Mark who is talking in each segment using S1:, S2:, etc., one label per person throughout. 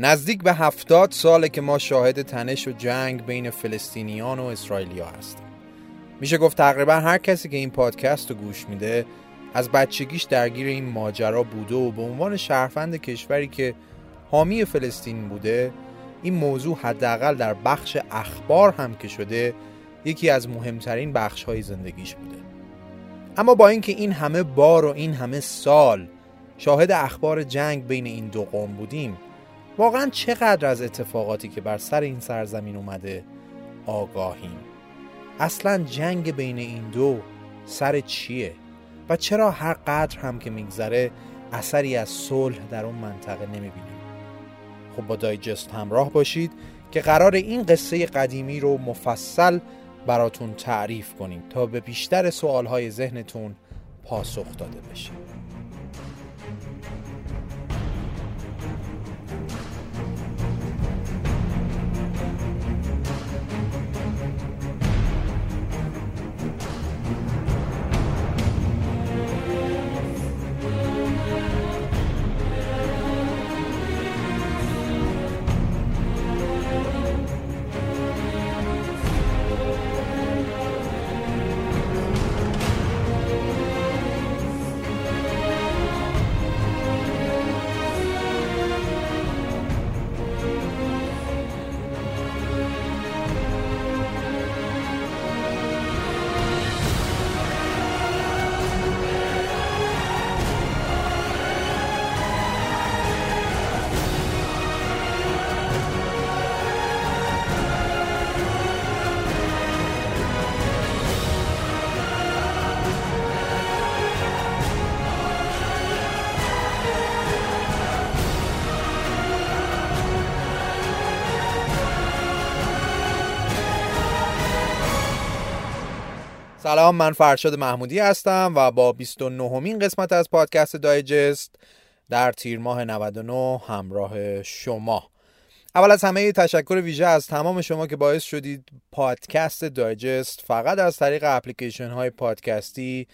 S1: نزدیک به هفتاد ساله که ما شاهد تنش و جنگ بین فلسطینیان و اسرائیلیا هستیم. میشه گفت تقریبا هر کسی که این پادکست رو گوش میده از بچگیش درگیر این ماجرا بوده و به عنوان شهروند کشوری که حامی فلسطین بوده این موضوع حداقل در بخش اخبار هم که شده یکی از مهمترین بخش های زندگیش بوده. اما با اینکه این همه بار و این همه سال شاهد اخبار جنگ بین این دو قوم بودیم واقعا چقدر از اتفاقاتی که بر سر این سرزمین اومده آگاهیم؟ اصلا جنگ بین این دو سر چیه؟ و چرا هر قدر هم که میگذره اثری از صلح در اون منطقه نمی‌بینیم؟ خب با دایجست همراه باشید که قرار این قصه قدیمی رو مفصل براتون تعریف کنیم تا به بیشتر سوالهای ذهنتون پاسخ داده بشه. سلام من فرشاد محمودی هستم و با 29 همین قسمت از پادکست دایجست در تیر ماه 99 همراه شما. اول از همه تشکر ویژه از تمام شما که باعث شدید پادکست دایجست فقط از طریق اپلیکیشن های پادکستی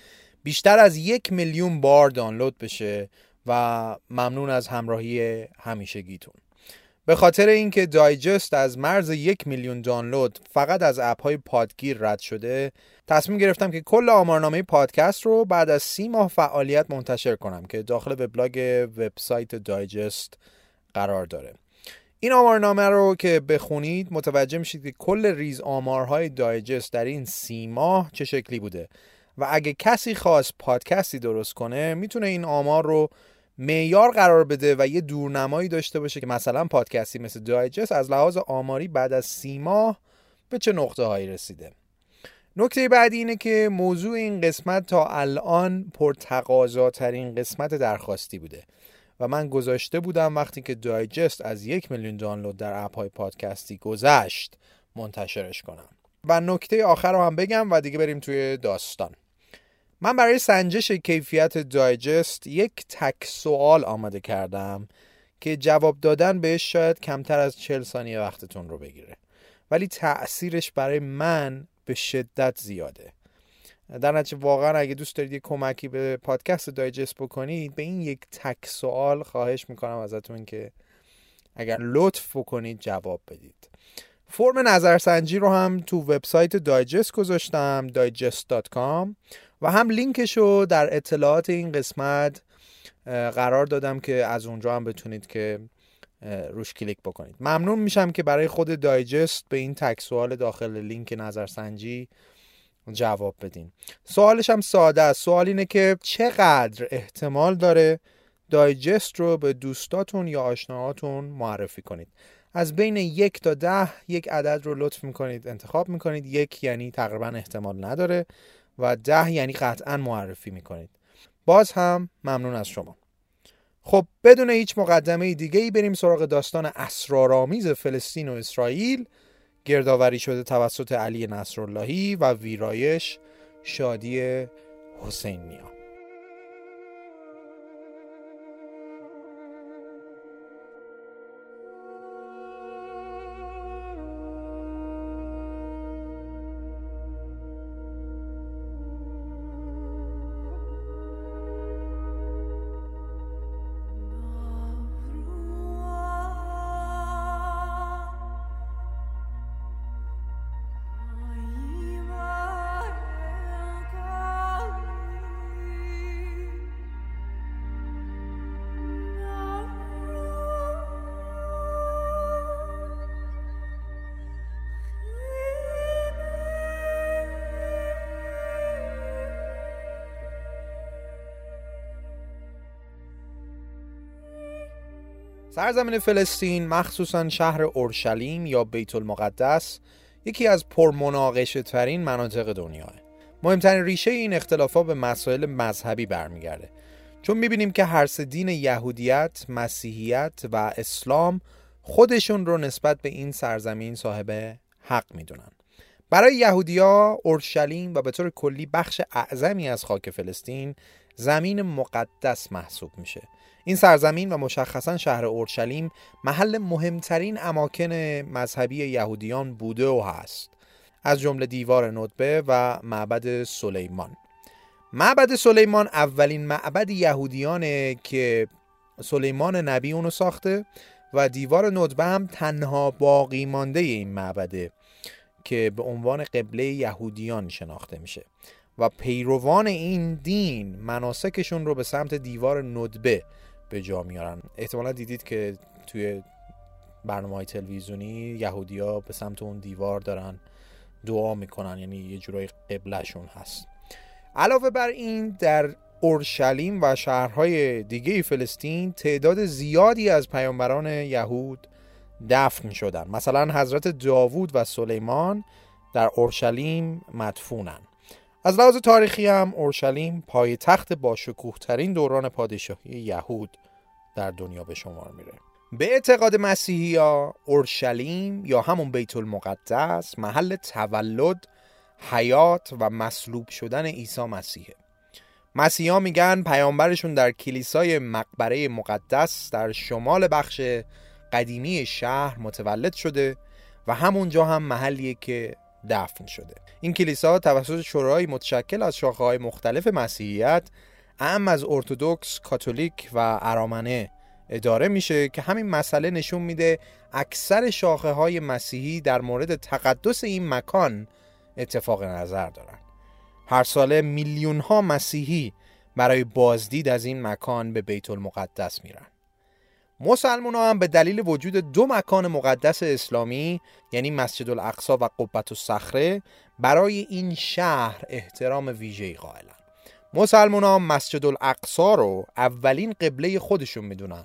S1: بیشتر از یک میلیون بار دانلود بشه و ممنون از همراهی همیشگیتون. به خاطر اینکه دایجست از مرز یک میلیون دانلود فقط از اپ های پادگیر رد شده تصمیم گرفتم که کل آمارنامه پادکست رو بعد از سی ماه فعالیت منتشر کنم که داخل وبلاگ وبسایت دایجست قرار داره. این آمارنامه رو که بخونید متوجه میشید که کل ریز آمارهای دایجست در این سی ماه چه شکلی بوده و اگه کسی خواست پادکستی درست کنه می‌تونه این آمار رو معیار قرار بده و یه دورنمایی داشته باشه که مثلا پادکستی مثل دایجست از لحاظ آماری بعد از سی ماه به چه نقطه هایی رسیده. نکته بعدی اینه که موضوع این قسمت تا الان پرتقاضاترین قسمت درخواستی بوده و من گذاشته بودم وقتی که دایجست از یک میلیون دانلود در اپ های پادکستی گذشت منتشرش کنم. و نکته آخر رو هم بگم و دیگه بریم توی داستان. من برای سنجش کیفیت دایجست یک تک سوال آماده کردم که جواب دادن بهش شاید کمتر از 40 ثانیه وقتتون رو بگیره. ولی تأثیرش برای من به شدت زیاده. در نتیجه واقعا اگه دوست دارید یه کمکی به پادکست دایجست بکنید به این یک تک سوال خواهش می‌کنم ازتون که اگر لطف بکنید جواب بدید. فرم نظرسنجی رو هم تو وبسایت دایجست گذاشتم digest.com و هم لینکش رو در اطلاعات این قسمت قرار دادم که از اونجا هم بتونید که روش کلیک بکنید. ممنون میشم که برای خود دایجست به این تک سوال داخل لینک نظرسنجی جواب بدین. سوالش هم ساده است. سوال اینه که چقدر احتمال داره دایجست رو به دوستاتون یا آشناهاتون معرفی کنید؟ از بین یک تا ده یک عدد رو لطف می‌کنید انتخاب می‌کنید. یک یعنی تقریبا احتمال نداره. و ده یعنی قطعا معرفی می‌کنید. باز هم ممنون از شما. خب بدون هیچ مقدمه دیگه ای بریم سراغ داستان اسرارآمیز فلسطین و اسرائیل. گردآوری شده توسط علی نصراللهی و ویرایش شادی حسین نیا سرزمین فلسطین مخصوصا شهر اورشلیم یا بیت المقدس یکی از پرمناقشه ترین مناطق دنیاه. مهمترین ریشه این اختلافات به مسائل مذهبی برمیگرده. چون می‌بینیم که هر سه دین یهودیت، مسیحیت و اسلام خودشون رو نسبت به این سرزمین صاحب حق می‌دونن. برای یهودیا اورشلیم و به طور کلی بخش اعظمی از خاک فلسطین زمین مقدس محسوب میشه. این سرزمین و مشخصا شهر اورشلیم محل مهمترین اماکن مذهبی یهودیان بوده و هست. از جمله دیوار ندبه و معبد سلیمان. معبد سلیمان اولین معبد یهودیانه که سلیمان نبی اونو ساخته و دیوار ندبه هم تنها باقی مانده این معبده که به عنوان قبله یهودیان شناخته میشه. و پیروان این دین مناسکشون رو به سمت دیوار ندبه به جا میارن. احتمالا دیدید که توی برنامه های تلویزیونی یهودیا به سمت اون دیوار دارن دعا می‌کنن یعنی یه جورای قبلشون هست. علاوه بر این در اورشلیم و شهرهای دیگه فلسطین تعداد زیادی از پیامبران یهود دفن شدن. مثلا حضرت داوود و سلیمان در اورشلیم مدفونن. از لحاظ تاریخی هم اورشلیم پای تخت با ترین دوران پادشاهی یهود در دنیا به شمار میره. به اعتقاد مسیحی اورشلیم یا همون بیت المقدس محل تولد حیات و مصلوب شدن عیسی مسیحه. مسیحا میگن پیامبرشون در کلیسای مقبره مقدس در شمال بخش قدیمی شهر متولد شده و همونجا هم محلیه که دفن شده. این کلیسا توسط شورای متشکل از شاخه های مختلف مسیحیت اهم از ارتودکس، کاتولیک و ارامنه اداره میشه که همین مسئله نشون میده اکثر شاخه های مسیحی در مورد تقدس این مکان اتفاق نظر دارن. هر ساله میلیون ها مسیحی برای بازدید از این مکان به بیت المقدس میرن. مسلمان هم به دلیل وجود دو مکان مقدس اسلامی یعنی مسجد الاقصا و قبت الصخره برای این شهر احترام ویژه‌ای قائلن. مسلمان ها مسجد الاقصا رو اولین قبله خودشون می‌دونن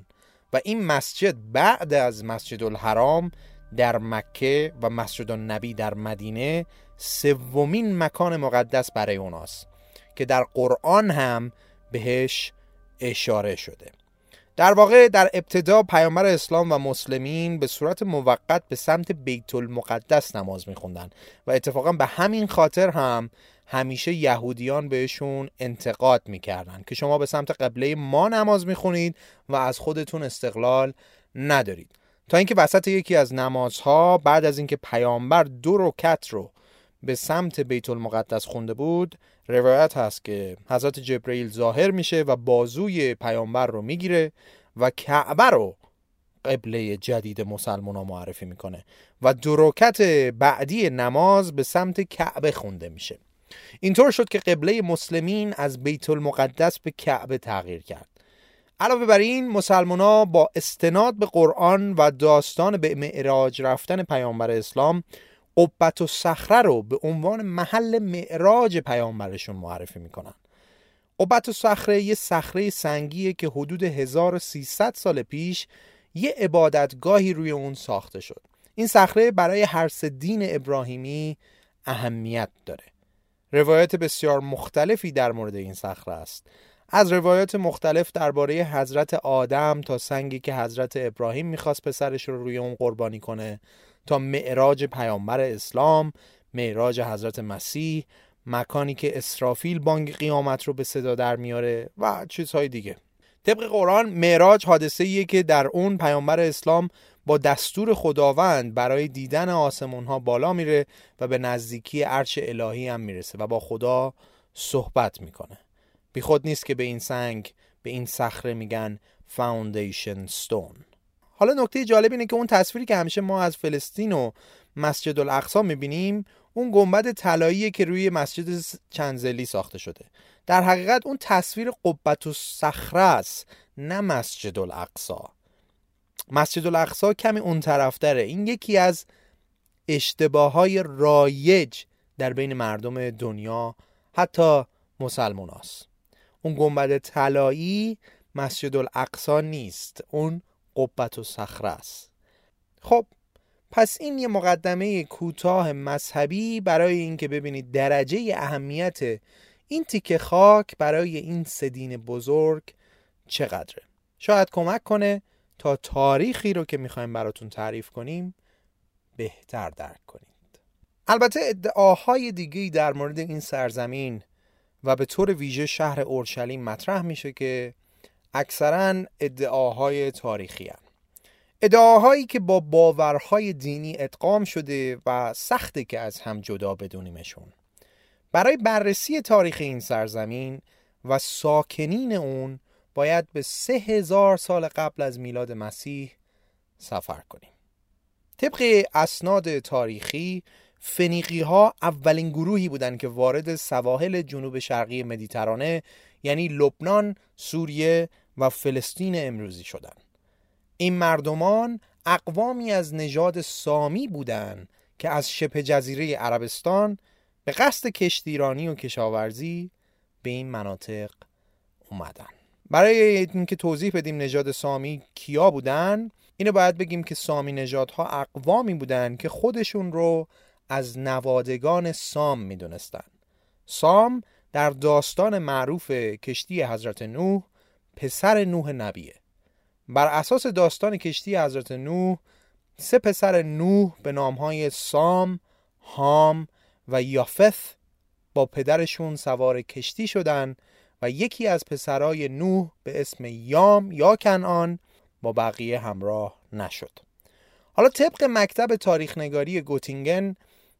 S1: و این مسجد بعد از مسجد الحرام در مکه و مسجد النبی در مدینه سومین مکان مقدس برای اوناست که در قرآن هم بهش اشاره شده. در واقع در ابتدا پیامبر اسلام و مسلمین به صورت موقت به سمت بیت المقدس نماز میخوندن و اتفاقا به همین خاطر هم همیشه یهودیان بهشون انتقاد می‌کردن که شما به سمت قبله ما نماز می‌خونید و از خودتون استقلال ندارید. تا اینکه وسط یکی از نمازها بعد از اینکه پیامبر دو رکت رو به سمت بیت المقدس خونده بود روایت هست که حضرت جبرئیل ظاهر میشه و بازوی پیامبر رو می‌گیره و کعبه رو قبله جدید مسلمان ها معرفی می‌کنه و درکت بعدی نماز به سمت کعبه خونده میشه. اینطور شد که قبله مسلمین از بیت المقدس به کعبه تغییر کرد. علاوه بر این مسلمان ها با استناد به قرآن و داستان به معراج رفتن پیامبر اسلام قبت و صخره رو به عنوان محل معراج پیامبرشون معرفی می‌کنن. قبت و صخره یه صخره سنگیه که حدود 1300 سال پیش یه عبادتگاهی روی اون ساخته شد. این صخره برای هر سه دین ابراهیمی اهمیت داره. روایت بسیار مختلفی در مورد این صخره است. از روایات مختلف درباره حضرت آدم تا سنگی که حضرت ابراهیم می‌خواست پسرش رو روی اون قربانی کنه تا معراج پیامبر اسلام معراج حضرت مسیح مکانی که اسرافیل بانگ قیامت رو به صدا در میاره و چیزهای دیگه. طبق قرآن معراج حادثه ایه که در اون پیامبر اسلام با دستور خداوند برای دیدن آسمون ها بالا میره و به نزدیکی عرش الهی هم می‌رسه و با خدا صحبت می‌کنه. بی خود نیست که به این سنگ به این صخره میگن فاوندیشن ستون حالا نکته جالب اینه که اون تصویری که همیشه ما از فلسطین و مسجد الاقصا می‌بینیم اون گنبد طلایی که روی مسجد چنزلی ساخته شده. در حقیقت اون تصویر قبت و صخره است نه مسجد الاقصا مسجد الاقصا کمی اون طرف داره این یکی از اشتباه های رایج در بین مردم دنیا حتی مسلمان هست. اون گنبد طلایی مسجد الاقصا نیست. اون قبت و صخره است. خب پس این یه مقدمه کوتاه مذهبی برای اینکه ببینید درجه اهمیت این تیکه خاک برای این سدین بزرگ چقدره. شاید کمک کنه تا تاریخی رو که می‌خوایم براتون تعریف کنیم بهتر درک کنید البته ادعاهای دیگه در مورد این سرزمین و به طور ویژه شهر اورشلیم مطرح میشه که اکثرا ادعاهای تاریخی هن. ادعاهایی که با باورهای دینی ادغام شده و سخته که از هم جدا بدونیمشون برای بررسی تاریخ این سرزمین و ساکنین اون باید به سه هزار سال قبل از میلاد مسیح سفر کنیم طبق اسناد تاریخی فنیقی ها اولین گروهی بودند که وارد سواحل جنوب شرقی مدیترانه یعنی لبنان، سوریه و فلسطین امروزی شدند. این مردمان اقوامی از نژاد سامی بودند که از شبه جزیره عربستان به قصد کشتیرانی و کشاورزی به این مناطق اومدن برای اینکه توضیح بدیم نژاد سامی کیا بودن اینو باید بگیم که سامی نژادها اقوامی بودن که خودشون رو از نوادگان سام می‌دونستن سام در داستان معروف کشتی حضرت نوح پسر نوح نبیه. بر اساس داستان کشتی حضرت نوح سه پسر نوح به نامهای سام، هام و یافث با پدرشون سوار کشتی شدن و یکی از پسرای نوح به اسم یام یا کنعان با بقیه همراه نشد. حالا طبق مکتب تاریخنگاری گوتینگن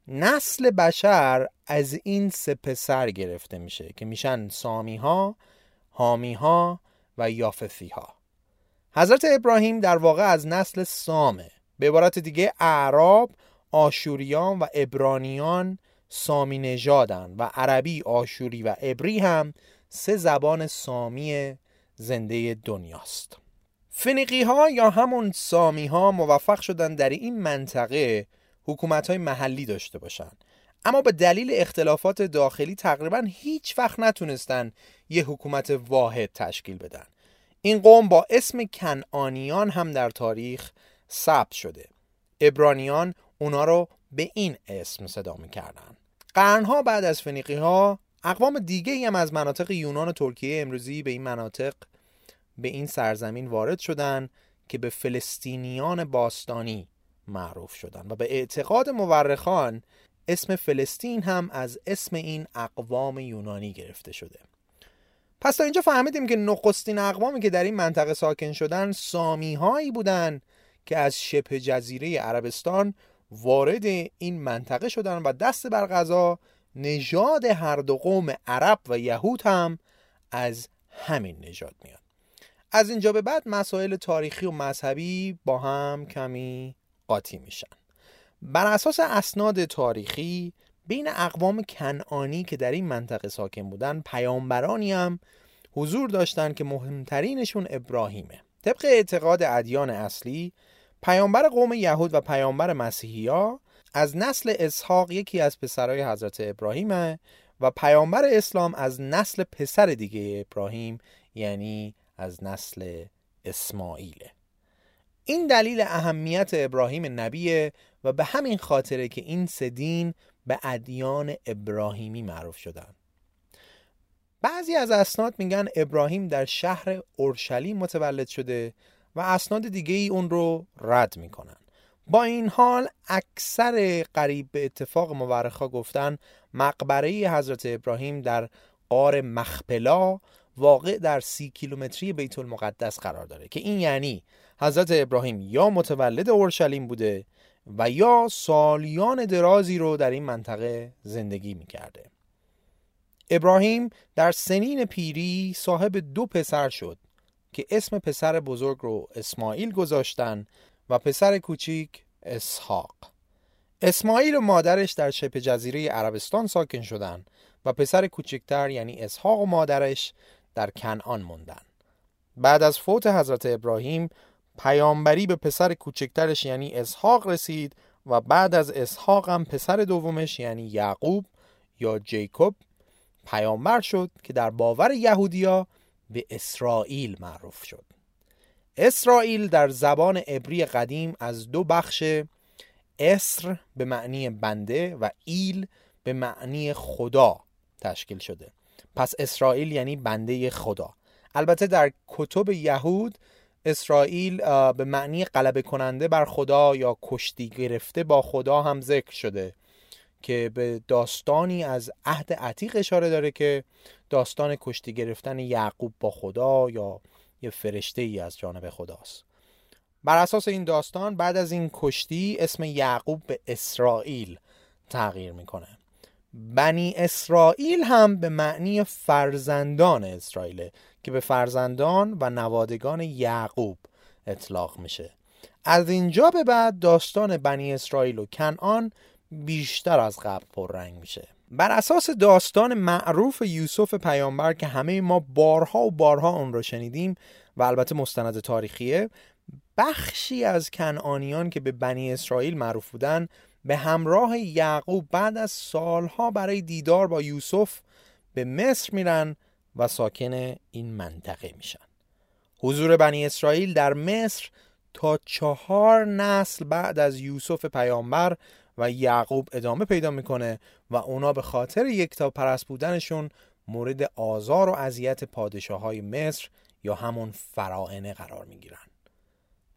S1: نسل بشر از این سه پسر گرفته میشه که میشن سامی ها، هامی ها و یافثی ها حضرت ابراهیم در واقع از نسل سامه. به عبارت دیگه اعراب آشوریان و ابرانیان سامی نژادن و عربی آشوری و عبری هم سه زبان سامی زنده دنیاست. فنیقی ها یا همون سامی ها موفق شدن در این منطقه حکومت های محلی داشته باشن. اما به دلیل اختلافات داخلی تقریبا هیچ وقت نتونستن یه حکومت واحد تشکیل بدن. این قوم با اسم کنعانیان هم در تاریخ ثبت شده. ابرانیان اونا رو به این اسم صدا می‌کردن. قرنها بعد از فنیقی ها اقوام دیگه هم از مناطق یونان و ترکیه امروزی به این مناطق به این سرزمین وارد شدن که به فلسطینیان باستانی معروف شدن. و به اعتقاد مورخان اسم فلسطین هم از اسم این اقوام یونانی گرفته شده. پس تا اینجا فهمیدیم که نخستین اقوامی که در این منطقه ساکن شدن سامی هایی بودن که از شبه جزیره عربستان وارد این منطقه شدن و دست بر غذا نژاد هر دو قوم عرب و یهود هم از همین نژاد میاد از اینجا به بعد مسائل تاریخی و مذهبی با هم کمی قاطی میشن. بر اساس اسناد تاریخی بین اقوام کنعانی که در این منطقه ساکن بودن پیامبرانی هم حضور داشتن که مهمترینشون ابراهیمه. طبق اعتقاد ادیان اصلی پیامبر قوم یهود و پیامبر مسیحیا از نسل اسحاق یکی از پسرای حضرت ابراهیمه و پیامبر اسلام از نسل پسر دیگه ابراهیم یعنی از نسل اسماعیله. این دلیل اهمیت ابراهیم نبیه و به همین خاطره که این سدین به ادیان ابراهیمی معروف شدن. بعضی از اسناد میگن ابراهیم در شهر اورشلیم متولد شده و اسناد دیگه ای اون رو رد می‌کنن. با این حال اکثر قریب به اتفاق مورخا گفتن مقبره حضرت ابراهیم در قار مخپلا واقع در سی کیلومتری بیت المقدس قرار داره که این یعنی حضرت ابراهیم یا متولد اورشلیم بوده و یا سالیان درازی رو در این منطقه زندگی می‌کرده. ابراهیم در سنین پیری صاحب دو پسر شد که اسم پسر بزرگ رو اسماعیل گذاشتن و پسر کوچیک اسحاق. اسماعیل و مادرش در شبه جزیره عربستان ساکن شدن و پسر کوچکتر یعنی اسحاق و مادرش در کنعان موندن. بعد از فوت حضرت ابراهیم پیامبری به پسر کوچکترش یعنی اسحاق رسید و بعد از اسحاق هم پسر دومش یعنی یعقوب یا جیکوب پیامبر شد که در باور یهودیا به اسرائیل معروف شد. اسرائیل در زبان عبری قدیم از دو بخش اسر به معنی بنده و ایل به معنی خدا تشکیل شده. پس اسرائیل یعنی بنده خدا. البته در کتب یهود اسرائیل به معنی غلبه کننده بر خدا یا کشتی گرفته با خدا هم ذکر شده که به داستانی از عهد عتیق اشاره داره که داستان کشتی گرفتن یعقوب با خدا یا یه فرشته ای از جانب خداست. بر اساس این داستان بعد از این کشتی اسم یعقوب به اسرائیل تغییر می‌کنه. بنی اسرائیل هم به معنی فرزندان اسرائیل که به فرزندان و نوادگان یعقوب اطلاق میشه. از اینجا به بعد داستان بنی اسرائیل و کنعان بیشتر از قبل پررنگ میشه. بر اساس داستان معروف یوسف پیامبر که همه ما بارها و بارها اون رو شنیدیم و البته مستند تاریخیه بخشی از کنعانیان که به بنی اسرائیل معروف بودن به همراه یعقوب بعد از سالها برای دیدار با یوسف به مصر میرن و ساکن این منطقه میشن. حضور بنی اسرائیل در مصر تا چهار نسل بعد از یوسف پیامبر و یعقوب ادامه پیدا می‌کنه و اونا به خاطر یکتا پرست بودنشون مورد آزار و اذیت پادشاه های مصر یا همون فرائنه قرار می‌گیرن.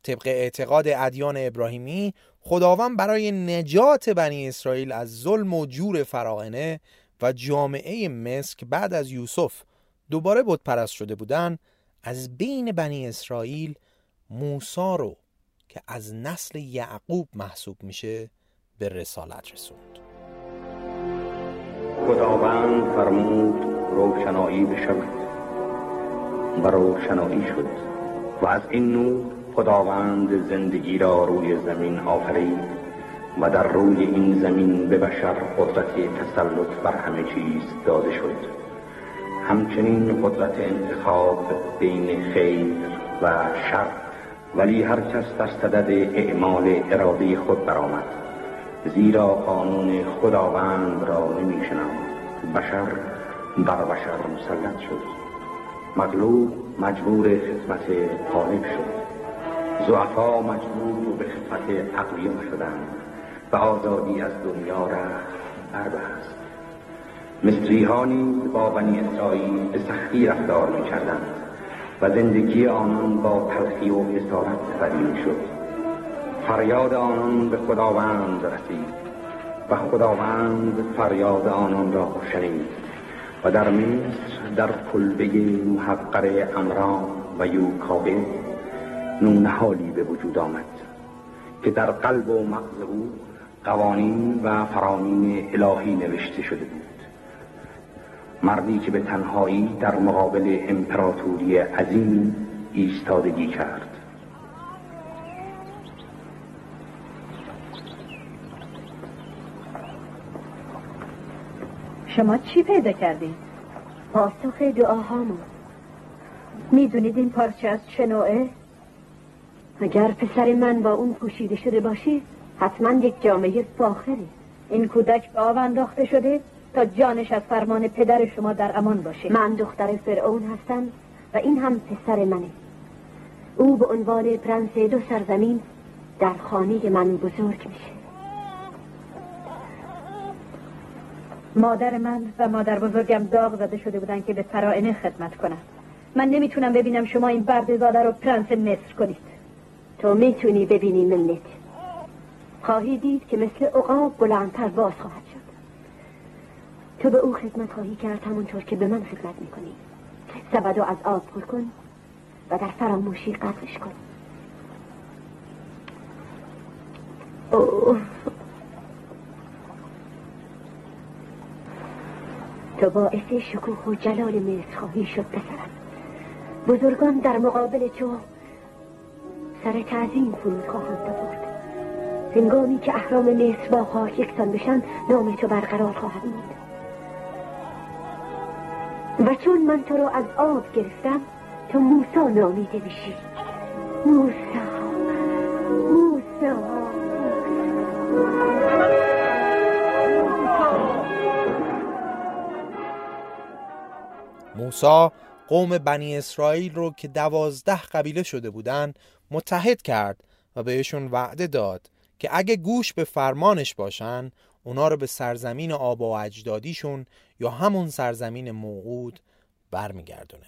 S1: طبق اعتقاد ادیان ابراهیمی خداوند برای نجات بنی اسرائیل از ظلم و جور فرائنه و جامعه مصر بعد از یوسف دوباره بود پرست شده بودن از بین بنی اسرائیل موسا رو که از نسل یعقوب محسوب میشه به رسالت رسوند.
S2: خداوند فرمود روشنایی بشود و روشنایی شد و از این نور خداوند زندگی را روی زمین آفرید و در روی این زمین به بشر قدرت تسلط بر همه چیز داده شد. همچنین قدرت انتخاب بین خیر و شر ولی هر کس در صدد اعمال اراده خود برآمد. زیرا قانون خداوند را نمیشنم بشر بر بشر مسلط شد. مغلوب مجبور خدمت غالب شد. زعفا مجبور به خدمت اقلیم شدند. و آزادی از دنیا رفت است مصری ها نیز با بنی اسرائیل به سختی رفتار می کردند و زندگی آنان با تلخی و حسارت بدین شد. فریاد آنان به خداوند رسید و خداوند فریاد آنان را شنید و در مصر در کلبه محقر امران و یوکابه نونهالی به وجود آمد که در قلب و مغز او قوانین و فرامین الهی نوشته شده بود. مردی که به تنهایی در مقابل امپراتوری عظیم ایستادگی کرد
S3: شما چی پیدا کردید؟
S4: پاسخ دعاهامون می‌دونید این پارچه از چه نوعه؟ اگر پسر من با اون پوشیده شده باشی حتما یک جامعه فاخره
S3: این کودک به آب انداخته شده تا جانش از فرمان پدر شما در امان باشه.
S4: من دختر فرعون هستم و این هم پسر منه. او به عنوان پرنس دو سرزمین در خانه من بزرگ میشه.
S3: مادر من و مادر بزرگم داغ زده شده بودن که به فرائنه خدمت کنم من نمی‌تونم ببینم شما این برد زاده رو پرنس مصر کنید.
S4: تو می‌تونی ببینی ملت خواهی دید که مثل عقاب بلندتر باز خواهد. تو به او خدمت خواهی کرد همونطور که به من خدمت می‌کنی. سبدو از آب پر کن و در فراموشی قطعش کن. اوه. تو باعث شکوه و جلال مصر خواهی شد پسرم. بزرگان در مقابل تو سر تعظیم فرود خواهند آورد. هنگامی که احرام مصر با خاک یکسان بشن نام تو برقرار خواهد بود. و چون من تو رو از آب گرفتم تو موسا نامیده میشی. موسا موسا
S1: موسا قوم بنی اسرائیل رو که دوازده قبیله شده بودن متحد کرد و بهشون وعده داد که اگه گوش به فرمانش باشن اونا رو به سرزمین آبا و اجدادیشون یا همون سرزمین موعود برمیگردونه.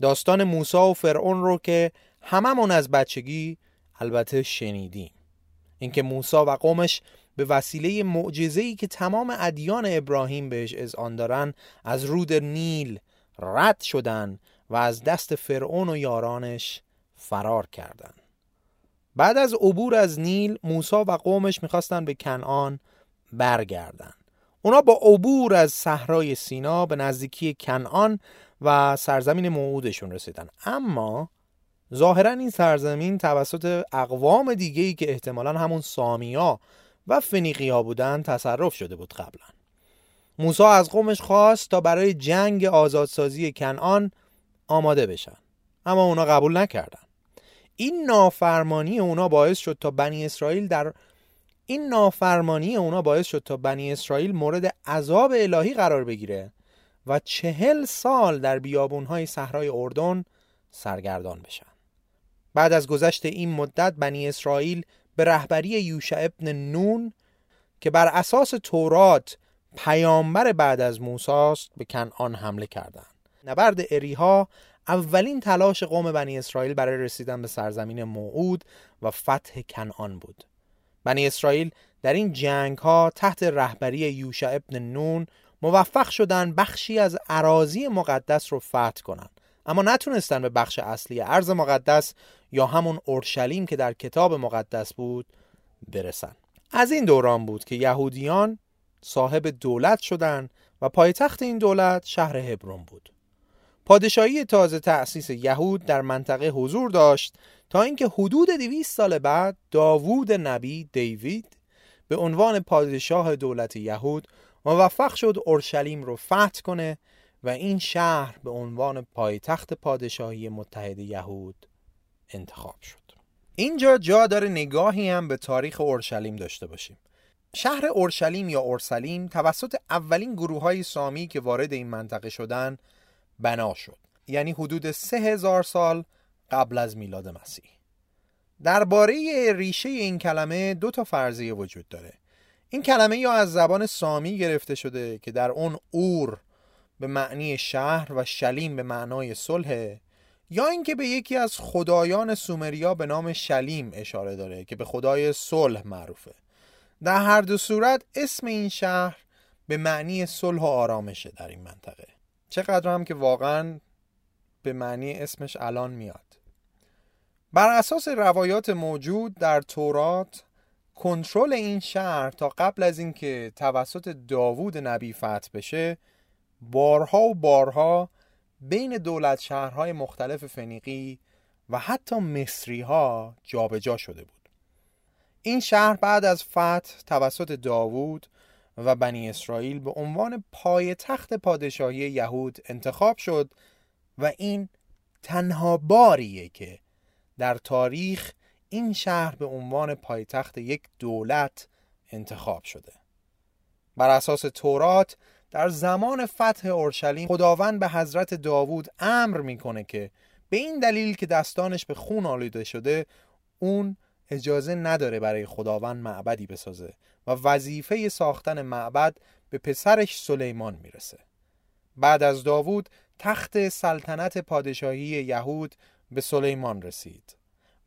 S1: داستان موسا و فرعون رو که هممون از بچگی البته شنیدیم. اینکه موسا و قومش به وسیله معجزه‌ای که تمام ادیان ابراهیم بهش اذعان دارن از رود نیل رد شدن و از دست فرعون و یارانش فرار کردند. بعد از عبور از نیل موسا و قومش می‌خواستن به کنعان برگردن. اونا با عبور از صحرای سینا به نزدیکی کنعان و سرزمین موعودشون رسیدن. اما ظاهرا این سرزمین توسط اقوام دیگه ای که احتمالا همون سامیا و فنیقیا بودن تصرف شده بود قبلا. موسا از قومش خواست تا برای جنگ آزادسازی کنعان آماده بشن. اما اونا قبول نکردن. این نافرمانی اونا باعث شد تا بنی اسرائیل در این نافرمانی اونا باعث شد تا بنی اسرائیل مورد عذاب الهی قرار بگیره و چهل سال در بیابونهای صحرای اردن سرگردان بشن بعد از گذشت این مدت بنی اسرائیل به رهبری یوشع ابن نون که بر اساس تورات پیامبر بعد از موساست به کنعان حمله کردند. نبرد اریها اولین تلاش قوم بنی اسرائیل برای رسیدن به سرزمین موعود و فتح کنعان بود. بنی اسرائیل در این جنگ ها تحت رهبری یوشع ابن نون موفق شدن بخشی از عراضی مقدس رو فتح کنند. اما نتونستن به بخش اصلی ارز مقدس یا همون اورشلیم که در کتاب مقدس بود برسن. از این دوران بود که یهودیان صاحب دولت شدند و پایتخت این دولت شهر هبرون بود. پادشاهی تازه تأسیس یهود در منطقه حضور داشت تا اینکه حدود دویست سال بعد داوود نبی دیوید به عنوان پادشاه دولت یهود موفق شد اورشلیم رو فتح کنه و این شهر به عنوان پایتخت پادشاهی متحد یهود انتخاب شد. اینجا جا داره نگاهی هم به تاریخ اورشلیم داشته باشیم. شهر اورشلیم یا اورسلیم توسط اولین گروه های سامی که وارد این منطقه شدن بنا شد. یعنی حدود سه هزار سال قبل از میلاد مسیح. درباره ریشه این کلمه دو تا فرضیه وجود داره. این کلمه یا از زبان سامی گرفته شده که در اون اور به معنی شهر و شلیم به معنای صلح یا اینکه به یکی از خدایان سومریا به نام شلیم اشاره داره که به خدای صلح معروفه. در هر دو صورت اسم این شهر به معنی صلح و آرامشه در این منطقه. چقدر هم که واقعا به معنی اسمش الان میاد. بر اساس روایات موجود در تورات کنترل این شهر تا قبل از اینکه توسط داوود نبی فتح بشه بارها و بارها بین دولت شهرهای مختلف فنیقی و حتی مصری ها جابجا شده بود. این شهر بعد از فتح توسط داوود و بنی اسرائیل به عنوان پای تخت پادشاهی یهود انتخاب شد و این تنها باریه که در تاریخ این شهر به عنوان پایتخت یک دولت انتخاب شده. بر اساس تورات در زمان فتح اورشلیم خداوند به حضرت داوود امر می‌کنه که به این دلیل که دستانش به خون آلوده شده اون اجازه نداره برای خداوند معبدی بسازه. و وظیفه ساختن معبد به پسرش سلیمان می‌رسه. بعد از داوود تخت سلطنت پادشاهی یهود به سلیمان رسید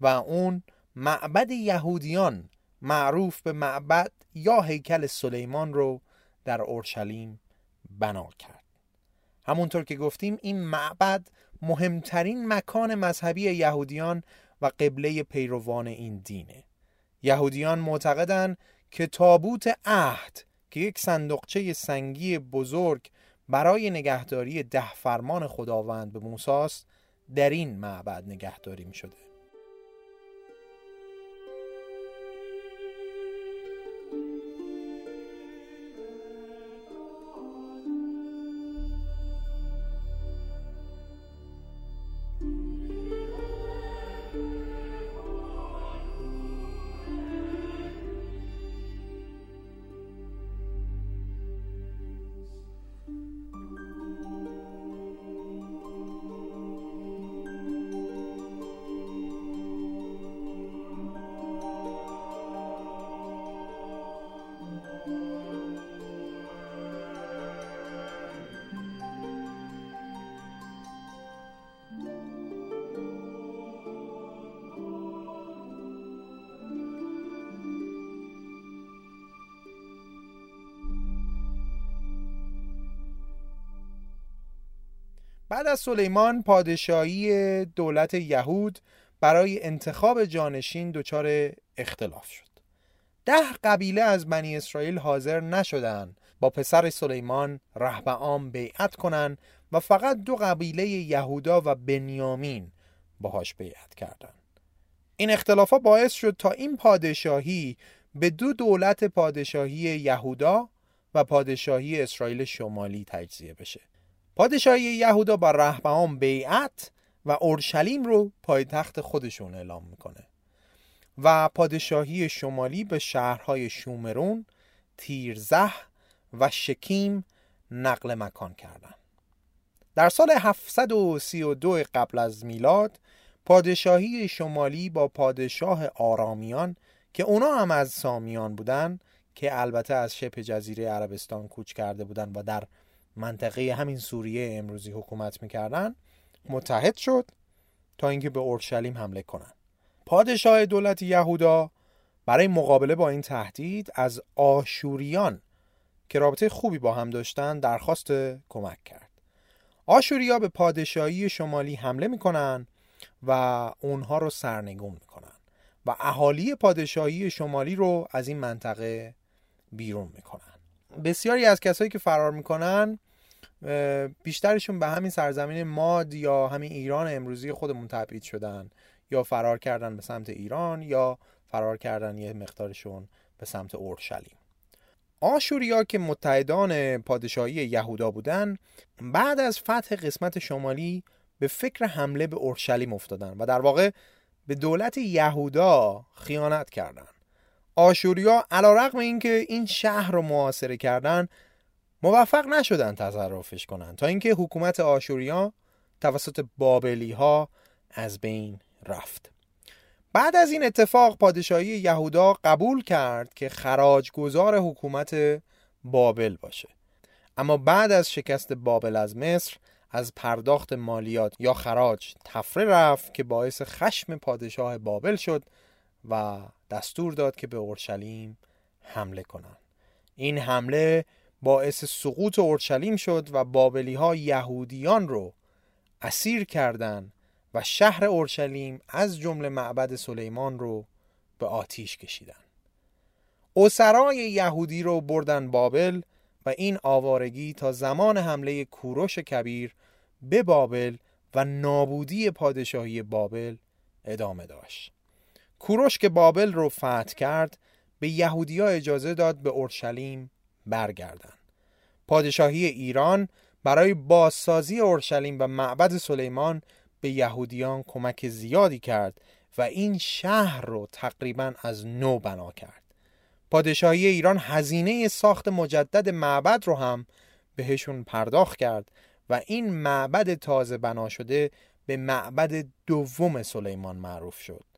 S1: و اون معبد یهودیان معروف به معبد یا هیکل سلیمان رو در اورشلیم بنا کرد. همونطور که گفتیم این معبد مهمترین مکان مذهبی یهودیان و قبله پیروان این دینه. یهودیان معتقدند که تابوت عهد که یک صندوقچه سنگی بزرگ برای نگهداری ده فرمان خداوند به موساست در این معبد نگهداری می شده از سلیمان پادشاهی دولت یهود برای انتخاب جانشین دچار اختلاف شد ده قبیله از بنی اسرائیل حاضر نشدند با پسر سلیمان رهبعام بیعت کنند و فقط دو قبیله یهودا و بنیامین باهاش بیعت کردند. این اختلافا باعث شد تا این پادشاهی به دو دولت پادشاهی یهودا و پادشاهی اسرائیل شمالی تجزیه بشه. پادشاهی یهودا با رهبهام بیعت و اورشلیم رو پایتخت خودشون اعلام می‌کنه و پادشاهی شمالی به شهرهای شومرون، تیرزه و شکیم نقل مکان کردند. در سال 732 قبل از میلاد پادشاهی شمالی با پادشاه آرامیان که اونا هم از سامیان بودن که البته از شبه جزیره عربستان کوچ کرده بودن و در منطقه همین سوریه امروزی حکومت می‌کردن متحد شد تا اینکه به اورشلیم حمله کنند. پادشاه دولت یهودا برای مقابله با این تهدید از آشوریان که رابطه خوبی با هم داشتن درخواست کمک کرد آشوریا به پادشاهی شمالی حمله می‌کنن و اونها رو سرنگون می‌کنن و اهالی پادشاهی شمالی رو از این منطقه بیرون می‌کنن بسیاری از کسایی که فرار می‌کنن بیشترشون به همین سرزمین ماد یا همین ایران امروزی خودمون تبعید شدن یا فرار کردن به سمت ایران یا فرار کردن یه مقدارشون به سمت اورشلیم آشوریا که متحدان پادشاهی یهودا بودن بعد از فتح قسمت شمالی به فکر حمله به اورشلیم افتادن و در واقع به دولت یهودا خیانت کردند. آشوریا علا اینکه این شهر رو محاصره کردن موفق نشدن تصرفش کنند تا اینکه حکومت آشوریا توسط بابلی ها از بین رفت. بعد از این اتفاق پادشاهی یهودا قبول کرد که خراج گذار حکومت بابل باشه. اما بعد از شکست بابل از مصر از پرداخت مالیات یا خراج تفره رفت که باعث خشم پادشاه بابل شد و دستور داد که به اورشلیم حمله کنند. این حمله باعث سقوط اورشلیم شد و بابلی ها یهودیان رو اسیر کردند و شهر اورشلیم از جمله معبد سلیمان رو به آتیش کشیدن اسرای یهودی رو بردن بابل و این آوارگی تا زمان حمله کوروش کبیر به بابل و نابودی پادشاهی بابل ادامه داشت کوروش که بابل رو فتح کرد به یهودیا اجازه داد به اورشلیم برگردن. پادشاهی ایران برای بازسازی اورشلیم و معبد سلیمان به یهودیان کمک زیادی کرد و این شهر رو تقریبا از نو بنا کرد. پادشاهی ایران هزینه ساخت مجدد معبد رو هم بهشون پرداخت کرد و این معبد تازه بنا شده به معبد دوم سلیمان معروف شد.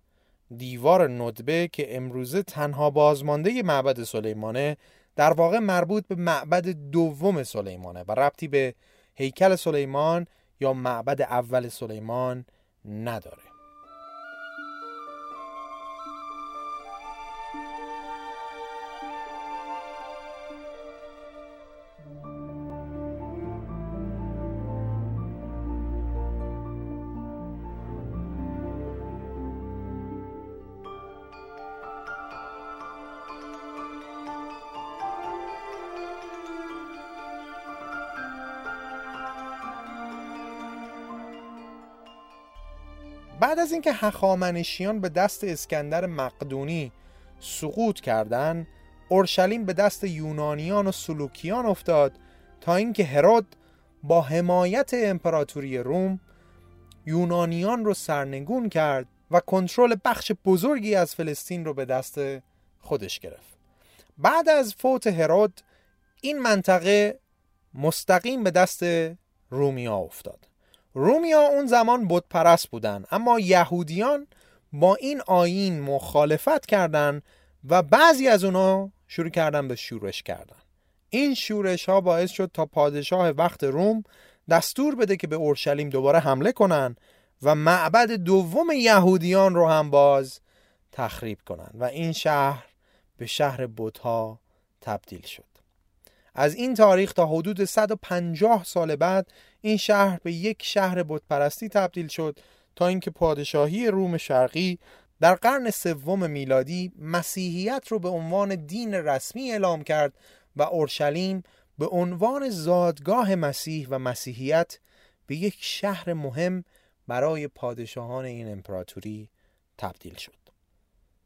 S1: دیوار ندبه که امروزه تنها بازمانده معبد سلیمانه در واقع مربوط به معبد دوم سلیمانه و ربطی به هیکل سلیمان یا معبد اول سلیمان نداره. از اینکه هخامنشیان به دست اسکندر مقدونی سقوط کردند اورشلیم به دست یونانیان و سلوکیان افتاد تا اینکه هرود با حمایت امپراتوری روم یونانیان رو سرنگون کرد و کنترل بخش بزرگی از فلسطین رو به دست خودش گرفت. بعد از فوت هرود این منطقه مستقیم به دست رومیا افتاد. رومیا اون زمان بود پرست بودن اما یهودیان با این آین مخالفت کردند و بعضی از اونا شروع کردن به شورش کردن. این شورش ها باعث شد تا پادشاه وقت روم دستور بده که به اورشلیم دوباره حمله کنن و معبد دوم یهودیان رو هم باز تخریب کنن و این شهر به شهر بوتها تبدیل شد. از این تاریخ تا حدود 150 سال بعد این شهر به یک شهر بتپرستی تبدیل شد تا اینکه پادشاهی روم شرقی در قرن سوم میلادی مسیحیت رو به عنوان دین رسمی اعلام کرد و اورشلیم به عنوان زادگاه مسیح و مسیحیت به یک شهر مهم برای پادشاهان این امپراتوری تبدیل شد.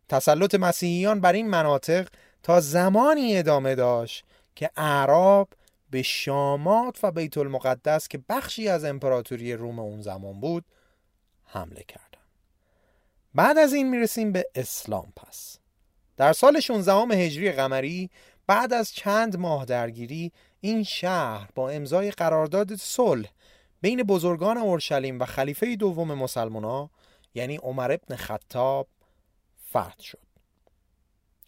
S1: تسلط مسیحیان بر این مناطق تا زمانی ادامه داشت که اعراب به شامات و بیت المقدس که بخشی از امپراتوری روم اون زمان بود حمله کردن. بعد از این می‌رسیم به اسلام پس. در سال 16 هجری قمری بعد از چند ماه درگیری این شهر با امضای قرارداد صلح بین بزرگان اورشلیم و خلیفه دوم مسلمونا یعنی عمر ابن خطاب فتح شد.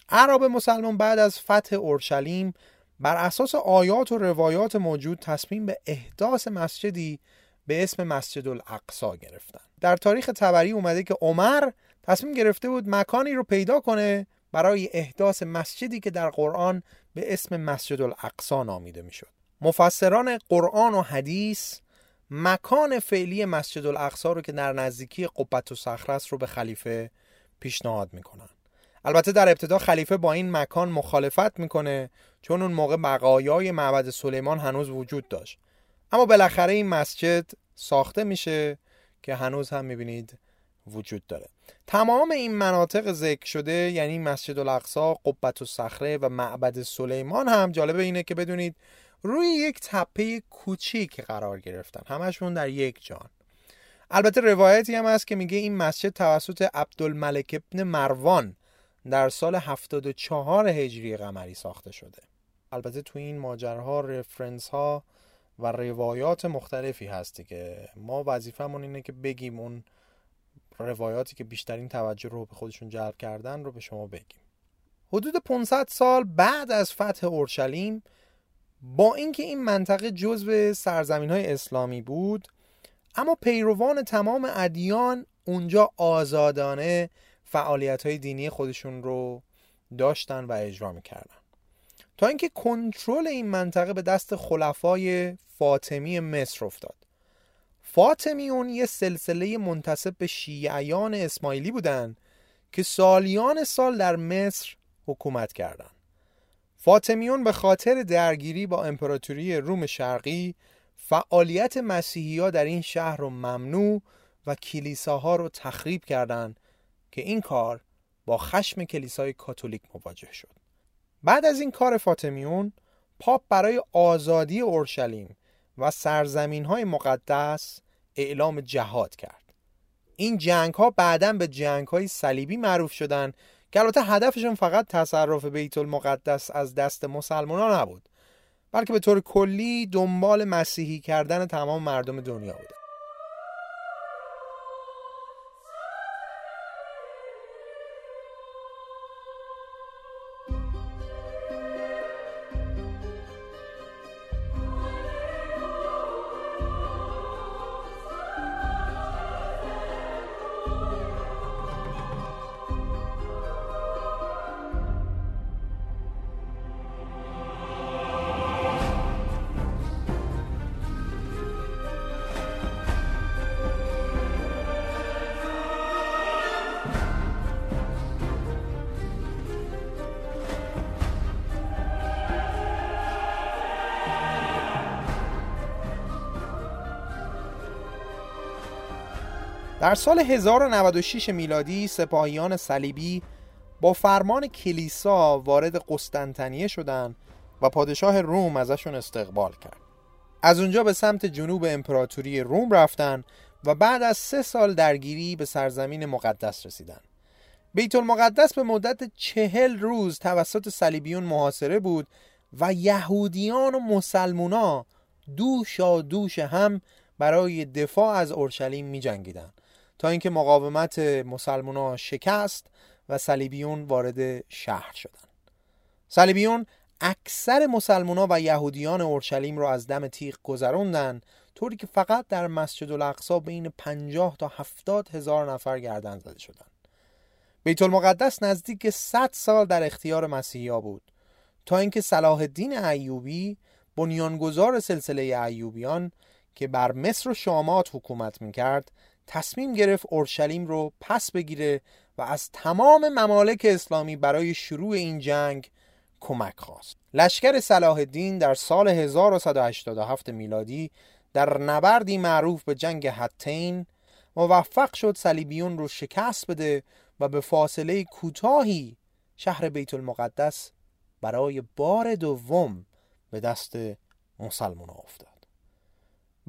S1: عرب مسلمان بعد از فتح اورشلیم بر اساس آیات و روایات موجود تصمیم به احداث مسجدی به اسم مسجد الاقصا گرفتن در تاریخ تبری اومده که عمر تصمیم گرفته بود مکانی رو پیدا کنه برای احداث مسجدی که در قرآن به اسم مسجد الاقصا نامیده می‌شد. مفسران قرآن و حدیث مکان فعلی مسجد الاقصا رو که در نزدیکی قبت و است رو به خلیفه پیشنهاد می‌کنن البته در ابتدا خلیفه با این مکان مخالفت می‌کنه چون اون موقع بقایای معبد سلیمان هنوز وجود داشت. اما بالاخره این مسجد ساخته میشه که هنوز هم می‌بینید وجود داره. تمام این مناطق ذکر شده یعنی مسجد الاقصا، قبت و صخره و معبد سلیمان هم جالبه اینه که بدونید روی یک تپه کوچیک قرار گرفتن. همشون در یک جان. البته روایتی هم هست که میگه این مسجد توسط عبدالملک ابن مروان در سال 74 هجری قمری ساخته شده. البته تو این ماجرها رفرنس ها و روایات مختلفی هستی که ما وظیفمون اینه که بگیم اون روایاتی که بیشترین توجه رو به خودشون جلب کردن رو به شما بگیم. حدود 500 سال بعد از فتح اورشلیم با اینکه این منطقه جزو سرزمین های اسلامی بود اما پیروان تمام ادیان اونجا آزادانه فعالیت های دینی خودشون رو داشتن و اجرا می‌کردن تا اینکه کنترل این منطقه به دست خلفای فاطمی مصر افتاد فاطمیون یه سلسله منتصب به شیعیان اسماعیلی بودند که سالیان سال در مصر حکومت کردند. فاطمیون به خاطر درگیری با امپراتوری روم شرقی فعالیت مسیحی ها در این شهر رو ممنوع و کلیساها رو تخریب کردند که این کار با خشم کلیسای کاتولیک مواجه شد. بعد از این کار فاطمیون پاپ برای آزادی اورشلیم و سرزمین های مقدس اعلام جهاد کرد این جنگ ها بعدا به جنگ های صلیبی معروف شدن که البته هدفشون فقط تصرف بیت المقدس از دست مسلمان نبود بلکه به طور کلی دنبال مسیحی کردن تمام مردم دنیا بود در سال 1096 میلادی سپاهیان صلیبی با فرمان کلیسا وارد قسطنطنیه شدند و پادشاه روم ازشون استقبال کرد. از اونجا به سمت جنوب امپراتوری روم رفتن و بعد از سه سال درگیری به سرزمین مقدس رسیدن. بیت المقدس به مدت چهل روز توسط صلیبیون محاصره بود و یهودیان و مسلمونا دوشا دوش هم برای دفاع از اورشلیم می جنگیدن. تا اینکه مقاومت مسلمان شکست و صلیبیون وارد شهر شدند. صلیبیون اکثر مسلمان و یهودیان اورشلیم را از دم تیغ گذراندن طوری که فقط در مسجد الاقصا بین 50 تا 70 هزار نفر گردن زده شدند. بیت المقدس نزدیک 100 سال در اختیار مسیحا بود تا اینکه صلاح الدین ایوبی بنیانگذار سلسله ایوبیان که بر مصر و شامات حکومت می‌کرد تصمیم گرفت اورشلیم رو پس بگیره و از تمام ممالک اسلامی برای شروع این جنگ کمک خواست. لشکر صلاح الدین در سال 1187 میلادی در نبردی معروف به جنگ حتین موفق شد صلیبیون رو شکست بده و به فاصله کوتاهی شهر بیت المقدس برای بار دوم به دست مسلمان افتاد.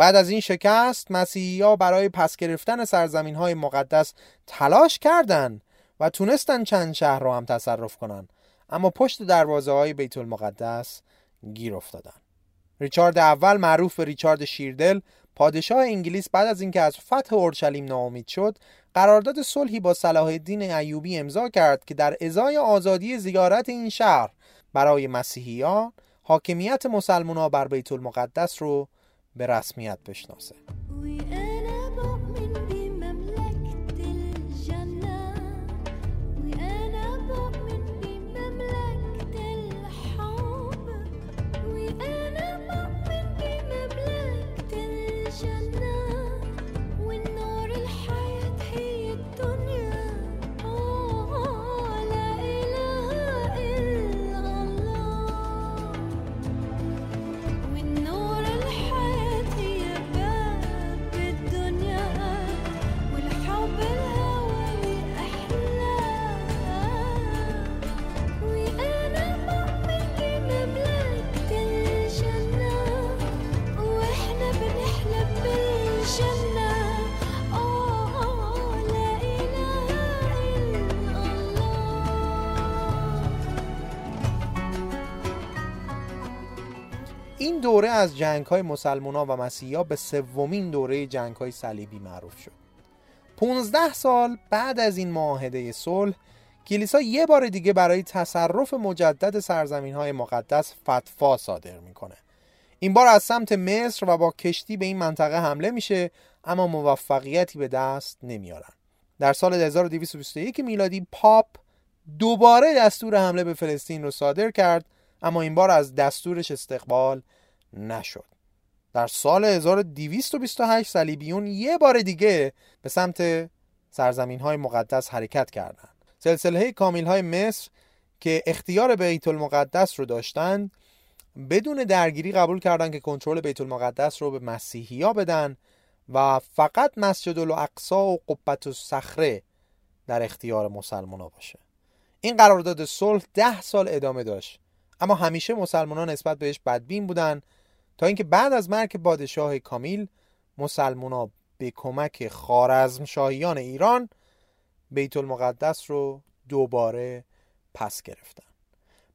S1: بعد از این شکست مسیحی ها برای پس گرفتن سرزمین های مقدس تلاش کردند و تونستن چند شهر رو هم تصرف کنن. اما پشت دروازه های بیت المقدس گیر افتادن. ریچارد اول معروف به ریچارد شیردل پادشاه انگلیس بعد از اینکه از فتح اورشلیم ناامید شد قرارداد صلحی با صلاح الدین ایوبی امضا کرد که در ازای آزادی زیارت این شهر برای مسیحیان حاکمیت مسلمان بر بیت المقدس رو به رسمیت بشناسه. دوره از جنگ های مسلمان ها و مسیحی ها به سومین دوره جنگ های صلیبی معروف شد. 15 سال بعد از این معاهده صلح کلیسا یه بار دیگه برای تصرف مجدد سرزمین های مقدس فتوا صادر می‌کنه. این بار از سمت مصر و با کشتی به این منطقه حمله میشه اما موفقیتی به دست نمیارن. در سال 1221 میلادی پاپ دوباره دستور حمله به فلسطین رو صادر کرد اما این بار از دستورش استقبال نشد در سال 1228 صلیبیون یه بار دیگه به سمت سرزمین های مقدس حرکت کردند. سلسله کامیل های مصر که اختیار بیت المقدس رو داشتند بدون درگیری قبول کردند که کنترل بیت المقدس رو به مسیحی ها بدن و فقط مسجد الاقصا و قبت و صخره در اختیار مسلمان ها باشه این قرارداد صلح ده سال ادامه داشت اما همیشه مسلمانان نسبت بهش بدبین بودن تا اینکه بعد از مرگ پادشاه کامیل مسلمانان به کمک خارزم شاهیان ایران بیت المقدس رو دوباره پس گرفتن.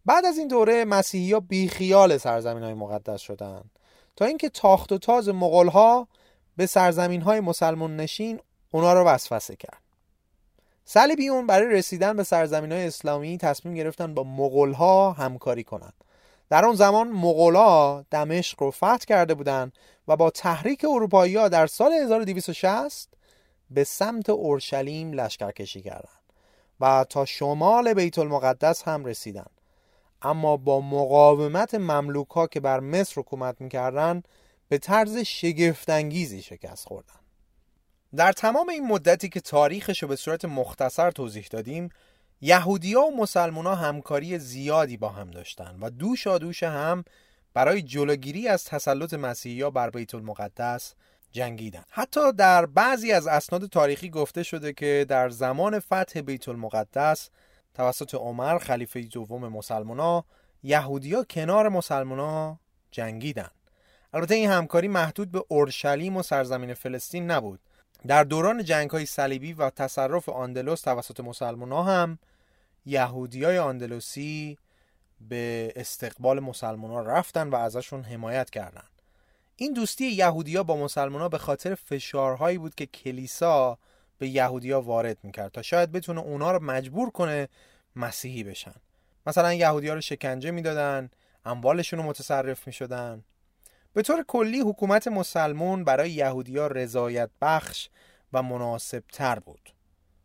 S1: بعد از این دوره مسیحی ها بیخیال سرزمین های مقدس شدن. تا اینکه تاخت و تاز مغول ها به سرزمین های مسلمان نشین اونا رو وسوسه کرد. صلیبیون برای رسیدن به سرزمین های اسلامی تصمیم گرفتن با مغول ها همکاری کنند در اون زمان مغولا دمشق رو فتح کرده بودند و با تحریک اروپایی ها در سال 1260 به سمت اورشلیم لشکرکشی کردند و تا شمال بیت المقدس هم رسیدن اما با مقاومت مملوک که بر مصر حکومت می‌کردند به طرز شگفتانگیزی شکست خوردن در تمام این مدتی که تاریخش رو به صورت مختصر توضیح دادیم یهودیا و مسلمونا همکاری زیادی با هم داشتن و دوش دوش هم برای جلوگیری از تسلط مسیحیا بر بیت المقدس جنگیدن. حتی در بعضی از اسناد تاریخی گفته شده که در زمان فتح بیت المقدس توسط عمر خلیفه دوم مسلمونا یهودیا کنار مسلمونا جنگیدن. البته این همکاری محدود به اورشلیم و سرزمین فلسطین نبود. در دوران جنگ های صلیبی و تصرف آندلوس توسط مسلمان ها هم یهودی های آندلوسی به استقبال مسلمان ها رفتن و ازشون حمایت کردند. این دوستی یهودیا با مسلمان ها به خاطر فشارهایی بود که کلیسا به یهودیا وارد می‌کرد تا شاید بتونه اونا رو مجبور کنه مسیحی بشن مثلا یهودیا رو شکنجه می‌دادن اموالشون رو متصرف می‌شدن به طور کلی حکومت مسلمون برای یهودیا رضایت بخش و مناسب تر بود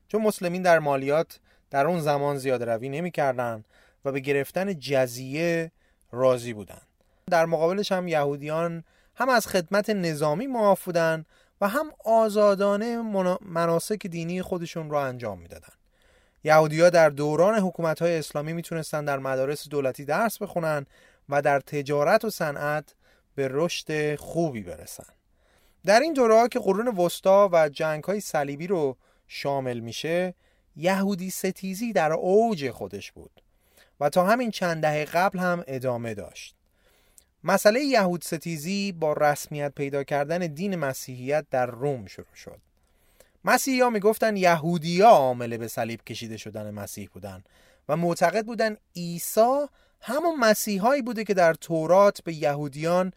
S1: چون مسلمین در مالیات در اون زمان زیاده روی نمی کردن و به گرفتن جزیه راضی بودند. در مقابلش هم یهودیان هم از خدمت نظامی معاف بودن و هم آزادانه مناسک دینی خودشون را انجام می‌دادند. یهودی‌ها در دوران حکومت‌های اسلامی می‌تونستن در مدارس دولتی درس بخونن و در تجارت و صنعت به رشد خوبی برسن. در این دوره که قرون وسطا و جنگ های صلیبی رو شامل میشه یهودی ستیزی در اوج خودش بود و تا همین چند دهه قبل هم ادامه داشت مسئله یهود ستیزی با رسمیت پیدا کردن دین مسیحیت در روم شروع شد مسیحی ها می‌گفتن یهودی ها عامل به صلیب کشیده شدن مسیح بودن و معتقد بودن عیسی همون مسیحایی بوده که در تورات به یهودیان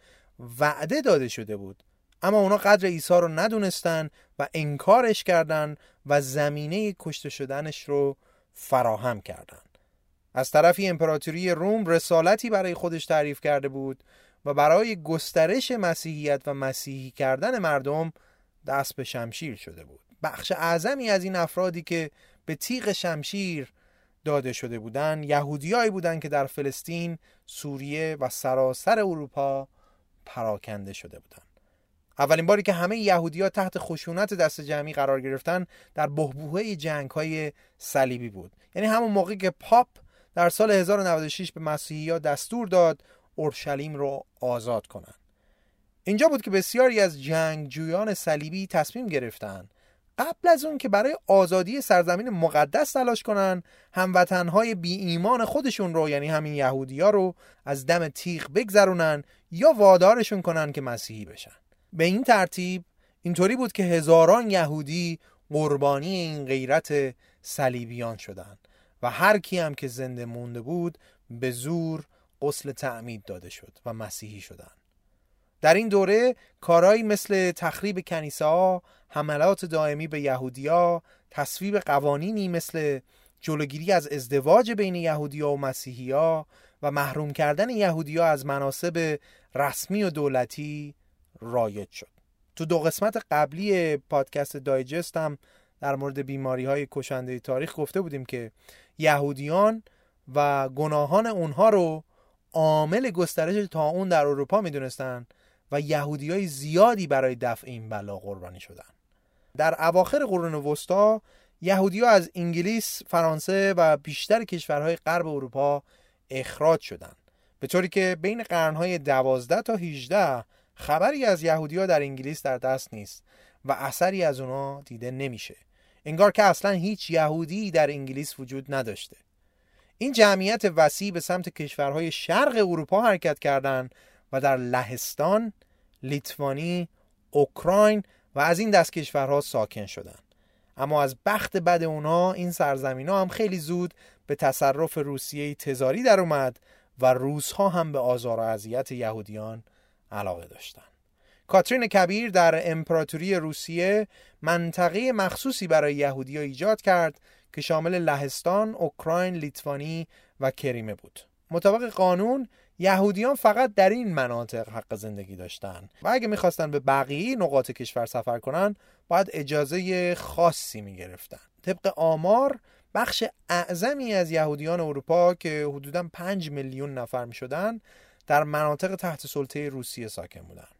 S1: وعده داده شده بود. اما اونا قدر عیسی رو ندونستن و انکارش کردن و زمینه کشته شدنش رو فراهم کردن. از طرفی امپراتوری روم رسالتی برای خودش تعریف کرده بود و برای گسترش مسیحیت و مسیحی کردن مردم دست به شمشیر شده بود. بخش اعظمی از این افرادی که به تیغ شمشیر داده شده بودند یهودیایی بودند که در فلسطین، سوریه و سراسر اروپا پراکنده شده بودند اولین باری که همه یهودی ها تحت خشونت دست جمعی قرار گرفتن در بهبوهه جنگ های صلیبی بود. یعنی همون موقعی که پاپ در سال 1096 به مسیحی دستور داد اورشلیم رو آزاد کنند. اینجا بود که بسیاری از جنگجویان صلیبی تصمیم گرفتند قبل از اون که برای آزادی سرزمین مقدس تلاش کنن هموطنهای بی ایمان خودشون رو یعنی همین یهودی رو از دم تیغ بگذرونن یا وادارشون کنن که مسیحی بشن. به این ترتیب اینطوری بود که هزاران یهودی قربانی این غیرت صلیبیان شدند و هر کی هم که زنده مونده بود به زور غسل تعمید داده شد و مسیحی شدند در این دوره کارهایی مثل تخریب کنیسه حملات دائمی به یهودیا، تصویب قوانینی مثل جلوگیری از ازدواج بین یهودیا و مسیحیا و محروم کردن یهودیا از مناسب رسمی و دولتی رایج شد. تو دو قسمت قبلی پادکست دایجست هم در مورد بیماری های کشنده تاریخ گفته بودیم که یهودیان و گناهان اونها رو عامل گسترش اون در اروپا می‌دونستن. و یهودی های زیادی برای دفع این بلا قربانی شدن. در اواخر قرون وسطا یهودی ها از انگلیس، فرانسه و بیشتر کشورهای غرب اروپا اخراج شدند. به طوری که بین قرنهای 12 تا 18 خبری از یهودی ها در انگلیس در دست نیست و اثری از اونا دیده نمیشه. انگار که اصلا هیچ یهودی در انگلیس وجود نداشته. این جمعیت وسیع به سمت کشورهای شرق اروپا حرکت کردند و در لهستان، لیتوانی، اوکراین و از این دست کشورها ساکن شدند. اما از بخت بد اونا این سرزمین ها هم خیلی زود به تصرف روسیه تزاری در اومد و روس ها هم به آزار و اذیت یهودیان علاقه داشتند. کاترین کبیر در امپراتوری روسیه منطقه مخصوصی برای یهودی ایجاد کرد که شامل لهستان، اوکراین، لیتوانی و کریمه بود. مطابق قانون یهودیان فقط در این مناطق حق زندگی داشتند و اگه می‌خواستن به بقیه نقاط کشور سفر کنن باید اجازه خاصی می‌گرفتن طبق آمار بخش اعظمی از یهودیان اروپا که حدودا 5 میلیون نفر می‌شدن در مناطق تحت سلطه روسیه ساکن بودند.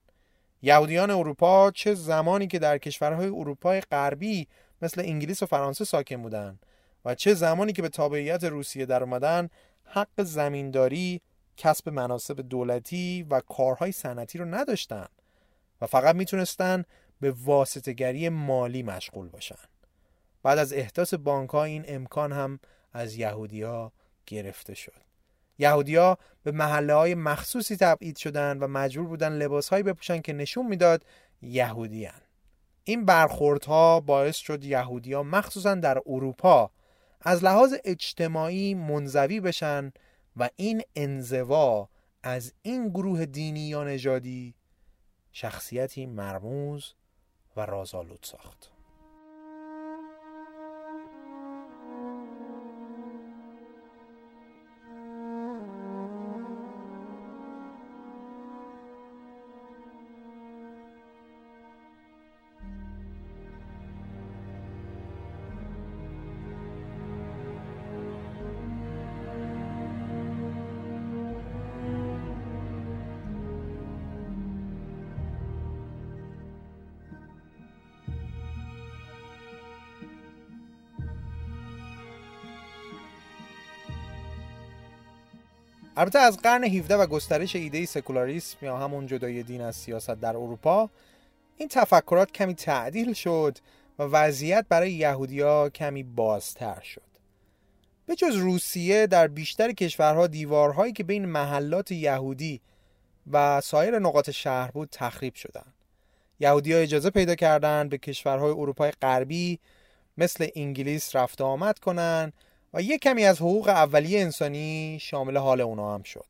S1: یهودیان اروپا چه زمانی که در کشورهای اروپای غربی مثل انگلیس و فرانسه ساکن بودند و چه زمانی که به تابعیت روسیه در اومدن حق زمینداری کسب مناسب دولتی و کارهای صنعتی رو نداشتن و فقط می‌تونستن به واسطگری مالی مشغول باشن. بعد از احداث بانک این امکان هم از یهودیا گرفته شد. یهودیا به محله های مخصوصی تبعید شدن و مجبور بودن لباس هایی بپوشن که نشون می‌داد یهودیان این برخوردها باعث شد یهودیا مخصوصا در اروپا از لحاظ اجتماعی منزوی بشن و این انزوا از این گروه دینی یا نژادی شخصیتی مرموز و رازآلود ساخت. البته از قرن 17 و گسترش ایده سکولاریسم یا همون جدای دین از سیاست در اروپا این تفکرات کمی تعدیل شد و وضعیت برای یهودیا کمی بازتر شد به جز روسیه در بیشتر کشورها دیوارهایی که بین محلات یهودی و سایر نقاط شهر بود تخریب شدند. یهودی ها اجازه پیدا کردند به کشورهای اروپای غربی مثل انگلیس رفت آمد کنند و یک کمی از حقوق اولیه انسانی شامل حال اونا هم شد.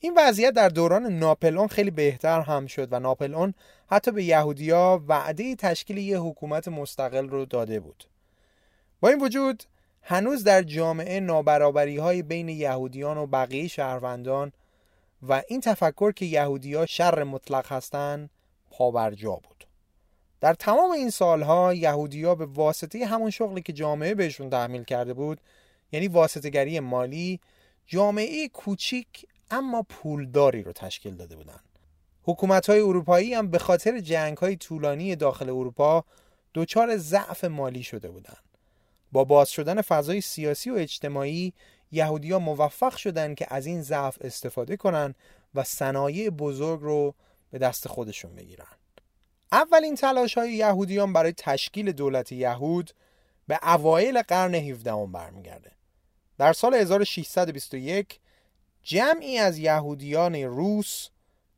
S1: این وضعیت در دوران ناپلئون خیلی بهتر هم شد و ناپلئون حتی به یهودیا وعده تشکیل یه حکومت مستقل رو داده بود. با این وجود هنوز در جامعه نابرابری های بین یهودیان و بقیه شهروندان و این تفکر که یهودیا شر مطلق هستند پاورجا بود. در تمام این سالها یهودیا به واسطه همون شغلی که جامعه بهشون تحمیل کرده بود یعنی واسطگری مالی جامعه کوچیک اما پولداری رو تشکیل داده بودند. حکومت های اروپایی هم به خاطر جنگ های طولانی داخل اروپا دچار ضعف مالی شده بودند. با باز شدن فضای سیاسی و اجتماعی یهودیا موفق شدند که از این ضعف استفاده کنند و صنایع بزرگ رو به دست خودشون بگیرن. اولین تلاش های یهودیان برای تشکیل دولت یهود به اوایل قرن 17 برمیگرده. در سال 1621 جمعی از یهودیان روس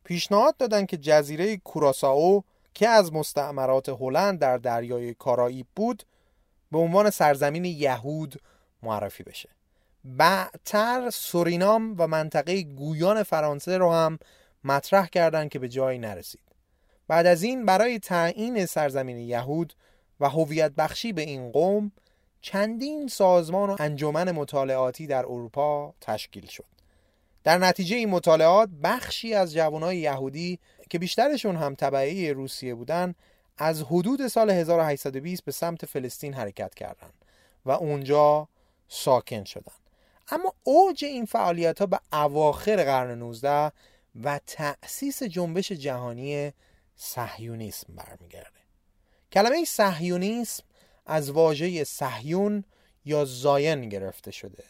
S1: پیشنهاد دادند که جزیره کوراسائو که از مستعمرات هلند در دریای کارائیب بود به عنوان سرزمین یهود معرفی بشه بعدتر سورینام و منطقه گویان فرانسه رو هم مطرح کردند که به جایی نرسید بعد از این برای تعیین سرزمین یهود و هویت بخشی به این قوم چندین سازمان و انجمن مطالعاتی در اروپا تشکیل شد در نتیجه این مطالعات بخشی از جوانای یهودی که بیشترشون هم طبعی روسیه بودن از حدود سال 1820 به سمت فلسطین حرکت کردند و اونجا ساکن شدند. اما اوج این فعالیت ها به اواخر قرن 19 و تأسیس جنبش جهانی صهیونیسم برمیگرده. کلمه صهیونیسم از واژه صهیون یا زاین گرفته شده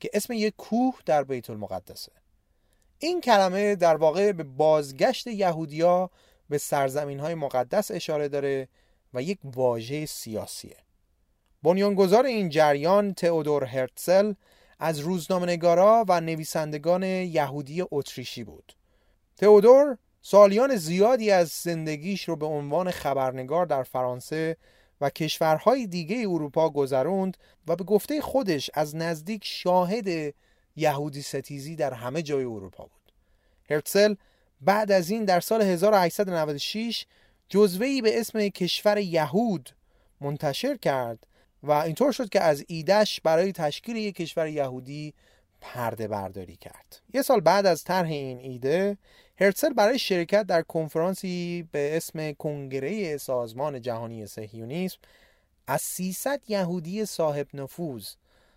S1: که اسم یک کوه در بیت المقدسه. این کلمه در واقع به بازگشت یهودیا به سرزمین های مقدس اشاره داره و یک واژه سیاسیه بنیانگذار این جریان تئودور هرتزل از روزنامه‌نگارا و نویسندگان یهودی اتریشی بود تئودور سالیان زیادی از زندگیش رو به عنوان خبرنگار در فرانسه و کشورهای دیگه اروپا گذروند و به گفته خودش از نزدیک شاهد یهودی ستیزی در همه جای اروپا بود. هرتزل بعد از این در سال 1896 جزوهی به اسم کشور یهود منتشر کرد و اینطور شد که از ایدش برای تشکیل یک کشور یهودی پرده برداری کرد. یه سال بعد از طرح این ایده هرتزل برای شرکت در کنفرانسی به اسم کنگره سازمان جهانی صهیونیسم از 300 یهودی صاحب نفوذ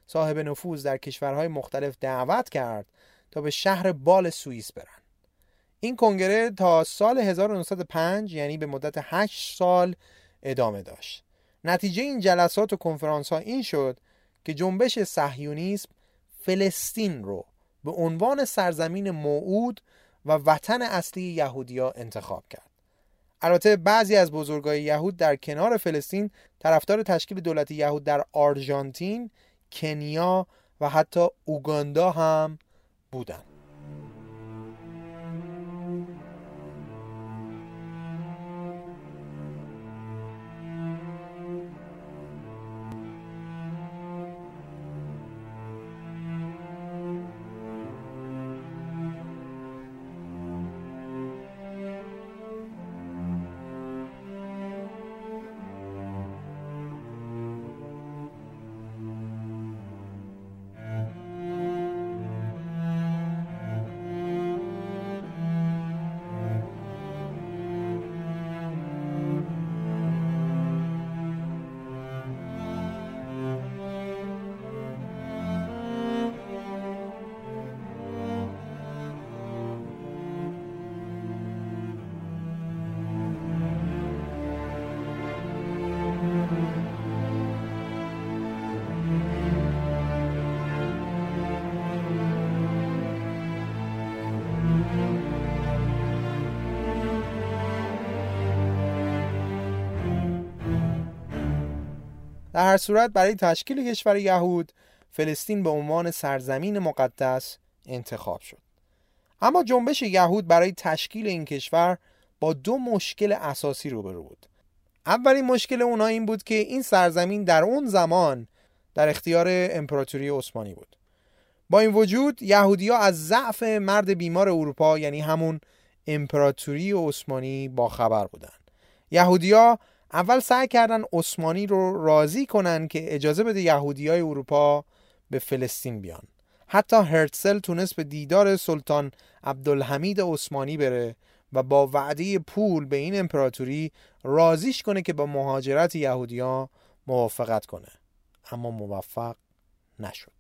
S1: صاحب نفوذ در کشورهای مختلف دعوت کرد تا به شهر بال سوئیس برن. این کنگره تا سال 1905 یعنی به مدت 8 سال ادامه داشت. نتیجه این جلسات و کنفرانس ها این شد که جنبش صهیونیسم فلسطین رو به عنوان سرزمین موعود و وطن اصلی یهودیا انتخاب کرد البته بعضی از بزرگای یهود در کنار فلسطین طرفدار تشکیل دولت یهود در آرژانتین، کنیا و حتی اوگاندا هم بودند. در صورت برای تشکیل کشور یهود فلسطین به عنوان سرزمین مقدس انتخاب شد. اما جنبش یهود برای تشکیل این کشور با دو مشکل اساسی روبرو بود. اولین مشکل اونا این بود که این سرزمین در اون زمان در اختیار امپراتوری عثمانی بود. با این وجود یهودی ها از ضعف مرد بیمار اروپا یعنی همون امپراتوری عثمانی با خبر بودن یهودیا اول سعی کردن عثمانی رو راضی کنن که اجازه بده یهودی های اروپا به فلسطین بیان. حتی هرتسل تونست به دیدار سلطان عبدالحمید عثمانی بره و با وعده پول به این امپراتوری رازیش کنه که با مهاجرت یهودیان موافقت کنه. اما موفق نشد.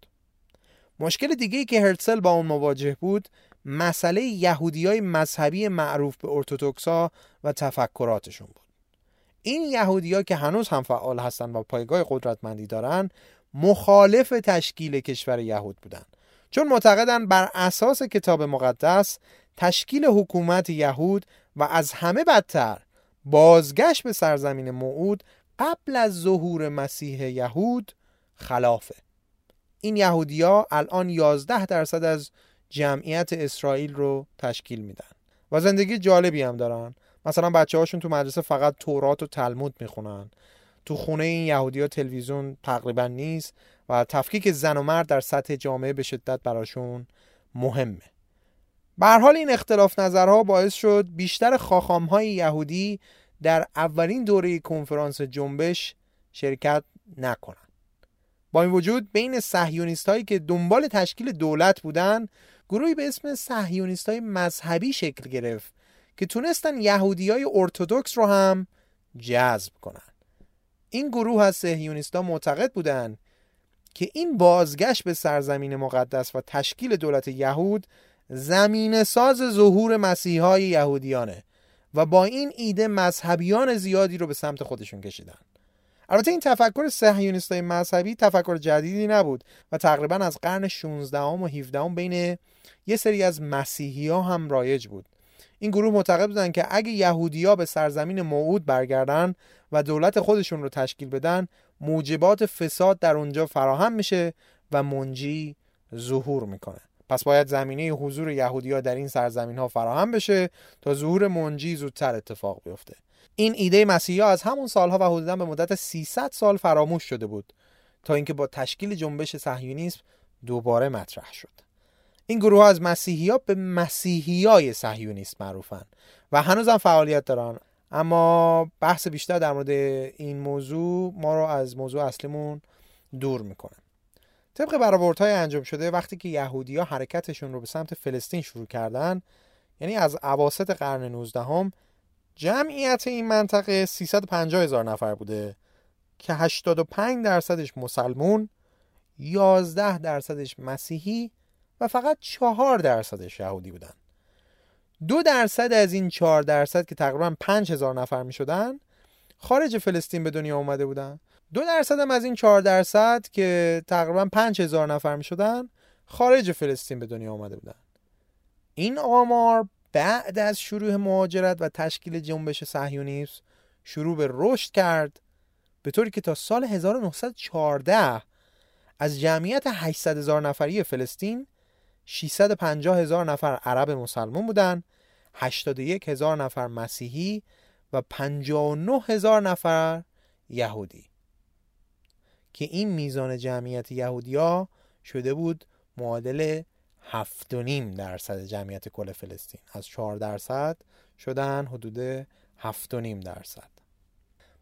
S1: مشکل دیگه که هرتسل با اون مواجه بود مسئله یهودی های مذهبی معروف به ارتودکسا و تفکراتشون بود. این یهودی که هنوز هم فعال هستن و پایگاه قدرتمندی دارن مخالف تشکیل کشور یهود بودن. چون معتقدن بر اساس کتاب مقدس تشکیل حکومت یهود و از همه بدتر بازگشت به سرزمین موعود قبل از ظهور مسیح یهود خلافه. این یهودیا الان 11 درصد از جمعیت اسرائیل رو تشکیل میدن. و زندگی جالبی هم دارن. مثلا بچه هاشون تو مدرسه فقط تورات و تلمود می‌خونن تو خونه این یهودی ها تلویزیون تقریبا نیست و تفکیک زن و مرد در سطح جامعه به شدت براشون مهمه به حال این اختلاف نظرها باعث شد بیشتر خاخام های یهودی در اولین دوره کنفرانس جنبش شرکت نکنند. با این وجود بین صهیونیست هایی که دنبال تشکیل دولت بودن گروهی به اسم صهیونیست های مذهبی شکل گرفت که تونستن یهودی های ارتودکس رو هم جذب کنن. این گروه از ها معتقد بودند که این بازگشت به سرزمین مقدس و تشکیل دولت یهود زمین ساز ظهور مسیحای یهودیانه و با این ایده مذهبیان زیادی رو به سمت خودشون کشیدن. البته این تفکر صهیونیستای مذهبی تفکر جدیدی نبود و تقریبا از قرن 16 و 17 بین یه سری از مسیحی ها هم رایج بود. این گروه معتقد بودن که اگه یهودیا به سرزمین موعود برگردن و دولت خودشون رو تشکیل بدن موجبات فساد در اونجا فراهم میشه و منجی ظهور می‌کنه. پس باید زمینه حضور یهودیا در این سرزمین ها فراهم بشه تا ظهور منجی زودتر اتفاق بیفته. این ایده مسیحی از همون سالها و حدودا به مدت 300 سال فراموش شده بود تا اینکه با تشکیل جنبش صهیونیسم دوباره مطرح شد. این گروه از مسیحی ها به مسیحی های صهیونیست معروفن و هنوزم فعالیت دارن. اما بحث بیشتر در مورد این موضوع ما رو از موضوع اصلیمون دور می‌کنه. طبق برآوردهای انجام شده وقتی که یهودی ها حرکتشون رو به سمت فلسطین شروع کردن یعنی از عواست قرن 19 هم جمعیت این منطقه 350 هزار نفر بوده که 85 درصدش مسلمون 11 درصدش مسیحی و فقط 4 درصدش یهودی بودن. دو درصد از این 4 درصد که تقریبا 5 هزار نفر می شدن خارج فلسطین به دنیا اومده بودن. دو درصد هم از این 4 درصد که تقریبا 5 هزار نفر می شدن خارج فلسطین به دنیا اومده بودن. این آمار بعد از شروع مهاجرت و تشکیل جنبش صهیونیسم شروع به رشد کرد به طوری که تا سال 1914 از جمعیت 800 هزار نفری فلسطین 650 هزار نفر عرب مسلمان بودند 81 هزار نفر مسیحی و 59 هزار نفر یهودی. که این میزان جمعیت یهودیا شده بود معادل 7.5 درصد جمعیت کل فلسطین. از 4 درصد شدن حدود 7.5 درصد.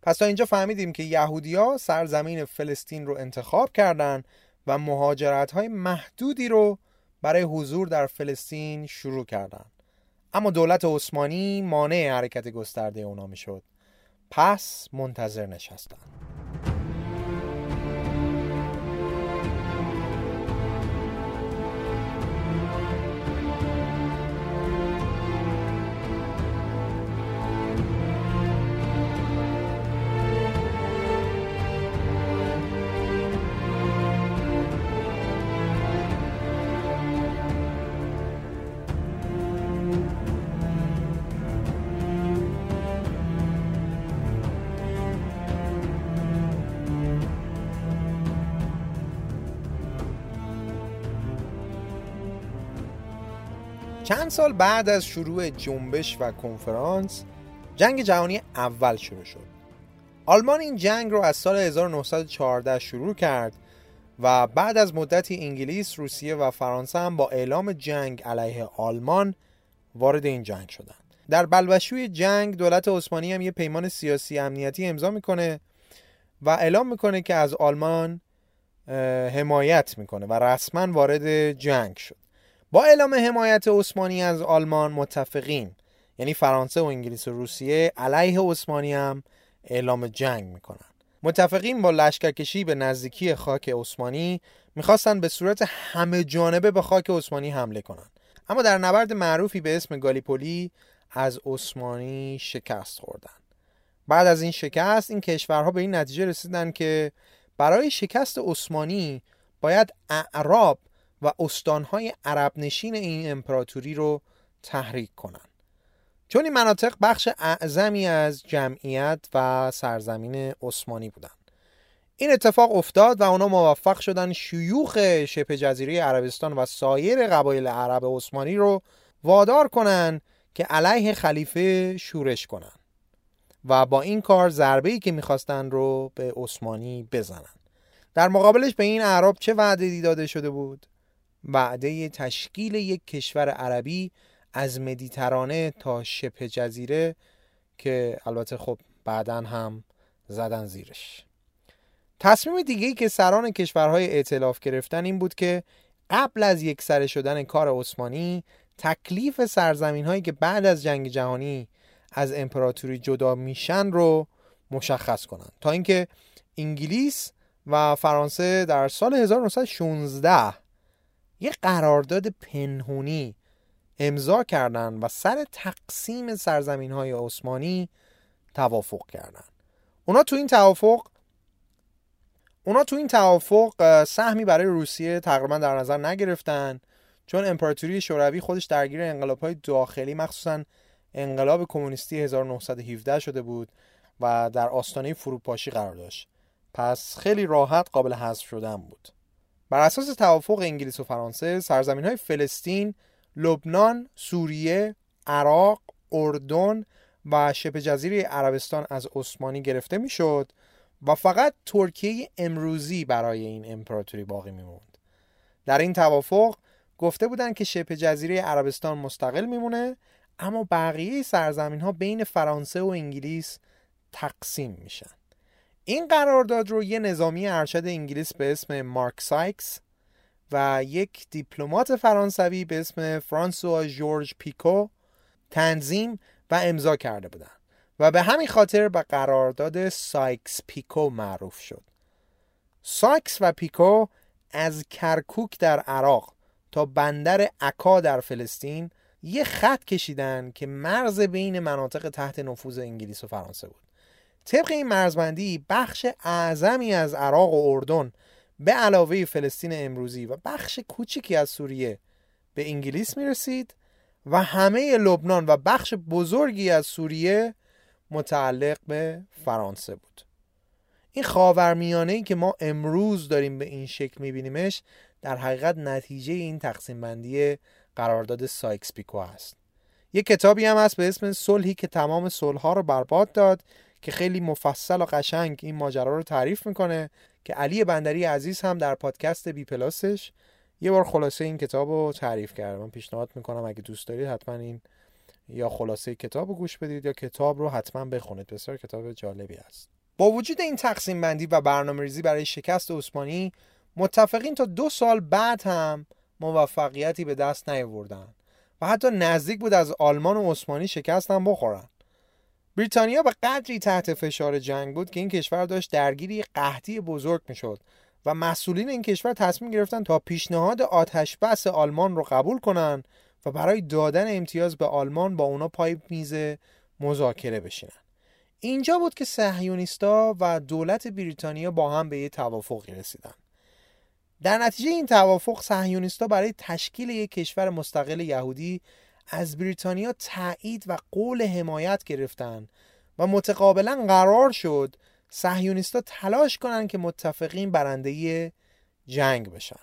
S1: پس تا اینجا فهمیدیم که یهودیا سرزمین فلسطین رو انتخاب کردند و مهاجرت های محدودی رو برای حضور در فلسطین شروع کردند. اما دولت عثمانی مانع حرکت گسترده اونا می‌شد. پس منتظر نشستند. چند سال بعد از شروع جنبش و کنفرانس جنگ جهانی اول شروع شد آلمان این جنگ رو از سال 1914 شروع کرد و بعد از مدتی انگلیس، روسیه و فرانسه هم با اعلام جنگ علیه آلمان وارد این جنگ شدند. در بلوشوی جنگ دولت عثمانی هم یه پیمان سیاسی امنیتی امضا می‌کنه و اعلام می‌کنه که از آلمان حمایت می‌کنه و رسما وارد جنگ شد. با اعلام حمایت عثمانی از آلمان متفقین یعنی فرانسه و انگلیس و روسیه علیه عثمانی هم اعلام جنگ می‌کنن. متفقین با لشکرکشی به نزدیکی خاک عثمانی می‌خواستن به صورت همه جانبه به خاک عثمانی حمله کنند اما در نبرد معروفی به اسم گالیپولی از عثمانی شکست خوردن. بعد از این شکست این کشورها به این نتیجه رسیدن که برای شکست عثمانی باید اعراب و استانهای عرب نشین این امپراتوری رو تحریک کنند چون این مناطق بخش اعظمی از جمعیت و سرزمین عثمانی بودند این اتفاق افتاد و اونا موفق شدن شیوخ شبه جزیره عربستان و سایر قبایل عرب عثمانی رو وادار کنن که علیه خلیفه شورش کنن و با این کار ضربه ای که می‌خواستن رو به عثمانی بزنن. در مقابلش به این عرب چه وعده داده شده بود؟ وعده تشکیل یک کشور عربی از مدیترانه تا شبه جزیره که البته خب بعدا هم زدن زیرش. تصمیم دیگه ای که سران کشورهای ائتلاف گرفتن این بود که قبل از یک سر شدن کار عثمانی تکلیف سرزمین هایی که بعد از جنگ جهانی از امپراتوری جدا میشن رو مشخص کنند تا اینکه انگلیس و فرانسه در سال 1916 یک قرارداد پنهونی امضا کردند و سر تقسیم سرزمین های عثمانی توافق کردند. اونا تو این توافق اونا تو این توافق سهمی برای روسیه تقریبا در نظر نگرفتن چون امپراتوری شوروی خودش درگیر انقلاب های داخلی مخصوصا انقلاب کمونیستی 1917 شده بود و در آستانه فروپاشی قرار داشت پس خیلی راحت قابل حذف شدن بود بر اساس توافق انگلیس و فرانسه سرزمین های فلسطین لبنان، سوریه، عراق، اردن و شبه جزیره عربستان از عثمانی گرفته می‌شد و فقط ترکیه امروزی برای این امپراتوری باقی میموند. در این توافق گفته بودند که شبه جزیره عربستان مستقل میمونه اما بقیه سرزمین ها بین فرانسه و انگلیس تقسیم میشن. این قرارداد رو یه نظامی ارشد انگلیس به اسم مارک سایکس و یک دیپلمات فرانسوی به اسم فرانسوا جورج پیکو تنظیم و امضا کرده بودند و به همین خاطر به قرارداد سایکس پیکو معروف شد. سایکس و پیکو از کرکوک در عراق تا بندر عکا در فلسطین یه خط کشیدن که مرز بین مناطق تحت نفوذ انگلیس و فرانسه بود. طبق این مرزبندی بخش اعظمی از عراق و اردن به علاوه فلسطین امروزی و بخش کوچکی از سوریه به انگلیس می رسید و همه لبنان و بخش بزرگی از سوریه متعلق به فرانسه بود. این خاورمیانه ای که ما امروز داریم به این شکل میبینیمش در حقیقت نتیجه این تقسیم بندی قرارداد سایکس پیکو است یه کتابی هم هست به اسم صلحی که تمام صلحها رو برباد داد. که خیلی مفصل و قشنگ این ماجرا رو تعریف می‌کنه که علی بندری عزیز هم در پادکست بی پلاسش یه بار خلاصه این کتاب رو تعریف کرد من پیشنهاد می‌کنم اگه دوست دارید حتما این یا خلاصه کتاب رو گوش بدید یا کتاب رو حتما بخونید. بسیار کتاب جالبی است با وجود این تقسیم بندی و برنامه ریزی برای شکست عثمانی متفقین تا دو سال بعد هم موفقیتی به دست نیاوردن و حتی نزدیک بود از آلمان و عثمانی شکست هم بخورن. بریتانیا به قدری تحت فشار جنگ بود که این کشور داشت درگیری قحطی بزرگ می‌شد و مسئولین این کشور تصمیم گرفتن تا پیشنهاد آتش بس آلمان رو قبول کنند و برای دادن امتیاز به آلمان با اونا پای میز مذاکره بشینن. اینجا بود که صهیونیستا و دولت بریتانیا با هم به یه توافقی رسیدن. در نتیجه این توافق صهیونیستا برای تشکیل یک کشور مستقل یهودی از بریتانیا تایید و قول حمایت گرفتن و متقابلا قرار شد صهیونیستا تلاش کنند که متفقین برنده جنگ بشن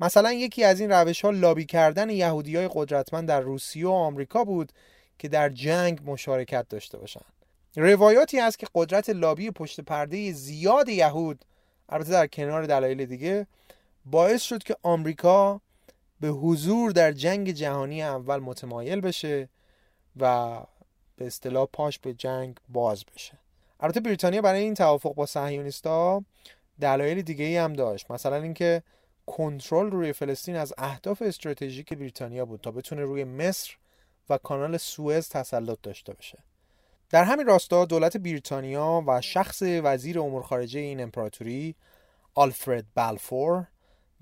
S1: مثلا یکی از این روش ها لابی کردن یهودی های قدرتمند در روسیه و آمریکا بود که در جنگ مشارکت داشته باشند. روایاتی هست که قدرت لابی پشت پرده زیاد یهود البته در کنار دلایل دیگه باعث شد که آمریکا به حضور در جنگ جهانی اول متمایل بشه و به اصطلاح پاش به جنگ باز بشه. البته بریتانیا برای این توافق با صهیونیستا دلایل دیگه ای هم داشت. مثلا اینکه کنترل روی فلسطین از اهداف استراتژیک بریتانیا بود تا بتونه روی مصر و کانال سوئز تسلط داشته باشه. در همین راستا دولت بریتانیا و شخص وزیر امور خارجه این امپراتوری آلفرد بالفور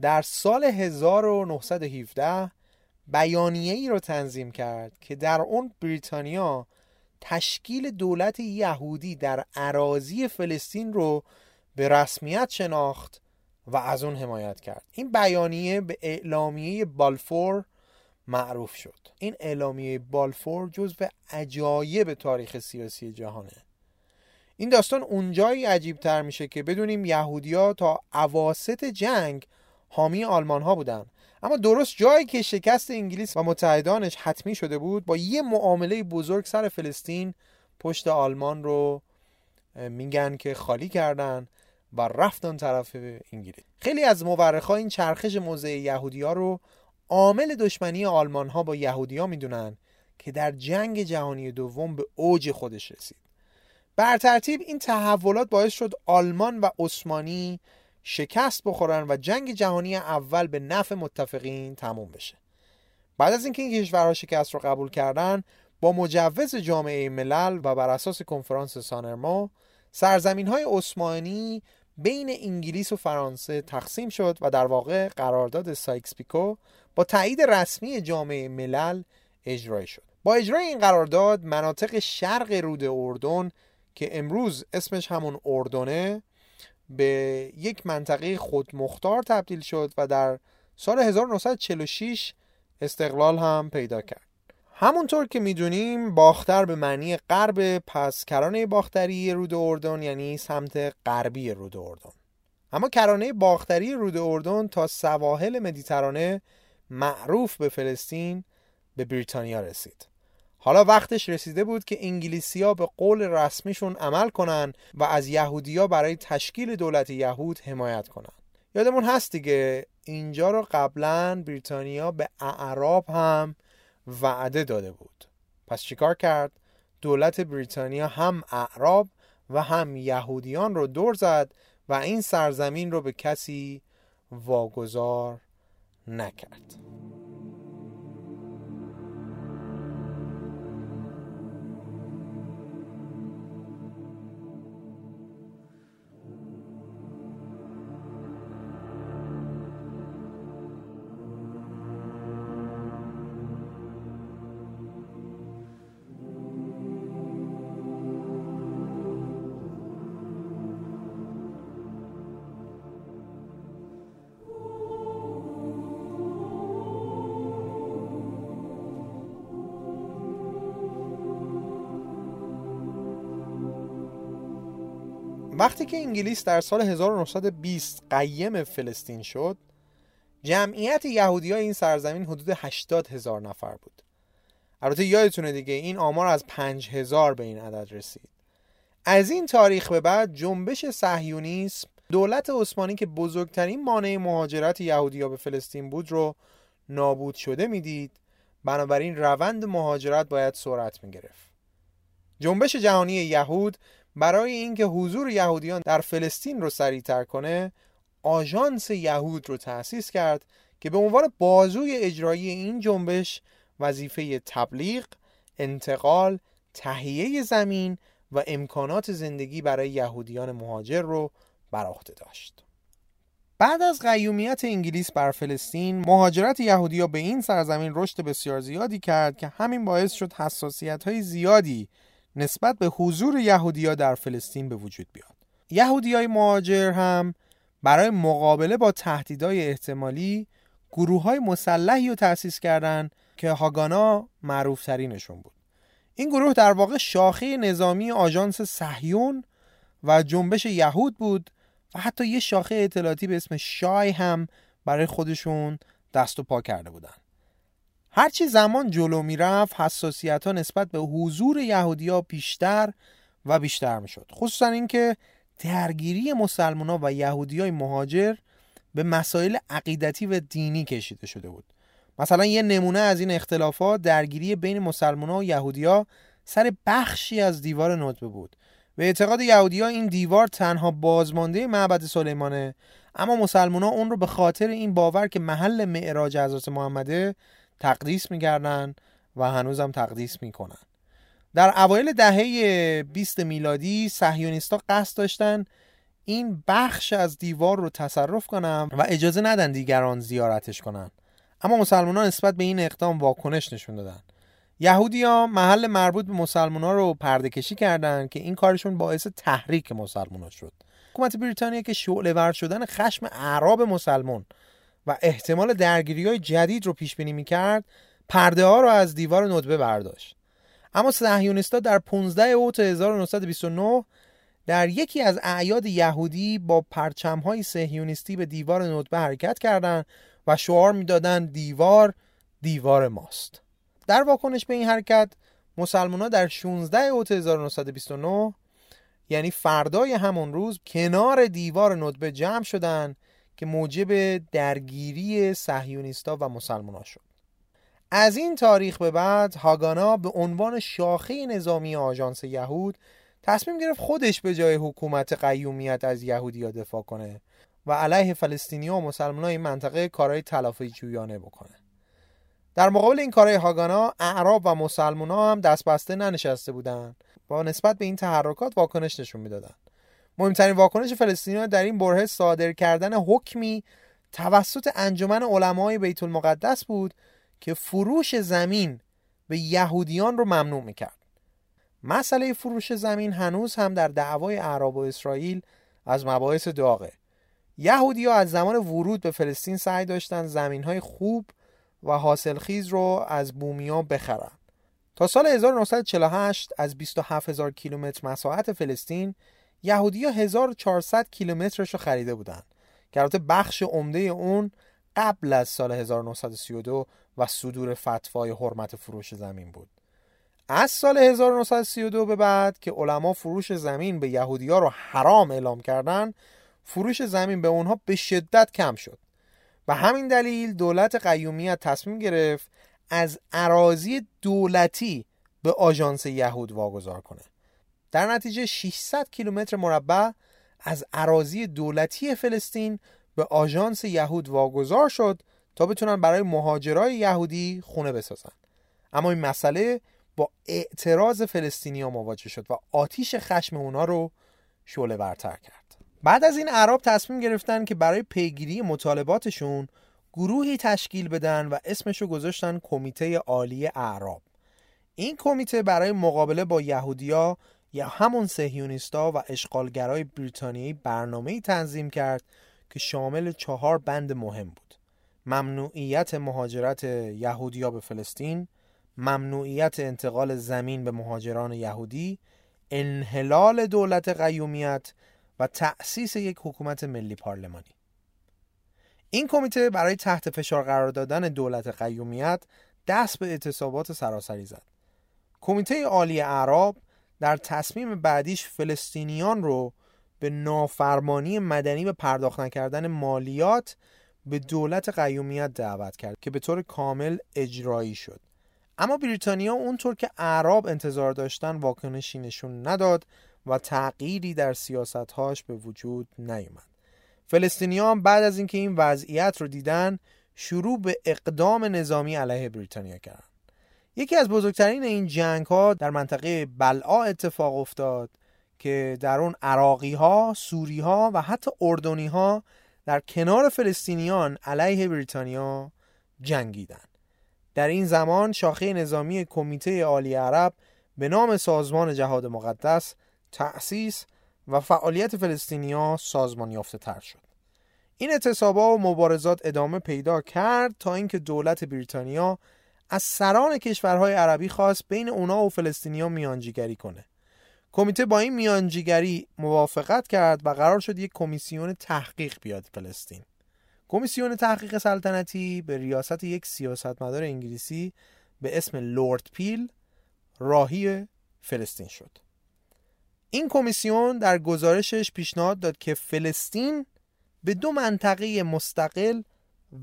S1: در سال 1917 بیانیه ای رو تنظیم کرد که در اون بریتانیا تشکیل دولت یهودی در عراضی فلسطین رو به رسمیت شناخت و از اون حمایت کرد. این بیانیه به اعلامیه بالفور معروف شد. این اعلامیه بالفور جزو عجایب تاریخ سیاسی جهانه. این داستان اونجایی عجیب تر میشه که بدونیم یهودیا تا عواست جنگ حامی آلمان ها بودن. اما درست جایی که شکست انگلیس و متحدانش حتمی شده بود با یه معامله بزرگ سر فلسطین پشت آلمان رو میگن که خالی کردن و رفتن طرف انگلیس. خیلی از مورخا این چرخش موضع یهودی ها رو عامل دشمنی آلمان ها با یهودی ها می‌دونن که در جنگ جهانی دوم به اوج خودش رسید. بر ترتیب این تحولات باعث شد آلمان و عثمانی شکست بخورن و جنگ جهانی اول به نفع متفقین تموم بشه. بعد از اینکه این کشورها شکست رو قبول کردن با مجوز جامعه ملل و بر اساس کنفرانس سان رمو سرزمین های عثمانی بین انگلیس و فرانسه تقسیم شد و در واقع قرارداد سایکس پیکو با تایید رسمی جامعه ملل اجرایی شد. با اجرای این قرارداد مناطق شرق رود اردن که امروز اسمش همون اردنه به یک منطقه خودمختار تبدیل شد و در سال 1946 استقلال هم پیدا کرد. همونطور که می‌دونیم باختر به معنی غرب پس کرانه باختری رود اردن یعنی سمت غربی رود اردن. اما کرانه باختری رود اردن تا سواحل مدیترانه معروف به فلسطین به بریتانیا رسید. حالا وقتش رسیده بود که انگلیسیا به قول رسمیشون عمل کنن و از یهودیا برای تشکیل دولت یهود حمایت کنن. یادمون هست دیگه اینجا رو قبلا بریتانیا به اعراب هم وعده داده بود. پس چیکار کرد؟ دولت بریتانیا هم اعراب و هم یهودیان رو دور زد و این سرزمین رو به کسی واگذار نکرد. وقتی که انگلیس در سال 1920 قیم فلسطین شد جمعیت یهودی های این سرزمین حدود 80 هزار نفر بود. البته یادتونه دیگه این آمار از 5 هزار به این عدد رسید. از این تاریخ به بعد جنبش صهیونیسم دولت عثمانی که بزرگترین مانع مهاجرت یهودیا به فلسطین بود رو نابود شده می‌دید. بنابراین روند مهاجرت باید سرعت می‌گرفت. جنبش جهانی یهود برای اینکه حضور یهودیان در فلسطین رو سریعتر کنه آژانس یهود رو تأسیس کرد که به عنوان بازوی اجرایی این جنبش وظیفه تبلیغ، انتقال، تهیه زمین و امکانات زندگی برای یهودیان مهاجر رو بر عهده داشت. بعد از قیومیت انگلیس بر فلسطین مهاجرت یهودیا به این سرزمین رشد بسیار زیادی کرد که همین باعث شد حساسیت های زیادی نسبت به حضور یهودیا در فلسطین به وجود بیاد. یهودیای مهاجر هم برای مقابله با تهدیدهای احتمالی گروه های مسلحی رو تأسیس کردند که هاگانا معروف ترینشون بود. این گروه در واقع شاخه نظامی آژانس صهیون و جنبش یهود بود و حتی یه شاخه اطلاعاتی به اسم شای هم برای خودشون دست و پا کرده بودن. هرچی زمان جلو می‌رفت حساسیت ها نسبت به حضور یهودی ها بیشتر و بیشتر می‌شد. خصوصا اینکه درگیری مسلمان ها و یهودی های مهاجر به مسائل عقیدتی و دینی کشیده شده بود. مثلا یه نمونه از این اختلافات درگیری بین مسلمان ها و یهودی ها سر بخشی از دیوار ندبه بود. به اعتقاد یهودی ها این دیوار تنها بازمانده معبد سلیمانه اما مسلمان ها اون رو به خاطر این باور که محل معراج حضرت محمده تقدیس می‌کردن و هنوزم تقدیس می‌کنن. در اوایل دهه 20 میلادی صهیونیستا قصد داشتن این بخش از دیوار رو تصرف کنن و اجازه ندن دیگران زیارتش کنن. اما مسلمان نسبت به این اقدام واکنش نشون دادن. یهودی ها محل مربوط به مسلمان ها رو پرده کشی کردن که این کارشون باعث تحریک مسلمان ها شد. حکومت بریتانیا که شعله ور شدن خشم اعراب مسلمان و احتمال درگیری های جدید رو پیش بینی می‌کرد پرده ها رو از دیوار ندبه برداشت. اما صهیونیستا در 15 اوت 1929 در یکی از اعیاد یهودی با پرچم های صهیونیستی به دیوار ندبه حرکت کردند و شعار می‌دادند دیوار دیوار ماست. در واکنش به این حرکت مسلمان ها در 16 اوت 1929 یعنی فردای همون روز کنار دیوار ندبه جمع شدند که موجب درگیری صهیونیستا و مسلمان ها شد. از این تاریخ به بعد هاگانا به عنوان شاخه نظامی آژانس یهود تصمیم گرفت خودش به جای حکومت قیومیت از یهودیا دفاع کنه و علیه فلسطینی و مسلمان این منطقه کارهای تلافی جویانه بکنه. در مقابل این کارهای هاگانا اعراب و مسلمان هم دست بسته ننشسته بودند. با نسبت به این تحرکات واکنش نشون می‌دادند. مهمترین واکنش فلسطینیان در این بره صادر کردن حکمی توسط انجمن علمای بیت المقدس بود که فروش زمین به یهودیان رو ممنوع می‌کرد. مسئله فروش زمین هنوز هم در دعوای اعراب و اسرائیل از مباحث داغه. یهودی ها از زمان ورود به فلسطین سعی داشتن زمین های خوب و حاصلخیز رو از بومیا بخرن. تا سال 1948 از 27 هزار کیلومتر مساحت فلسطین یهودی ها 1400 کیلومترش رو خریده بودند که البته بخش عمده اون قبل از سال 1932 و صدور فتوای حرمت فروش زمین بود. از سال 1932 به بعد که علما فروش زمین به یهودی ها رو حرام اعلام کردن فروش زمین به اونها به شدت کم شد. و همین دلیل دولت قیومیت تصمیم گرفت از عراضی دولتی به آژانس یهود واگذار کنه. در نتیجه 600 کیلومتر مربع از عراضی دولتی فلسطین به آژانس یهود واگذار شد تا بتونن برای مهاجرای یهودی خونه بسازن. اما این مسئله با اعتراض فلسطینی ها مواجه شد و آتیش خشم اونا رو شعله ورتر کرد. بعد از این عرب تصمیم گرفتن که برای پیگیری مطالباتشون گروهی تشکیل بدن و اسمشو گذاشتن کمیته عالی اعراب. این کمیته برای مقابله با یهودیا یا همون سهیونیستا و اشغالگرای بریتانیایی برنامه‌ای تنظیم کرد که شامل چهار بند مهم بود. ممنوعیت مهاجرت یهودیا به فلسطین ممنوعیت انتقال زمین به مهاجران یهودی انحلال دولت قیومیت و تأسیس یک حکومت ملی پارلمانی. این کمیته برای تحت فشار قرار دادن دولت قیومیت دست به اعتصابات سراسری زد. کمیته عالی اعراب در تصمیم بعدیش فلسطینیان رو به نافرمانی مدنی به پرداخت نکردن مالیات به دولت قیومیت دعوت کرد که به طور کامل اجرایی شد. اما بریتانیا اونطور که اعراب انتظار داشتن واکنشی نشون نداد و تغییری در سیاستهاش به وجود نیومد. فلسطینیان بعد از اینکه این وضعیت رو دیدن شروع به اقدام نظامی علیه بریتانیا کردن. یکی از بزرگترین این جنگ ها در منطقه بلعا اتفاق افتاد که در اون عراقی ها، سوری ها و حتی اردنی ها در کنار فلسطینیان علیه بریتانیا جنگیدن. در این زمان شاخه نظامی کمیته عالی عرب به نام سازمان جهاد مقدس تأسیس و فعالیت فلسطینیا سازمان یافته تر شد. این اعتصابا و مبارزات ادامه پیدا کرد تا اینکه دولت بریتانیا از سران کشورهای عربی خواست بین اونا و فلسطینیا میانجیگری کنه. کمیته با این میانجیگری موافقت کرد و قرار شد یک کمیسیون تحقیق بیاد فلسطین. کمیسیون تحقیق سلطنتی به ریاست یک سیاستمدار انگلیسی به اسم لورد پیل راهی فلسطین شد. این کمیسیون در گزارشش پیشنهاد داد که فلسطین به دو منطقه مستقل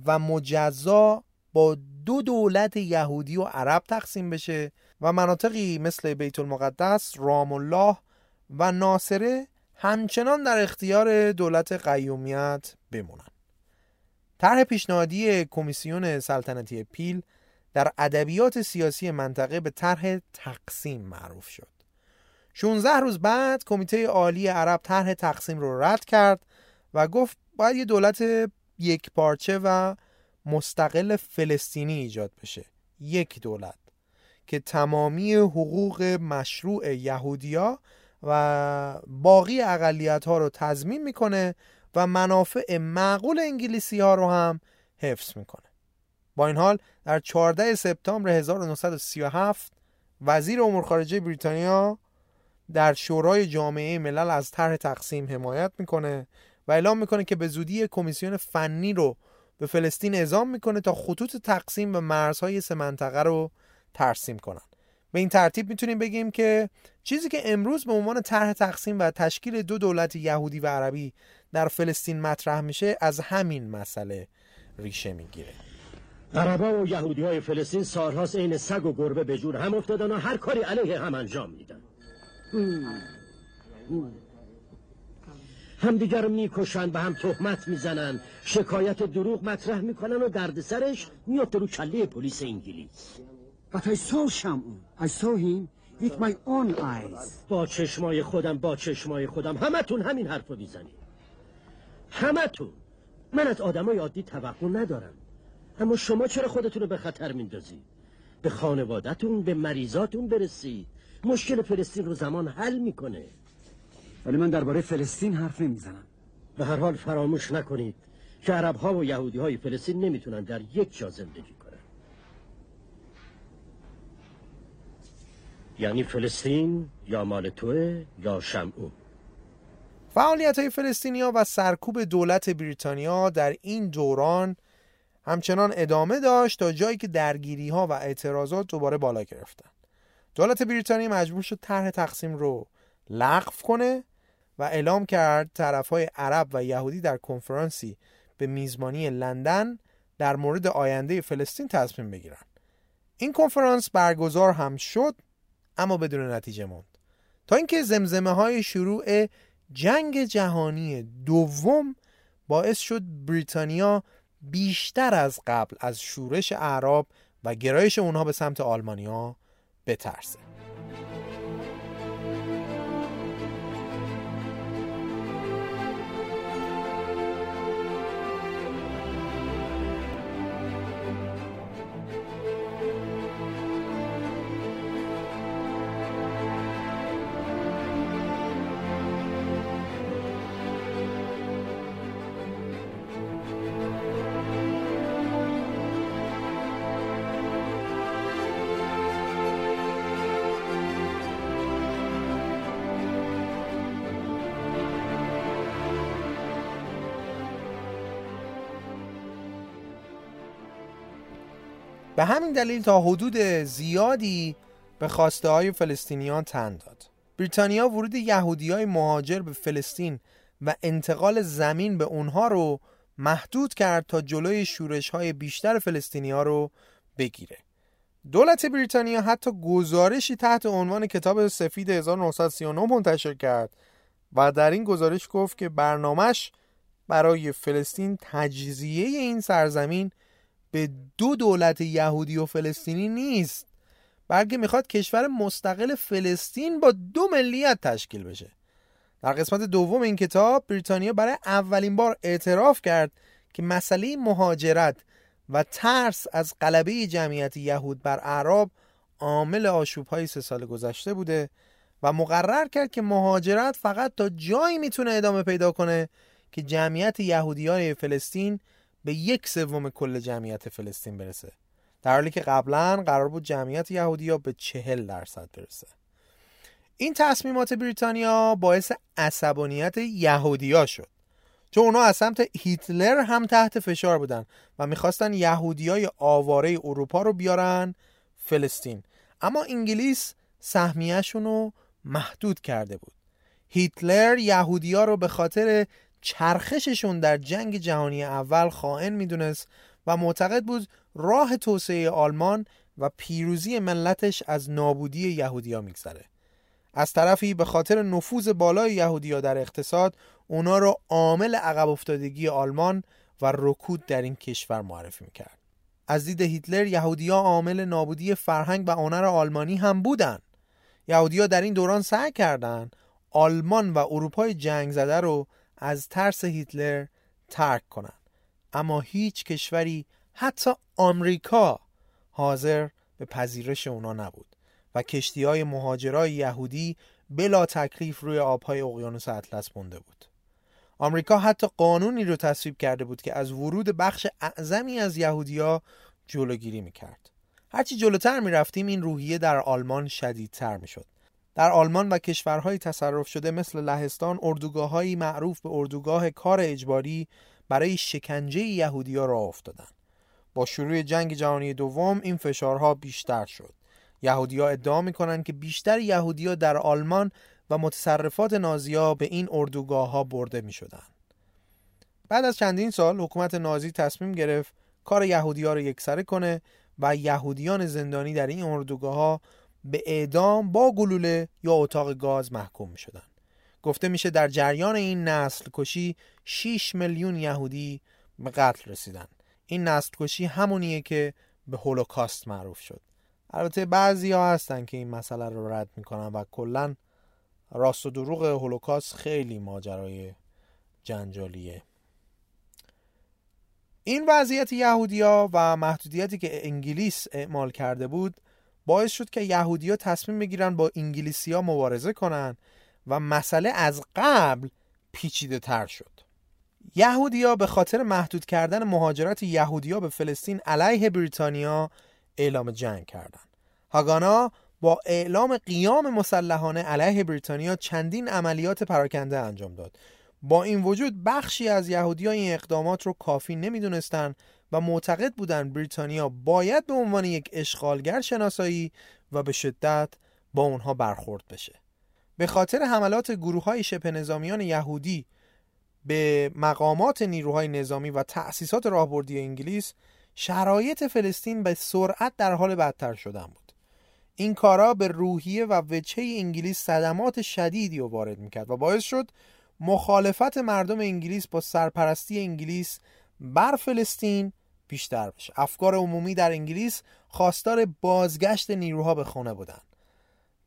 S1: و مجزا با دو دولت یهودی و عرب تقسیم بشه و مناطقی مثل بیت المقدس، رام الله و ناصره همچنان در اختیار دولت قیومیت بمونن. طرح پیشنهادی کمیسیون سلطنتی پیل در ادبیات سیاسی منطقه به طرح تقسیم معروف شد. 16 روز بعد کمیته عالی عرب طرح تقسیم رو رد کرد و گفت باید یه دولت یک پارچه و مستقل فلسطینی ایجاد بشه. یک دولت که تمامی حقوق مشروع یهودیا و باقی اقلیت ها رو تضمین می‌کنه و منافع معقول انگلیسی ها رو هم حفظ می‌کنه. با این حال در 14 سپتامبر 1937 وزیر امور خارجه بریتانیا در شورای جامعه ملل از طرح تقسیم حمایت می‌کنه و اعلام می‌کنه که به زودی کمیسیون فنی رو به فلسطین اعزام می‌کنه تا خطوط تقسیم به مرزهای سه منطقه رو ترسیم کنن. به این ترتیب می‌تونیم بگیم که چیزی که امروز به عنوان طرح تقسیم و تشکیل دو دولت یهودی و عربی در فلسطین مطرح میشه از همین مسئله ریشه می‌گیره.
S5: عربا و یهودی های فلسطین سالهاست عین سگ و گربه به جور هم افتادن و هر کاری علیه هم انجام میدن. همدیگر می‌کشن به هم تهمت می‌زنن. شکایت دروغ مطرح می‌کنن و دردسرش میفته رو کله پلیس انگلیس.
S6: But I saw Shamun. I saw him with my own eyes.
S5: با چشمای خودم با چشمای خودم. همتون همین حرفو می‌زنید. همتون. من از آدمای عادی توقع ندارم. اما شما چرا خودتون رو به خطر میندازید؟ به خانوادتون به مریضاتون برسید. مشکل فلسطین رو زمان حل می‌کنه.
S6: ولی من درباره فلسطین حرف نمی‌زنم.
S5: به هر حال فراموش نکنید که عرب ها و یهودی های فلسطین نمی‌تونن در یک جا زندگی کنن. یعنی فلسطین یا مال توه یا شمعون
S1: فعالیت های فلسطینیا و سرکوب دولت بریتانیا در این دوران همچنان ادامه داشت تا جایی که درگیری ها و اعتراضات دوباره بالا گرفتن. دولت بریتانیا مجبور شد طرح تقسیم رو لغو کنه و اعلام کرد طرفهای عرب و یهودی در کنفرانسی به میزبانی لندن در مورد آینده فلسطین تصمیم بگیرن این کنفرانس برگزار هم شد اما بدون نتیجه ماند تا اینکه زمزمه های شروع جنگ جهانی دوم باعث شد بریتانیا بیشتر از قبل از شورش اعراب و گرایش اونها به سمت آلمانیا بترسه. به همین دلیل تا حدود زیادی به خواسته های فلسطینیان تن داد. بریتانیا ورود یهودی های مهاجر به فلسطین و انتقال زمین به اونها رو محدود کرد تا جلوی شورش های بیشتر فلسطینی ها رو بگیره. دولت بریتانیا حتی گزارشی تحت عنوان کتاب سفید 1939 منتشر کرد و در این گزارش گفت که برنامهش برای فلسطین تجزیه این سرزمین به دو دولت یهودی و فلسطینی نیست. بلکه می‌خواد کشور مستقل فلسطین با دو ملیت تشکیل بشه. در قسمت دوم این کتاب بریتانیا برای اولین بار اعتراف کرد که مسئله مهاجرت و ترس از غلبه جمعیت یهود بر اعراب عامل آشوب های سه سال گذشته بوده و مقرر کرد که مهاجرت فقط تا جایی می‌تونه ادامه پیدا کنه که جمعیت یهودیان فلسطین به یک سوم کل جمعیت فلسطین برسه. در حالی که قبلا قرار بود جمعیت یهودیا به چهل درصد برسه. این تصمیمات بریتانیا باعث عصبانیت یهودیا شد چون اونا از سمت هیتلر هم تحت فشار بودن و می‌خواستن یهودیای آواره اروپا رو بیارن فلسطین. اما انگلیس سهمیهشون رو محدود کرده بود. هیتلر یهودیا رو به خاطر چرخششون در جنگ جهانی اول خائن می‌دونست و معتقد بود راه توسعه آلمان و پیروزی ملتش از نابودی یهودیا میگذره. از طرفی به خاطر نفوذ بالای یهودیا در اقتصاد اونا رو عامل عقب افتادگی آلمان و رکود در این کشور معرفی می‌کرد. از دید هیتلر یهودیا عامل نابودی فرهنگ و هنر آلمانی هم بودن. یهودیا در این دوران سعی کردند آلمان و اروپای جنگ زده رو از ترس هیتلر ترک کنند. اما هیچ کشوری حتی آمریکا حاضر به پذیرش اونا نبود و کشتی های مهاجرای یهودی بلا تکلیف روی آبهای اقیانوس اطلس مونده بود. آمریکا حتی قانونی رو تصویب کرده بود که از ورود بخش اعظمی از یهودیا جلوگیری می‌کرد. هرچی جلوتر می‌رفتیم این روحیه در آلمان شدیدتر می‌شد. در آلمان و کشورهای تصرف شده مثل لهستان اردوگاههایی معروف به اردوگاه کار اجباری برای شکنجه یهودیا را افتادند با شروع جنگ جهانی دوم این فشارها بیشتر شد یهودیا ادعا می‌کنند که بیشتر یهودیا در آلمان و متصرفات نازیا به این اردوگاه ها برده می شدن. بعد از چندین سال حکومت نازی تصمیم گرفت کار یهودی رو یکسره کنه و یهودیان زندانی در این اردوگاه ها به اعدام با گلوله یا اتاق گاز محکوم می شدن. گفته میشه در جریان این نسل کشی 6 میلیون یهودی به قتل رسیدن. این نسل کشی همونیه که به هولوکاست معروف شد. البته بعضی ها هستن که این مسئله رو رد می‌کنن و کلا راست و دروغ هولوکاست خیلی ماجرای جنجالیه. این وضعیت یهودیا و محدودیتی که انگلیس اعمال کرده بود باعث شد که یهودیا تصمیم بگیرن با انگلیسیا مبارزه کنن و مسئله از قبل پیچیده تر شد یهودیا به خاطر محدود کردن مهاجرت یهودیا به فلسطین علیه بریتانیا اعلام جنگ کردند. هاگانا با اعلام قیام مسلحانه علیه بریتانیا چندین عملیات پراکنده انجام داد با این وجود بخشی از یهودی این اقدامات رو کافی نمی‌دونستند و معتقد بودند بریتانیا باید به عنوان یک اشغالگر شناسایی و به شدت با اونها برخورد بشه. به خاطر حملات گروه های شبه نظامیان یهودی به مقامات نیروهای نظامی و تأسیسات راهبردی انگلیس شرایط فلسطین به سرعت در حال بدتر شدن بود. این کارا به روحیه و وجهه انگلیس صدمات شدیدی رو وارد می‌کرد و باعث شد مخالفت مردم انگلیس با سرپرستی انگلیس بر فلسطین بیشتر بشه. افکار عمومی در انگلیس خواستار بازگشت نیروها به خونه بودند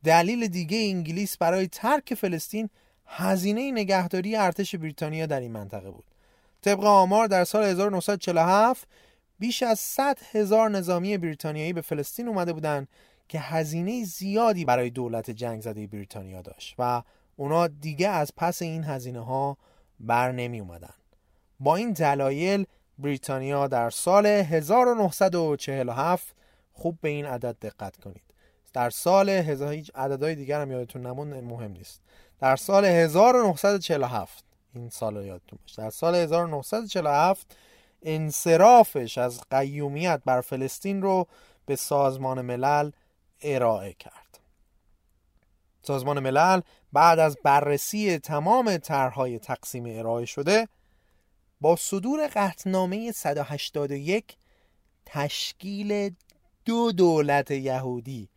S1: دلیل دیگه انگلیس برای ترک فلسطین هزینه نگهداری ارتش بریتانیا در این منطقه بود. طبق آمار در سال 1947 بیش از 100 هزار نظامی بریتانیایی به فلسطین اومده بودند که هزینه زیادی برای دولت جنگ زده بریتانیا داشت و اونا دیگه از پس این هزینه ها بر نمی اومدن. با این دلایل بریتانیا در سال 1947 خوب به این عدد دقت کنید. در سال هزار هیچ عددهای دیگر هم یادتون نمون مهم نیست. در سال 1947 این سال یادتون باشه. در سال 1947 انصرافش از قیومیت بر فلسطین رو به سازمان ملل ارائه کرد. سازمان ملل بعد از بررسی تمام طرحهای تقسیم ارائه شده با صدور قطنامه 181 تشکیل دو دولت یهودی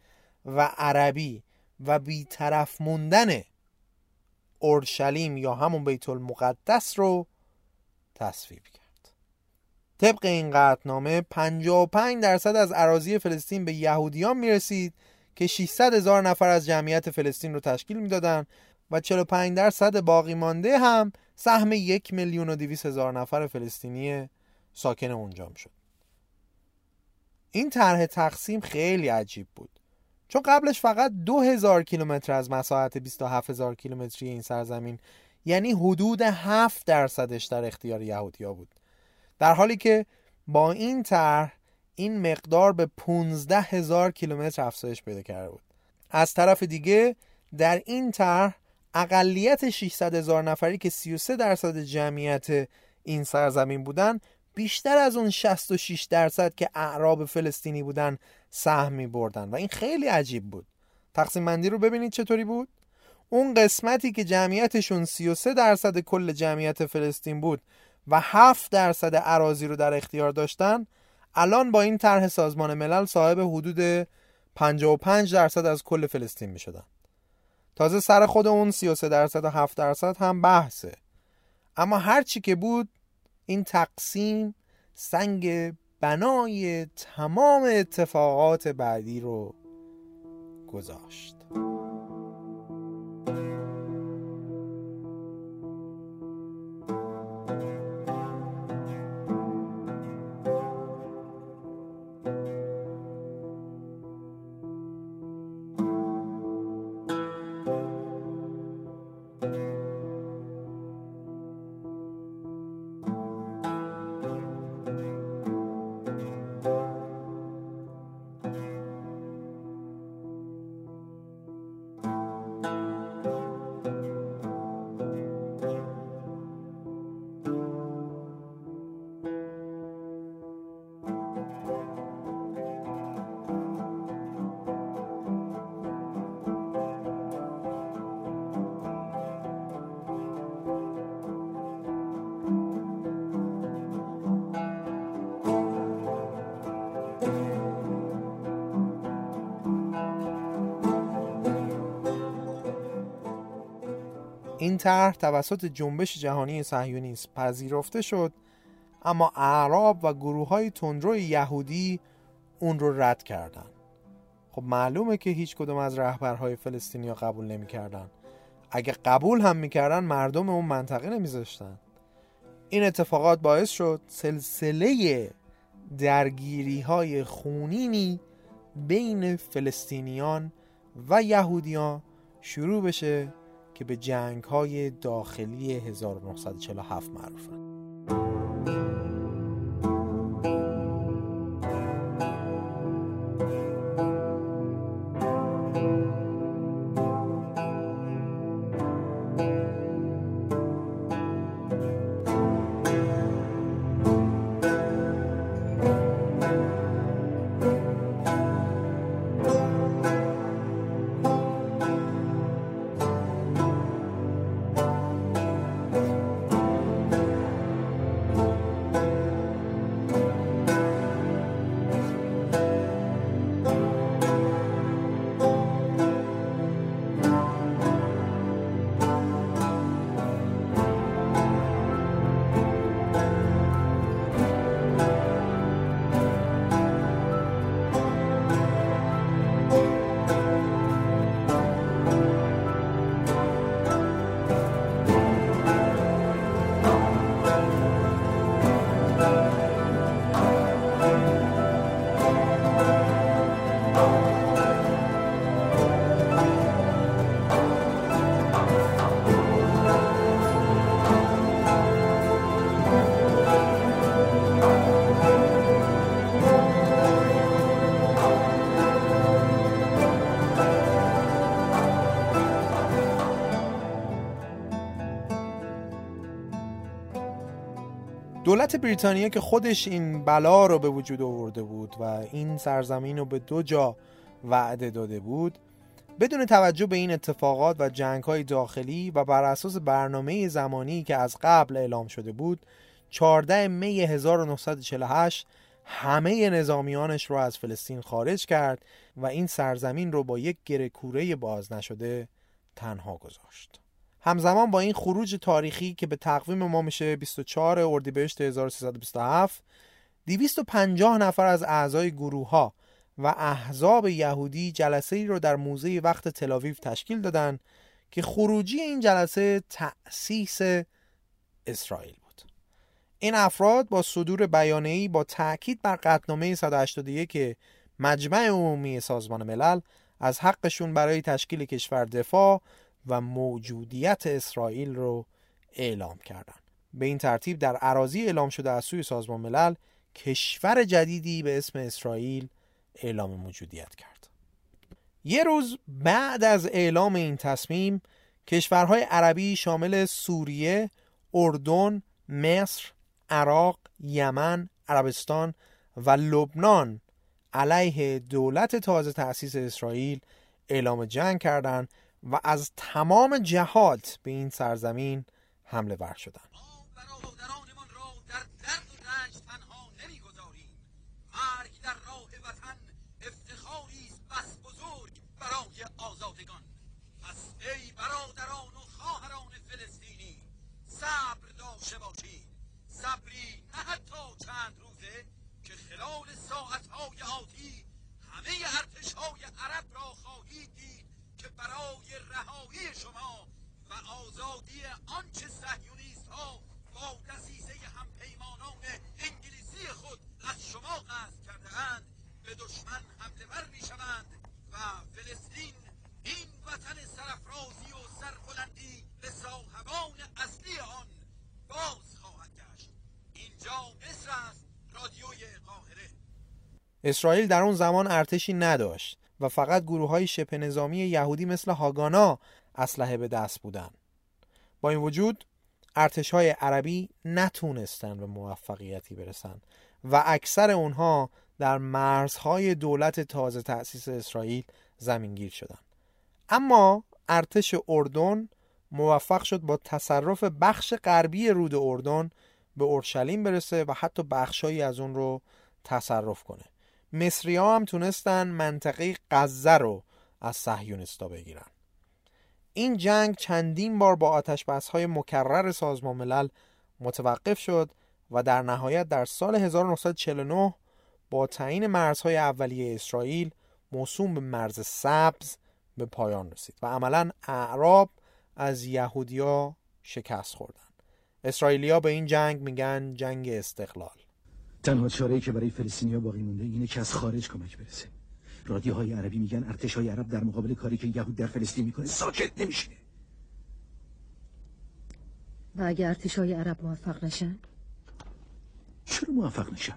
S1: و عربی و بیطرف موندن اورشلیم یا همون بیت المقدس رو تصویب کرد. طبق این قطنامه 55 درصد از اراضی فلسطین به یهودیان می‌رسید که 600 هزار نفر از جمعیت فلسطین رو تشکیل می‌دادند و 45 درصد باقی مانده هم سهم یک میلیون و دویست هزار نفر فلسطینی ساکن اونجا شد این طرح تقسیم خیلی عجیب بود. چون قبلش فقط دو هزار کیلومتر از مساحت 27 هزار کیلومتری این سرزمین یعنی حدود 7 درصدش در اختیار یهودیا بود. در حالی که با این طرح این مقدار به 15 هزار کیلومتر افزایش پیدا کرده بود. از طرف دیگه در این طرح اقلیت 600 هزار نفری که 33 درصد جمعیت این سرزمین بودن بیشتر از اون 66 درصد که اعراب فلسطینی بودن سهم می بردن. و این خیلی عجیب بود. تقسیم بندی رو ببینید چطوری بود؟ اون قسمتی که جمعیتشون 33 درصد کل جمعیت فلسطین بود و 7 درصد عراضی رو در اختیار داشتن الان با این طرح سازمان ملل صاحب حدود 55 درصد از کل فلسطین می شدن. تازه سر خود اون 33 درصد و 7 درصد هم بحثه اما هر چی که بود این تقسیم سنگ بنای تمام اتفاقات بعدی رو گذاشت طرح توسط جنبش جهانی صهیونیسم پذیرفته شد اما اعراب و گروه های تندرو یهودی اون رو رد کردن. خب معلومه که هیچ کدوم از رهبرهای فلسطینیا قبول نمی‌کردن. اگه قبول هم می‌کردن مردم اون منطقه نمیذاشتن. این اتفاقات باعث شد سلسله درگیری های خونینی بین فلسطینیان و یهودیان شروع بشه که به جنگ های داخلی 1947 معروفه دولت بریتانیا که خودش این بلا رو به وجود آورده بود و این سرزمین رو به دو جا وعده داده بود بدون توجه به این اتفاقات و جنگ های داخلی و بر اساس برنامه زمانی که از قبل اعلام شده بود 14 می 1948 همه نظامیانش رو از فلسطین خارج کرد و این سرزمین رو با یک گره کوره باز نشده تنها گذاشت. همزمان با این خروج تاریخی که به تقویم ما میشه 24 اردیبهشت 1327 250 نفر از اعضای گروه ها و احزاب یهودی جلسه ای رو در موزه وقت تلاویو تشکیل دادن که خروجی این جلسه تأسیس اسرائیل بود. این افراد با صدور بیانیه‌ای با تاکید بر قطعنامه 181 مجمع عمومی سازمان ملل از حقشون برای تشکیل کشور دفاع و موجودیت اسرائیل رو اعلام کردند. به این ترتیب در عراضی اعلام شده از سوی سازمان ملل کشور جدیدی به اسم اسرائیل اعلام موجودیت کرد. یه روز بعد از اعلام این تصمیم کشورهای عربی شامل سوریه، اردن، مصر، عراق، یمن، عربستان و لبنان علیه دولت تازه تأسیس اسرائیل اعلام جنگ کردند و از تمام جهات به این سرزمین حمله ور شدند.
S7: آزادگان. پس ای برادران و خواهران فلسطینی صبر نه چند روزه که خلال ساعتهای آتی همه ارتشهای عرب را خواهید دید. که برای رهایی شما و آزادی آنچه صهیونیست ها با دسیسه همپیمانان انگلیسی خود از شما قصد کرده اند به دشمن حمله ور می شوند و فلسطین این وطن سرفرازی و سربلندی به صاحبان اصلی آن باز خواهد گشت. اینجا مصر است رادیوی قاهره.
S1: اسرائیل در اون زمان ارتشی نداشت. و فقط گروه های شبه نظامی یهودی مثل هاگانا اسلحه به دست بودن با این وجود ارتش های عربی نتونستن به موفقیتی برسن و اکثر اونها در مرزهای دولت تازه تأسیس اسرائیل زمینگیر شدند. اما ارتش اردن موفق شد با تصرف بخش غربی رود اردن به اورشلیم برسه و حتی بخشهایی از اون رو تصرف کنه مصری ها هم تونستن منطقه غزه رو از صهیونستا بگیرن. این جنگ چندین بار با آتش های مکرر سازمان ملل متوقف شد و در نهایت در سال 1949 با تعیین مرزهای اولیه اسرائیل موسوم به مرز سبز به پایان رسید و عملا اعراب از یهودیا شکست خوردن. اسرائیلیا به این جنگ میگن جنگ استقلال.
S8: تنها چاره که برای فلسطینیا باقی مونده اینه که از خارج کمک برسه. رادیوهای عربی میگن ارتشای عرب در مقابل کاری که یهود در فلسطین می‌کنه ساکت نمیشه.
S4: و اگه ارتشای عرب موفق نشن؟
S8: چرا موفق نشن؟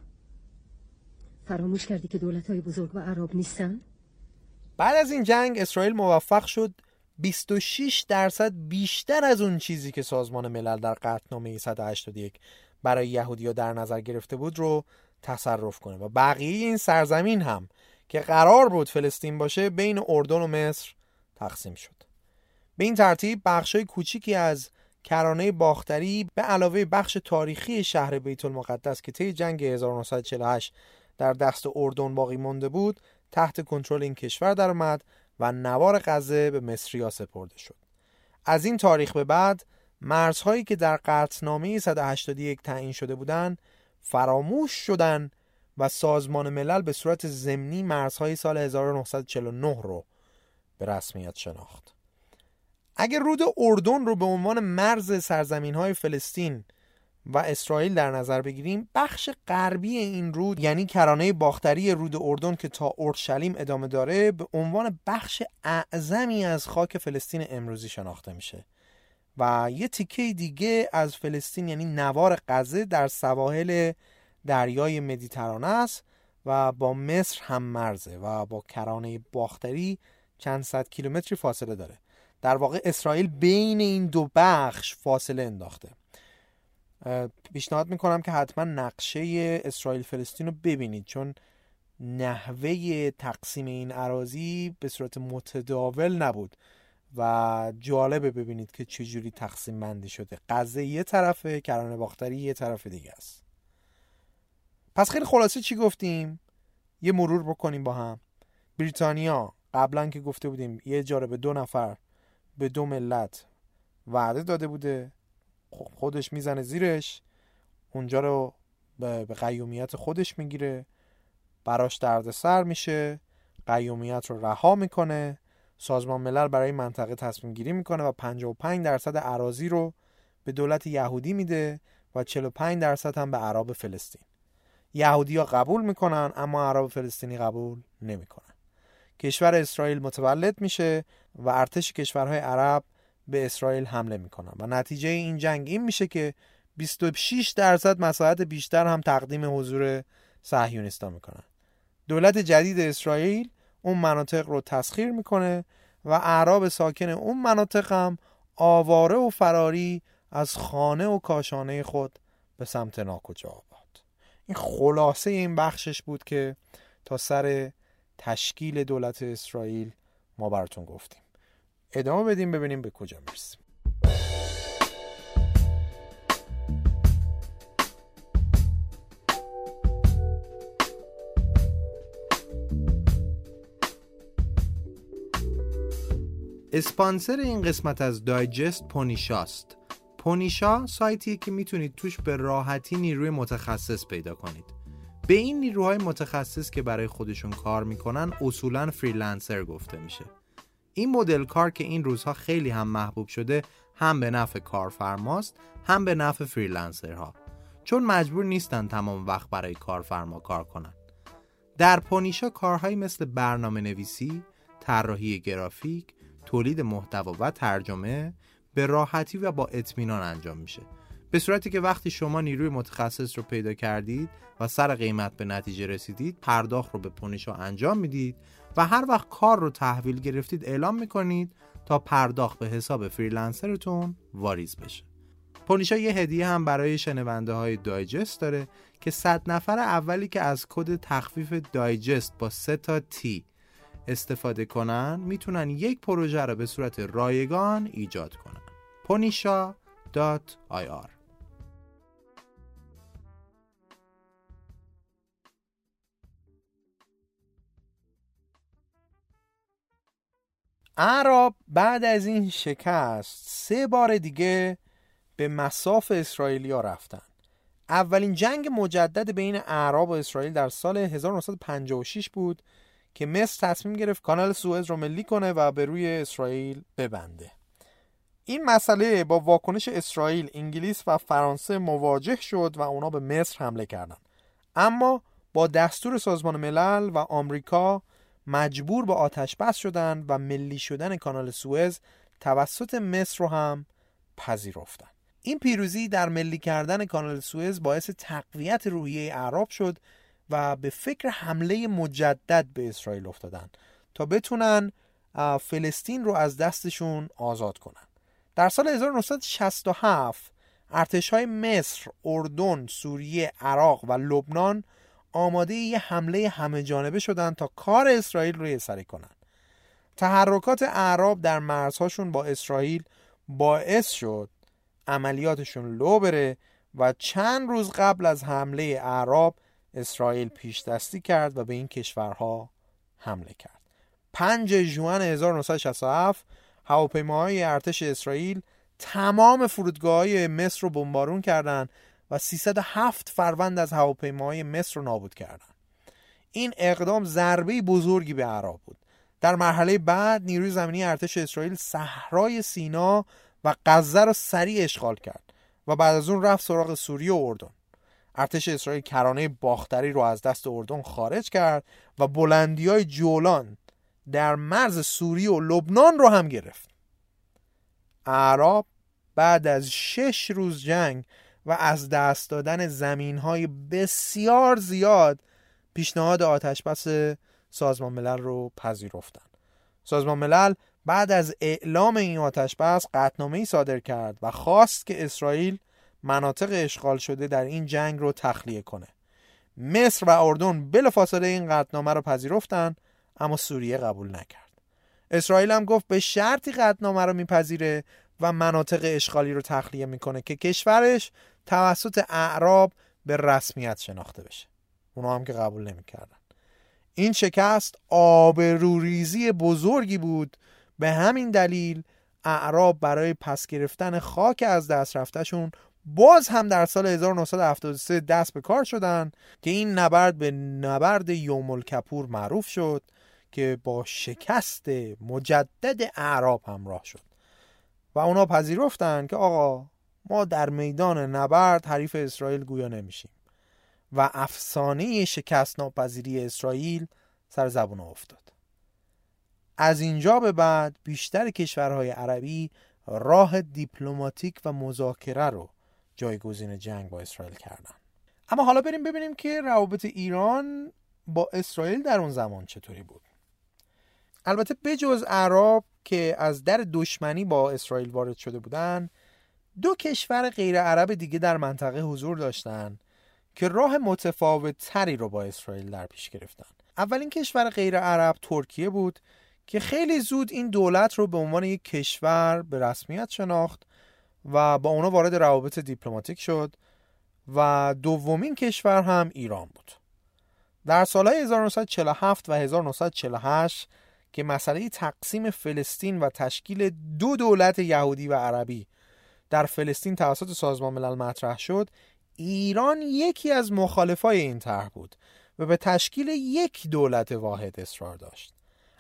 S4: فراموش کردی که دولت های بزرگ و عرب نیستن؟
S1: بعد از این جنگ اسرائیل موفق شد 26 درصد بیشتر از اون چیزی که سازمان ملل در قطعنامه 181 برای یهودیا در نظر گرفته بود رو تصرف کنه. و بقیه این سرزمین هم که قرار بود فلسطین باشه بین اردن و مصر تقسیم شد. به این ترتیب بخشای کوچیکی از کرانه باختری به علاوه بخش تاریخی شهر بیت المقدس که طی جنگ 1948 در دست اردن باقی مانده بود تحت کنترل این کشور درآمد و نوار غزه به مصریا سپرده شد. از این تاریخ به بعد مرزهایی که در قطعنامه 181 تعیین شده بودند فراموش شدند و سازمان ملل به صورت ضمنی مرزهای سال 1949 رو به رسمیت شناخت. اگر رود اردن رو به عنوان مرز سرزمین های فلسطین و اسرائیل در نظر بگیریم بخش غربی این رود یعنی کرانه باختری رود اردن که تا اورشلیم ادامه داره به عنوان بخش اعظمی از خاک فلسطین امروزی شناخته میشه. و یه تیکه دیگه از فلسطین یعنی نوار غزه در سواحل دریای مدیترانه است و با مصر هم مرزه و با کرانه باختری چند صد کیلومتری فاصله داره. در واقع اسرائیل بین این دو بخش فاصله انداخته. پیشنهاد می‌کنم که حتما نقشه اسرائیل فلسطین رو ببینید چون نحوه تقسیم این عراضی به صورت متداول نبود. و جالبه ببینید که چجوری تقسیم بندی شده. غزه یه طرفه کرانه باختری یه طرف دیگه است. پس خیلی خلاصه چی گفتیم؟ یه مرور بکنیم با هم. بریتانیا قبلا که گفته بودیم یه جاره به دو نفر به دو ملت وعده داده بوده. خودش می‌زنه زیرش. اونجا رو به قیومیت خودش می‌گیره. براش سر میشه. قیومیت رو رها می‌کنه. سازمان ملل برای منطقه تصمیم گیری می‌کنه و 55 درصد عراضی رو به دولت یهودی میده و 45 درصد هم به عرب فلسطین. یهودی ها قبول می‌کنن اما عرب فلسطینی قبول نمی‌کنن. کشور اسرائیل متولد میشه و ارتش کشورهای عرب به اسرائیل حمله می‌کنن و نتیجه این جنگ این میشه که 26 درصد مساحت بیشتر هم تقدیم حضور صهیونیستا می‌کنن. دولت جدید اسرائیل اون مناطق رو تسخیر می‌کنه و اعراب ساکن اون مناطق هم آواره و فراری از خانه و کاشانه خود به سمت ناکجا آباد. این خلاصه این بخشش بود که تا سر تشکیل دولت اسرائیل ما براتون گفتیم. ادامه بدیم ببینیم به کجا می‌رسیم. اسپانسر این قسمت از دایجست پونیشاست. پونیشا سایتیه که می‌تونید توش به راحتی نیروی متخصص پیدا کنید. به این نیروهای متخصص که برای خودشون کار می‌کنن اصولا فریلنسر گفته میشه. این مدل کار که این روزها خیلی هم محبوب شده هم به نفع کارفرماست هم به نفع فریلنسرها. چون مجبور نیستن تمام وقت برای کارفرما کار کنن. در پونیشا کارهایی مثل برنامه نویسی، طراحی گرافیک، تولید محتوا و ترجمه به راحتی و با اطمینان انجام میشه. به صورتی که وقتی شما نیروی متخصص رو پیدا کردید و سر قیمت به نتیجه رسیدید پرداخت رو به پونیشا انجام می‌دید و هر وقت کار رو تحویل گرفتید اعلام می‌کنید تا پرداخت به حساب فریلنسرتون واریز بشه. پونیشا یه هدیه هم برای شنونده های دایجست داره که 100 نفر اولی که از کد تخفیف دایجست با 3 تا تی استفاده کنن می‌تونن یک پروژه رو به صورت رایگان ایجاد کنن. ponisha.ir عرب بعد از این شکست سه بار دیگه به مساف اسرائیلیا رفتن. اولین جنگ مجدد بین اعراب و اسرائیل در سال 1956 بود. که مصر تصمیم گرفت کانال سوئز رو ملی کنه و به روی اسرائیل ببنده این مسئله با واکنش اسرائیل، انگلیس و فرانسه مواجه شد و اونا به مصر حمله کردند. اما با دستور سازمان ملل و آمریکا مجبور به آتش بس شدن و ملی شدن کانال سوئز توسط مصر رو هم پذیرفتن. این پیروزی در ملی کردن کانال سوئز باعث تقویت روحیه اعراب شد و به فکر حمله مجدد به اسرائیل افتادن تا بتونن فلسطین رو از دستشون آزاد کنن. در سال 1967 ارتش های مصر، اردن، سوریه، عراق و لبنان آماده یه حمله همه جانبه شدن تا کار اسرائیل رو سری کنن. تحرکات اعراب در مرزهاشون با اسرائیل باعث شد عملیاتشون لو بره و چند روز قبل از حمله اعراب اسرائیل پیش دستی کرد و به این کشورها حمله کرد 5 ژوئن 1967 هواپیماهای ارتش اسرائیل تمام فرودگاه مصر رو بمبارون کردند و 307 فروند از هواپیماهای مصر رو نابود کردند. این اقدام ضربه بزرگی به عراق بود. در مرحله بعد نیروی زمینی ارتش اسرائیل صحرای سینا و غزه را سریع اشغال کرد و بعد از اون رفت سراغ سوریه و اردن. ارتش اسرائیل کرانه باختری رو از دست اردن خارج کرد و بلندی های جولان در مرز سوریه و لبنان رو هم گرفت. اعراب بعد از شش روز جنگ و از دست دادن زمین های بسیار زیاد پیشنهاد آتش بس سازمان ملل رو پذیرفتن. سازمان ملل بعد از اعلام این آتش بس قطنامه ای صادر کرد و خواست که اسرائیل مناطق اشغال شده در این جنگ رو تخلیه کنه. مصر و اردن بلافاصله این قطنامه رو پذیرفتن اما سوریه قبول نکرد. اسرائیل هم گفت به شرطی قطنامه رو میپذیره و مناطق اشغالی رو تخلیه می‌کنه که کشورش توسط اعراب به رسمیت شناخته بشه. اونا هم که قبول نمی‌کردن. این شکست آبروریزی بزرگی بود. به همین دلیل اعراب برای پس گرفتن خاک از دست رفتهشون باز هم در سال 1973 دست به کار شدن که این نبرد به نبرد یوم الکپور معروف شد که با شکست مجدد اعراب همراه شد. و اونا پذیرفتن که آقا ما در میدان نبرد حریف اسرائیل گویا نمیشیم. و افسانه شکست ناپذیری اسرائیل سر زبون افتاد. از اینجا به بعد بیشتر کشورهای عربی راه دیپلماتیک و مذاکره رو جایگزین جنگ با اسرائیل کردن. اما حالا بریم ببینیم که روابط ایران با اسرائیل در اون زمان چطوری بود. البته بجز عرب که از در دشمنی با اسرائیل وارد شده بودند دو کشور غیر عرب دیگه در منطقه حضور داشتند که راه متفاوت تری رو با اسرائیل در پیش گرفتن. اولین کشور غیر عرب ترکیه بود که خیلی زود این دولت رو به عنوان یک کشور به رسمیت شناخت و با اونا وارد روابط دیپلماتیک شد و دومین کشور هم ایران بود. در سالهای 1947 و 1948 که مسئله تقسیم فلسطین و تشکیل دو دولت یهودی و عربی در فلسطین توسط سازمان ملل مطرح شد ایران یکی از مخالفای این طرح بود و به تشکیل یک دولت واحد اصرار داشت.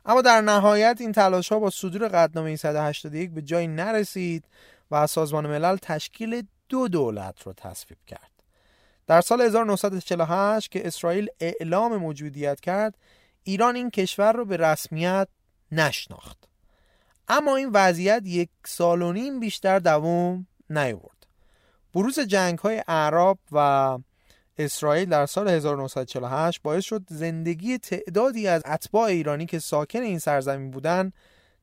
S1: اما در نهایت این تلاش ها با صدور قدنامه 181 به جایی نرسید و از سازمان ملل تشکیل دو دولت را تصویب کرد. در سال 1948 که اسرائیل اعلام موجودیت کرد ایران این کشور رو به رسمیت نشناخت. اما این وضعیت یک سال و نیم بیشتر دوام نیاورد. بروز جنگ های اعراب و اسرائیل در سال 1948 باعث شد زندگی تعدادی از اتباع ایرانی که ساکن این سرزمین بودند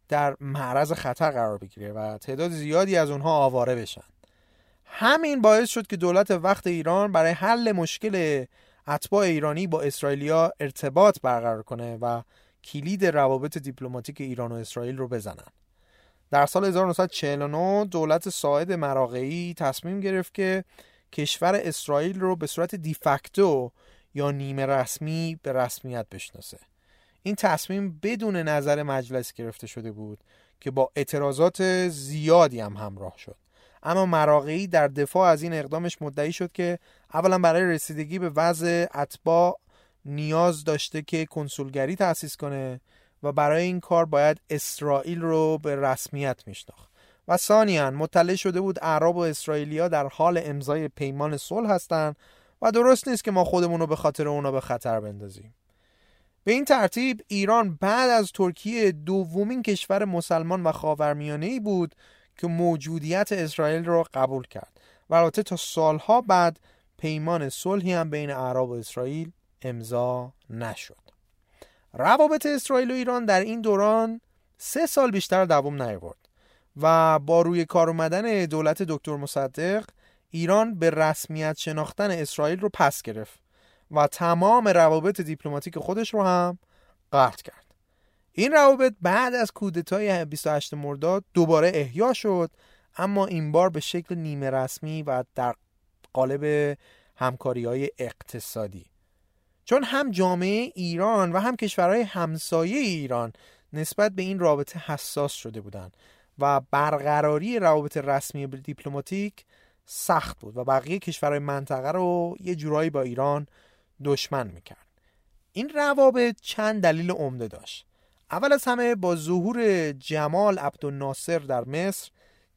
S1: در معرض خطر قرار بگیره و تعداد زیادی از اونها آواره بشن. همین باعث شد که دولت وقت ایران برای حل مشکل اتباع ایرانی با اسرائیلیا ارتباط برقرار کنه و کلید روابط دیپلماتیک ایران و اسرائیل رو بزنن. در سال 1949 دولت ساعد مراقعی تصمیم گرفت که کشور اسرائیل رو به صورت دیفکتو یا نیمه رسمی به رسمیت بشناسه. این تصمیم بدون نظر مجلس گرفته شده بود که با اعتراضات زیادی هم همراه شد. اما مراقعی در دفاع از این اقدامش مدعی شد که اولا برای رسیدگی به وضع اتباع نیاز داشته که کنسولگری تأسیس کنه و برای این کار باید اسرائیل رو به رسمیت میشناخت. و ثانیا مطلع شده بود اعراب و اسرائیلیا در حال امضای پیمان صلح هستند و درست نیست که ما خودمون رو به خاطر اونا به خطر بندازیم. به این ترتیب ایران بعد از ترکیه دومین کشور مسلمان و خاورمیانه بود که موجودیت اسرائیل را قبول کرد و البته تا سالها بعد پیمان صلحی هم بین اعراب و اسرائیل امضا نشد. روابط اسرائیل و ایران در این دوران سه سال بیشتر دوام نیاورد و با روی کار اومدن دولت دکتر مصدق ایران به رسمیت شناختن اسرائیل رو پس گرفت. و تمام روابط دیپلماتیک خودش رو هم قطع کرد. این روابط بعد از کودتای 28 مرداد دوباره احیا شد اما این بار به شکل نیمه رسمی و در قالب همکاری های اقتصادی. چون هم جامعه ایران و هم کشورهای همسایه ایران نسبت به این رابطه حساس شده بودند و برقراری روابط رسمی دیپلماتیک سخت بود و بقیه کشورهای منطقه رو یه جورایی با ایران دشمن می‌کرد. این روابط چند دلیل عمده داشت. اول از همه با ظهور جمال عبدالناصر در مصر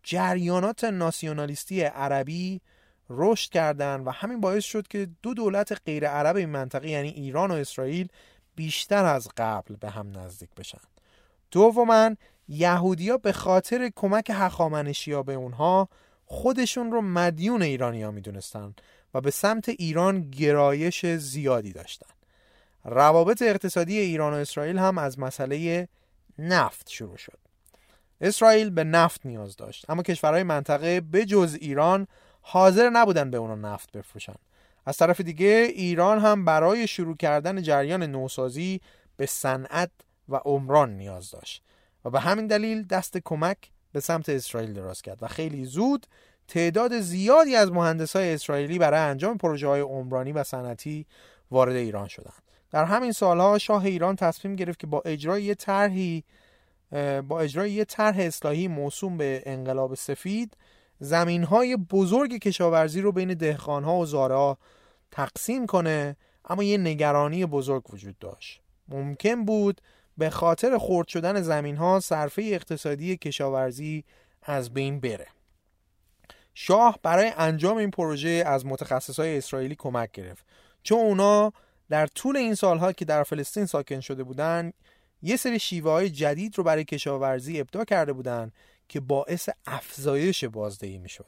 S1: جریانات ناسیونالیستی عربی رشد کردند و همین باعث شد که دو دولت غیر عرب این منطقه یعنی ایران و اسرائیل بیشتر از قبل به هم نزدیک بشن. دوما یهودیا به خاطر کمک هخامنشیا به اونها خودشون رو مدیون ایرانیا می‌دونستن. و به سمت ایران گرایش زیادی داشتن روابط اقتصادی ایران و اسرائیل هم از مسئله نفت شروع شد. اسرائیل به نفت نیاز داشت اما کشورهای منطقه به جز ایران حاضر نبودن به اونا نفت بفروشن. از طرف دیگه ایران هم برای شروع کردن جریان نوسازی به صنعت و عمران نیاز داشت و به همین دلیل دست کمک به سمت اسرائیل دراز کرد و خیلی زود تعداد زیادی از مهندسای اسرائیلی برای انجام پروژه های عمرانی و صنعتی وارد ایران شدند. در همین سالها شاه ایران تصمیم گرفت که با اجرای یه طرحی با اجرای یه طرح اصلاحی موسوم به انقلاب سفید زمین های بزرگ کشاورزی رو بین دهقان ها و زاره تقسیم کنه اما یه نگرانی بزرگ وجود داشت. ممکن بود به خاطر خرد شدن زمین ها صرفه اقتصادی کشاورزی از بین بره. شاه برای انجام این پروژه از متخصصای اسرائیلی کمک گرفت. چون اونا در طول این سالها که در فلسطین ساکن شده بودند یه سری شیوه های جدید رو برای کشاورزی ابداع کرده بودند که باعث افزایش بازدهی می‌شد.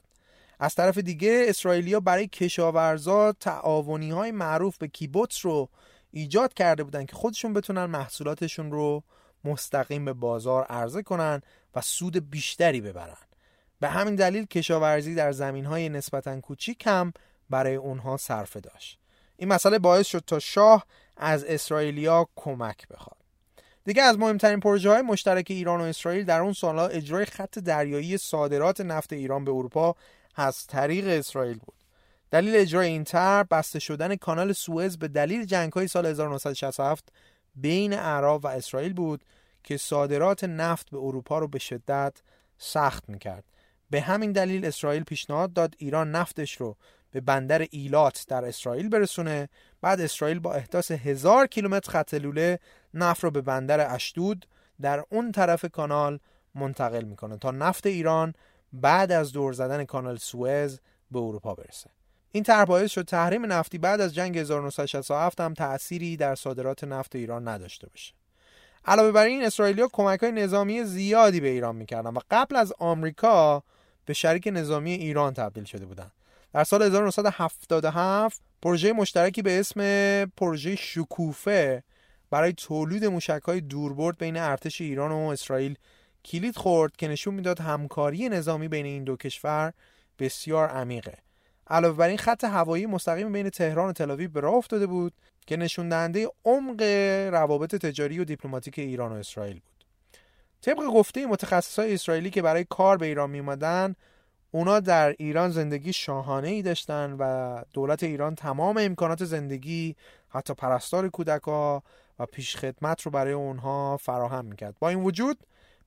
S1: از طرف دیگه اسرائیلیا برای کشاورزا تعاونی های معروف به کیبوتس رو ایجاد کرده بودند که خودشون بتونن محصولاتشون رو مستقیم به بازار عرضه کنن و سود بیشتری ببرن. به همین دلیل کشاورزی در زمین های نسبتا کوچیک هم برای اونها صرفه داشت. این مسئله باعث شد تا شاه از اسرائیلیا کمک بخواد. دیگه از مهمترین پروژه های مشترک ایران و اسرائیل در اون سالها اجرای خط دریایی صادرات نفت ایران به اروپا از طریق اسرائیل بود. دلیل اجرای این طرح بسته شدن کانال سوئز به دلیل جنگ های سال 1967 بین عرب و اسرائیل بود که صادرات نفت به اروپا رو به شدت سخت می‌کرد. به همین دلیل اسرائیل پیشنهاد داد ایران نفتش رو به بندر ایلات در اسرائیل برسونه. بعد اسرائیل با احداث هزار کیلومتر خط لوله نفت رو به بندر اشدود در اون طرف کانال منتقل می‌کنه تا نفت ایران بعد از دور زدن کانال سوئز به اروپا برسه. این طرح باعث شد تحریم نفتی بعد از جنگ 1967 هم تأثیری در صادرات نفت ایران نداشته باشه. علاوه بر این اسرائیلیا کمک های نظامی زیادی به ایران می‌کردن و قبل از آمریکا به شریک نظامی ایران تبدیل شده بودند در سال 1977 پروژه مشترکی به اسم پروژه شکوفه برای تولید های دوربرد بین ارتش ایران و اسرائیل کلید خورد که نشون می‌داد همکاری نظامی بین این دو کشور بسیار عمیقه. علاوه بر این خط هوایی مستقیم بین تهران و تلاویو به راه افتاده بود که نشون دهنده عمق روابط تجاری و دیپلماتیک ایران و اسرائیل بود. طبق گفته متخصصای اسرائیلی که برای کار به ایران می اومدن اونا در ایران زندگی شاهانه ای داشتن و دولت ایران تمام امکانات زندگی حتی پرستار کودکا و پیشخدمت رو برای اونها فراهم می‌کرد. با این وجود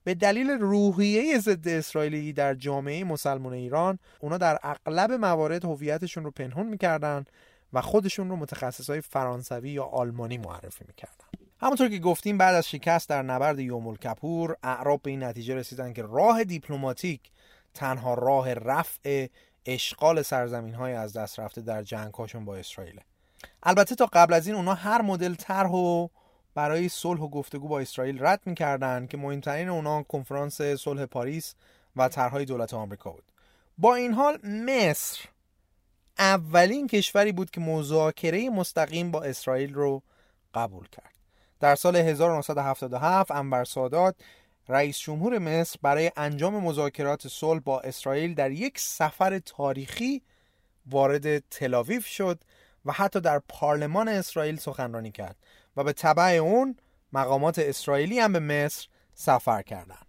S1: به دلیل روحیه ضد اسرائیلی در جامعه مسلمان ایران اونا در اغلب موارد هویتشون رو پنهون می‌کردن و خودشون رو متخصصای فرانسوی یا آلمانی معرفی می‌کردن. همونطور که گفتیم بعد از شکست در نبرد یوم الکپور اعراب به این نتیجه رسیدن که راه دیپلماتیک تنها راه رفع اشغال سرزمین های از دست رفته در جنگ هاشون با اسرائیل البته تا قبل از این اونا هر مدل طرح و برای صلح و گفتگو با اسرائیل رد می‌کردن که مهمترین اونا کنفرانس صلح پاریس و طرحهای دولت آمریکا بود. با این حال مصر اولین کشوری بود که مذاکره مستقیم با اسرائیل رو قبول کرد. در سال 1977 انور سادات رئیس جمهور مصر برای انجام مذاکرات صلح با اسرائیل در یک سفر تاریخی وارد تلاویف شد و حتی در پارلمان اسرائیل سخنرانی کرد و به طبع اون مقامات اسرائیلی هم به مصر سفر کردند.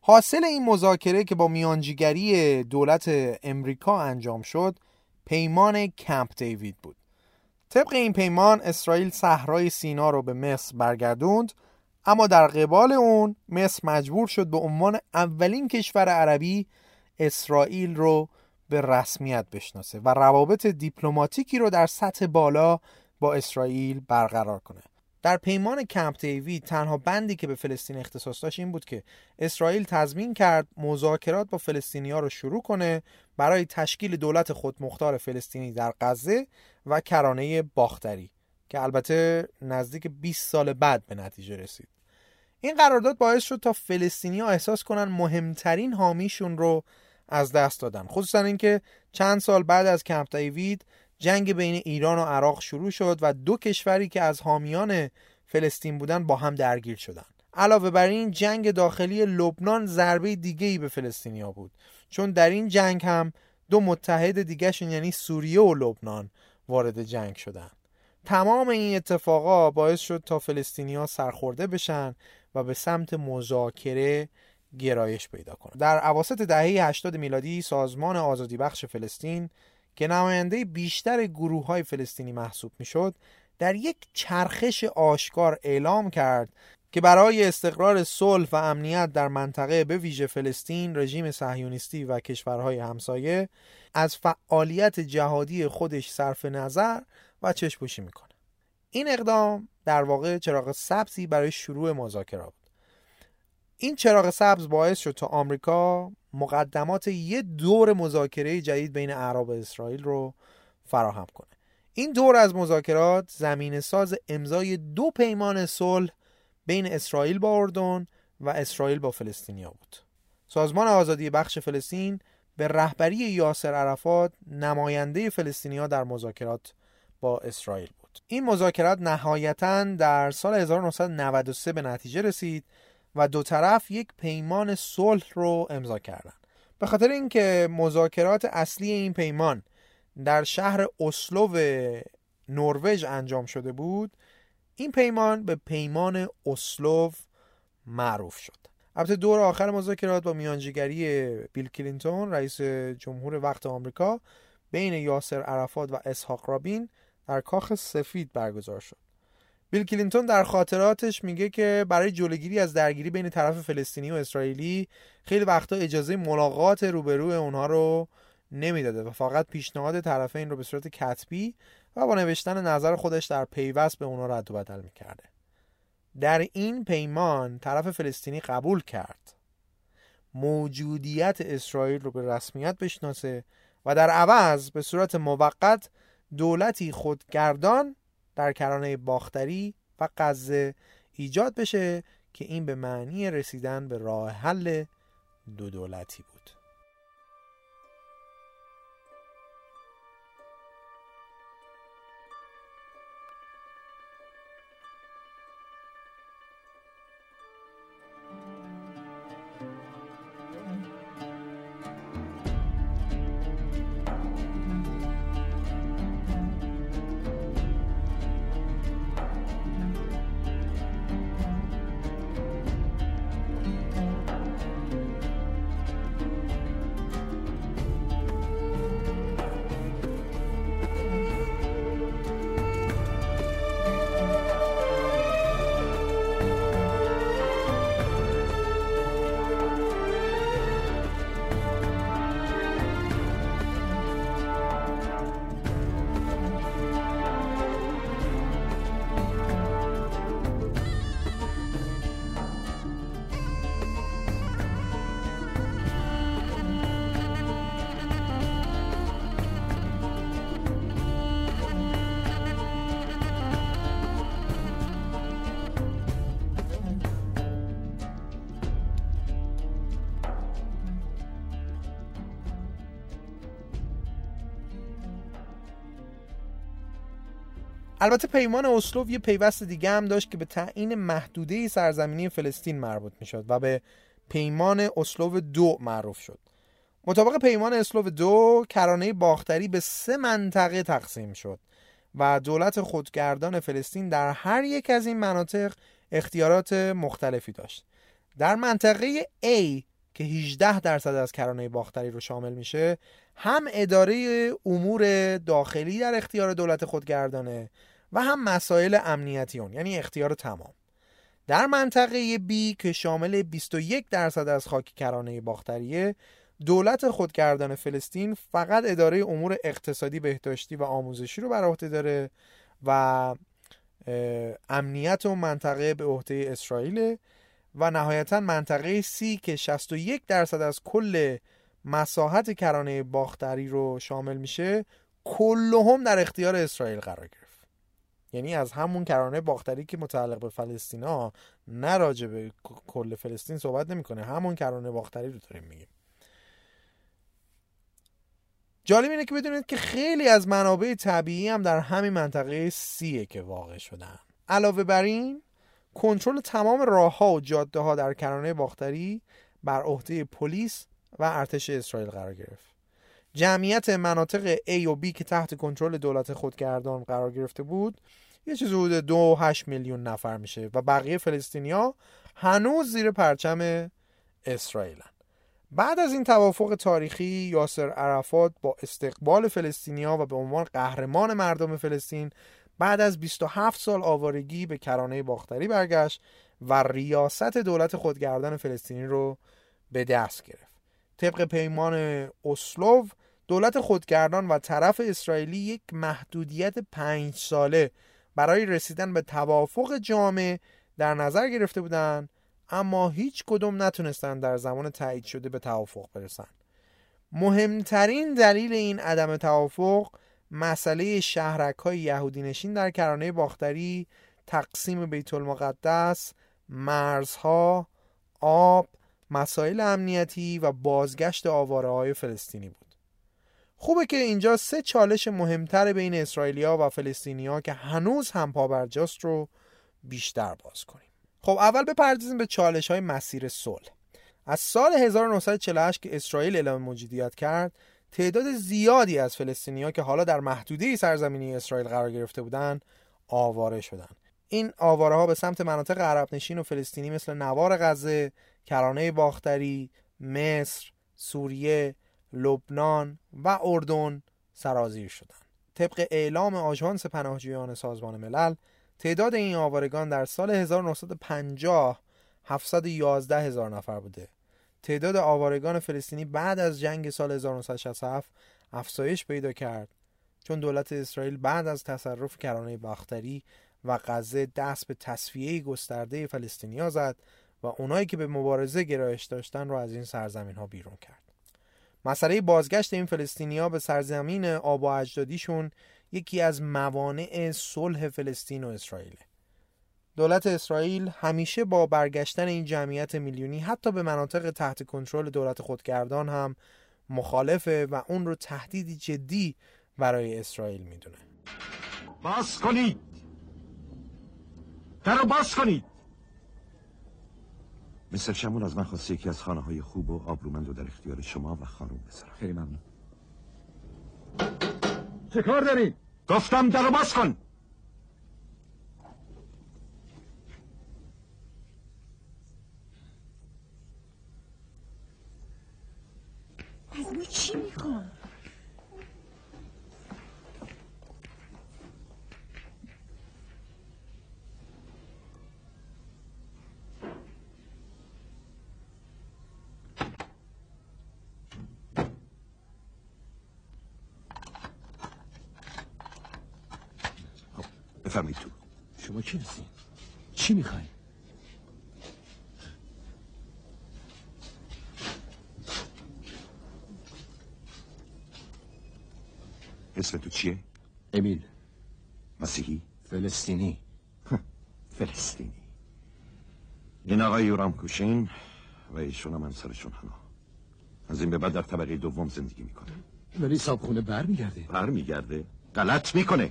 S1: حاصل این مذاکره که با میانجیگری دولت امریکا انجام شد پیمان کمپ دیوید بود طبق این پیمان اسرائیل صحرای سینا رو به مصر برگردوند اما در قبال اون مصر مجبور شد به عنوان اولین کشور عربی اسرائیل رو به رسمیت بشناسه و روابط دیپلماتیکی رو در سطح بالا با اسرائیل برقرار کنه. در پیمان کمپ دیوید تنها بندی که به فلسطین اختصاص داشت این بود که اسرائیل تضمین کرد مذاکرات با فلسطینیا رو شروع کنه برای تشکیل دولت خودمختار فلسطینی در غزه و کرانه باختری که البته نزدیک 20 سال بعد به نتیجه رسید. این قرارداد باعث شد تا فلسطینی ها احساس کنن مهمترین حامیشون رو از دست دادن. خصوصا اینکه چند سال بعد از کمپ دیوید جنگ بین ایران و عراق شروع شد و دو کشوری که از حامیان فلسطین بودن با هم درگیر شدن. علاوه بر این جنگ داخلی لبنان ضربه دیگه ای به فلسطینیا بود. چون در این جنگ هم دو متحد دیگهشون یعنی سوریه و لبنان وارد جنگ شدن. تمام این اتفاقا باعث شد تا فلسطینیا سرخورده بشن و به سمت مذاکره گرایش پیدا کنه در عواسط دهه 80 میلادی سازمان آزادی بخش فلسطین که نماینده بیشتر گروه های فلسطینی محسوب می‌شد در یک چرخش آشکار اعلام کرد که برای استقرار صلح و امنیت در منطقه به ویژه فلسطین رژیم صهیونیستی و کشورهای همسایه از فعالیت جهادی خودش صرف نظر و چشپوشی می‌کنه. این اقدام در واقع چراغ سبزی برای شروع مذاکرات بود. این چراغ سبز باعث شد تا آمریکا مقدمات یه دور مذاکره جدید بین عرب و اسرائیل رو فراهم کنه. این دور از مذاکرات زمین ساز امضای دو پیمان صلح بین اسرائیل با اردن و اسرائیل با فلسطینیا بود سازمان آزادی بخش فلسطین به رهبری یاسر عرفات نماینده فلسطینیا در مذاکرات با اسرائیل بود این مذاکرات نهایتا در سال 1993 به نتیجه رسید و دو طرف یک پیمان صلح رو امضا کردند. به خاطر اینکه مذاکرات اصلی این پیمان در شهر اسلو نروژ انجام شده بود این پیمان به پیمان اسلو معروف شد. البته دور آخر مذاکرات با میانجیگری بیل کلینتون رئیس جمهور وقت آمریکا بین یاسر عرفات و اسحاق رابین در کاخ سفید برگزار شد. بیل کلینتون در خاطراتش میگه که برای جلوگیری از درگیری بین طرف فلسطینی و اسرائیلی خیلی وقتا اجازه ملاقات روبروی اونها رو نمی‌داده و فقط پیشنهاد طرفین رو به صورت کتبی و با نوشتن نظر خودش در پیوست به اونها رد و بدل می‌کرده. در این پیمان طرف فلسطینی قبول کرد. موجودیت اسرائیل رو به رسمیت بشناسه و در عوض به صورت موقت دولتی خودگردان در کرانه باختری و غزه ایجاد بشه که این به معنی رسیدن به راه حل دو دولتی بود. البته پیمان اسلو یه پیوست دیگه هم داشت که به تعیین محدوده سرزمینی فلسطین مربوط می‌شد و به پیمان اسلو دو معروف شد. مطابق پیمان اسلو دو کرانه باختری به سه منطقه تقسیم شد و دولت خودگردان فلسطین در هر یک از این مناطق اختیارات مختلفی داشت. در منطقه A که 18 درصد از کرانه باختری رو شامل میشه هم اداره امور داخلی در اختیار دولت خودگردانه و هم مسائل امنیتی اون یعنی اختیار تمام. در منطقه B که شامل 21 درصد از خاک کرانه باختریه دولت خودگردان فلسطین فقط اداره امور اقتصادی بهداشتی و آموزشی رو بر عهده داره و امنیت اون منطقه به عهده اسرائیل و نهایتا منطقه C که 61 درصد از کل مساحت کرانه باختری رو شامل میشه کلهم در اختیار اسرائیل قرار گرفت. یعنی از همون کرانه باختری که متعلق به فلسطینا نه راجع به کل فلسطین صحبت نمی‌کنه. همون کرانه باختری رو داریم میگیم. جالب اینه که بدونید که خیلی از منابع طبیعی هم در همین منطقه سیه که واقع شدن. علاوه بر این کنترل تمام راه ها و جاده ها در کرانه باختری بر عهده پلیس و ارتش اسرائیل قرار گرفت. جمعیت مناطق A و B که تحت کنترل دولت خودگردان قرار گرفته بود یه چیز حدود دو هشت میلیون نفر میشه و بقیه فلسطینیا هنوز زیر پرچم اسرائیلن. بعد از این توافق تاریخی یاسر عرفات با استقبال فلسطینیا و به عنوان قهرمان مردم فلسطین بعد از 27 سال آوارگی به کرانه باختری برگشت و ریاست دولت خودگردان فلسطینی رو به دست گرفت. طبق پیمان اسلوو دولت خودگردان و طرف اسرائیلی یک محدودیت پنج ساله برای رسیدن به توافق جامع در نظر گرفته بودند اما هیچ کدوم نتونستن در زمان تایید شده به توافق برسن. مهمترین دلیل این عدم توافق مسئله شهرک های یهودی نشین در کرانه باختری تقسیم بیت المقدس مرزها آب مسائل امنیتی و بازگشت آواره های فلسطینی بود. خوبه که اینجا سه چالش مهمتر بین اسرائیلیا و فلسطینیا که هنوز هم پابرجاست رو بیشتر باز کنیم. خب اول بپردازیم به چالش های مسیر صلح. از سال 1948 که اسرائیل اعلام موجودیت کرد تعداد زیادی از فلسطینیا که حالا در محدوده سرزمینی اسرائیل قرار گرفته بودند آواره شدند این آواره ها به سمت مناطق عرب نشین و فلسطینی مثل نوار غزه، کرانه باختری، مصر، سوریه، لبنان و اردن سرازیر شدند. طبق اعلام آژانس پناهجویان سازمان ملل تعداد این آوارگان در سال 1950 711 هزار نفر بوده تعداد آوارگان فلسطینی بعد از جنگ سال 1967 افزایش پیدا کرد چون دولت اسرائیل بعد از تصرف کرانه باختری و غزه دست به تصفیه گسترده فلسطینیا زد و اونایی که به مبارزه گرایش داشتن رو از این سرزمین ها بیرون کرد مسئله بازگشت این فلسطینیا به سرزمین آب و اجدادیشون یکی از موانع صلح فلسطین و اسرائیل. دولت اسرائیل همیشه با برگشتن این جمعیت میلیونی حتی به مناطق تحت کنترل دولت خودگردان هم مخالفه و اون رو تهدیدی جدی برای اسرائیل می‌دونه.
S8: باز کنید. در باز کنید.
S9: مستر شمون از من خواسته یکی از خانه های خوب و آبرومند رو در اختیار شما و خانم بذارم
S8: خیلی ممنون
S5: چه کار دارید؟
S9: گفتم در باز کن
S10: از ما چی می‌خوان؟
S9: بفرمایید تو
S8: شما کی هستین؟ چی می‌خواین؟
S9: اسم تو چیه؟
S8: امیل.
S9: مسیحی؟
S8: فلسطینی.
S9: فلسطینی. این آقای یورام کوشین و ایشون هم همسرشون هنا از این به بعد در طبقه دوم زندگی می‌کنه.
S8: ولی صابخونه بر میگرده
S9: بر میگرده غلط می‌کنه.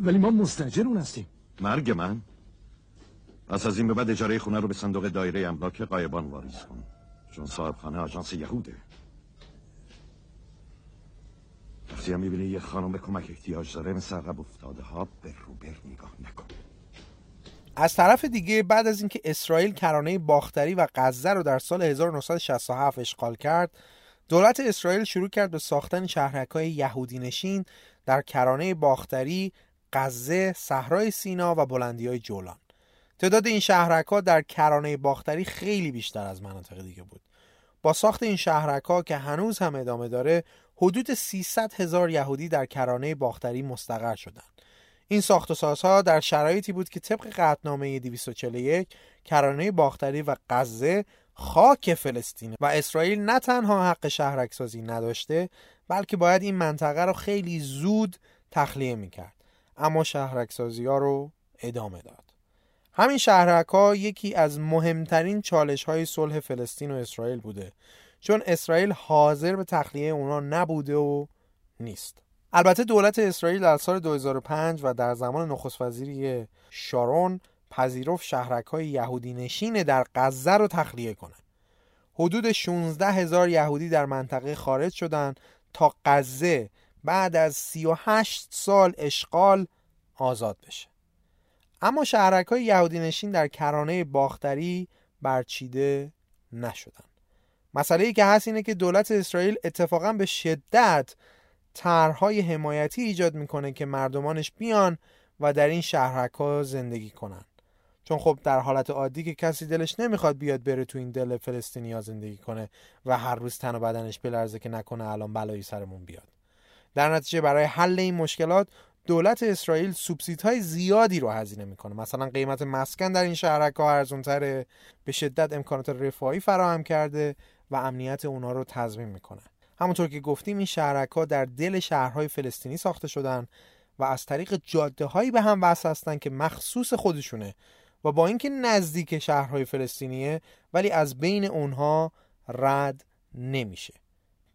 S8: ولی ما مستجر اون هستیم.
S9: مرگ من؟ پس از این به بعد اجاره خونه رو به صندوق دایره املاک قایبان واریز کن. چون صاحب خانه آژانس یهوده. وقتی هم می‌بینی یه خانم به کمک احتیاج داره مثل عقب افتاده ها بر رو بر نگاه نکن.
S1: از طرف دیگه بعد از اینکه اسرائیل کرانه باختری و غزه رو در سال 1967 اشغال کرد دولت اسرائیل شروع کرد به ساختن شهرک های یهودی نشین در کرانه باختری، غزه، صحرای سینا و بلندی های جولان. تعداد این شهرک ها در کرانه باختری خیلی بیشتر از مناطق دیگه بود. با ساخت این شهرک ها که هنوز هم ادامه داره، حدود 300 هزار یهودی در کرانه باختری مستقر شدند. این ساخت و سازها در شرایطی بود که طبق قطعنامه 241 کرانه باختری و غزه خاک فلسطین و اسرائیل نه تنها حق شهرک سازی نداشته بلکه باید این منطقه رو خیلی زود تخلیه می‌کرد اما شهرک سازی ها رو ادامه داد همین شهرک ها یکی از مهمترین چالش های صلح فلسطین و اسرائیل بوده چون اسرائیل حاضر به تخلیه اونا نبوده و نیست البته دولت اسرائیل در سال 2005 و در زمان نخست وزیری شارون پذیرفت شهرک های یهودی نشین در غزه رو تخلیه کنند. حدود 16 هزار یهودی در منطقه خارج شدند تا غزه بعد از 38 سال اشغال آزاد بشه. اما شهرک های یهودی نشین در کرانه باختری برچیده نشدن. مسئله که هست اینه که دولت اسرائیل اتفاقا به شدت طرحهای حمایتی ایجاد می‌کنه که مردمانش بیان و در این شهرک ها زندگی کنن چون خب در حالت عادی که کسی دلش نمی‌خواد بیاد بره تو این دل فلسطینیا زندگی کنه و هر روز تن و بدنش بلرزه که نکنه الان بلایی سرمون بیاد در نتیجه برای حل این مشکلات دولت اسرائیل سوبسیدهای زیادی رو هزینه می‌کنه. مثلا قیمت مسکن در این شهرک ها ارزونتره به شدت امکانات رفاهی فراهم کرده و امنیت اونا رو تضمین می‌کنه. همونطور که گفتیم این شهرک ها در دل شهرهای فلسطینی ساخته شدن و از طریق جاده هایی به هم وصل هستن که مخصوص خودشونه و با اینکه نزدیک شهرهای فلسطینیه ولی از بین اونها رد نمیشه.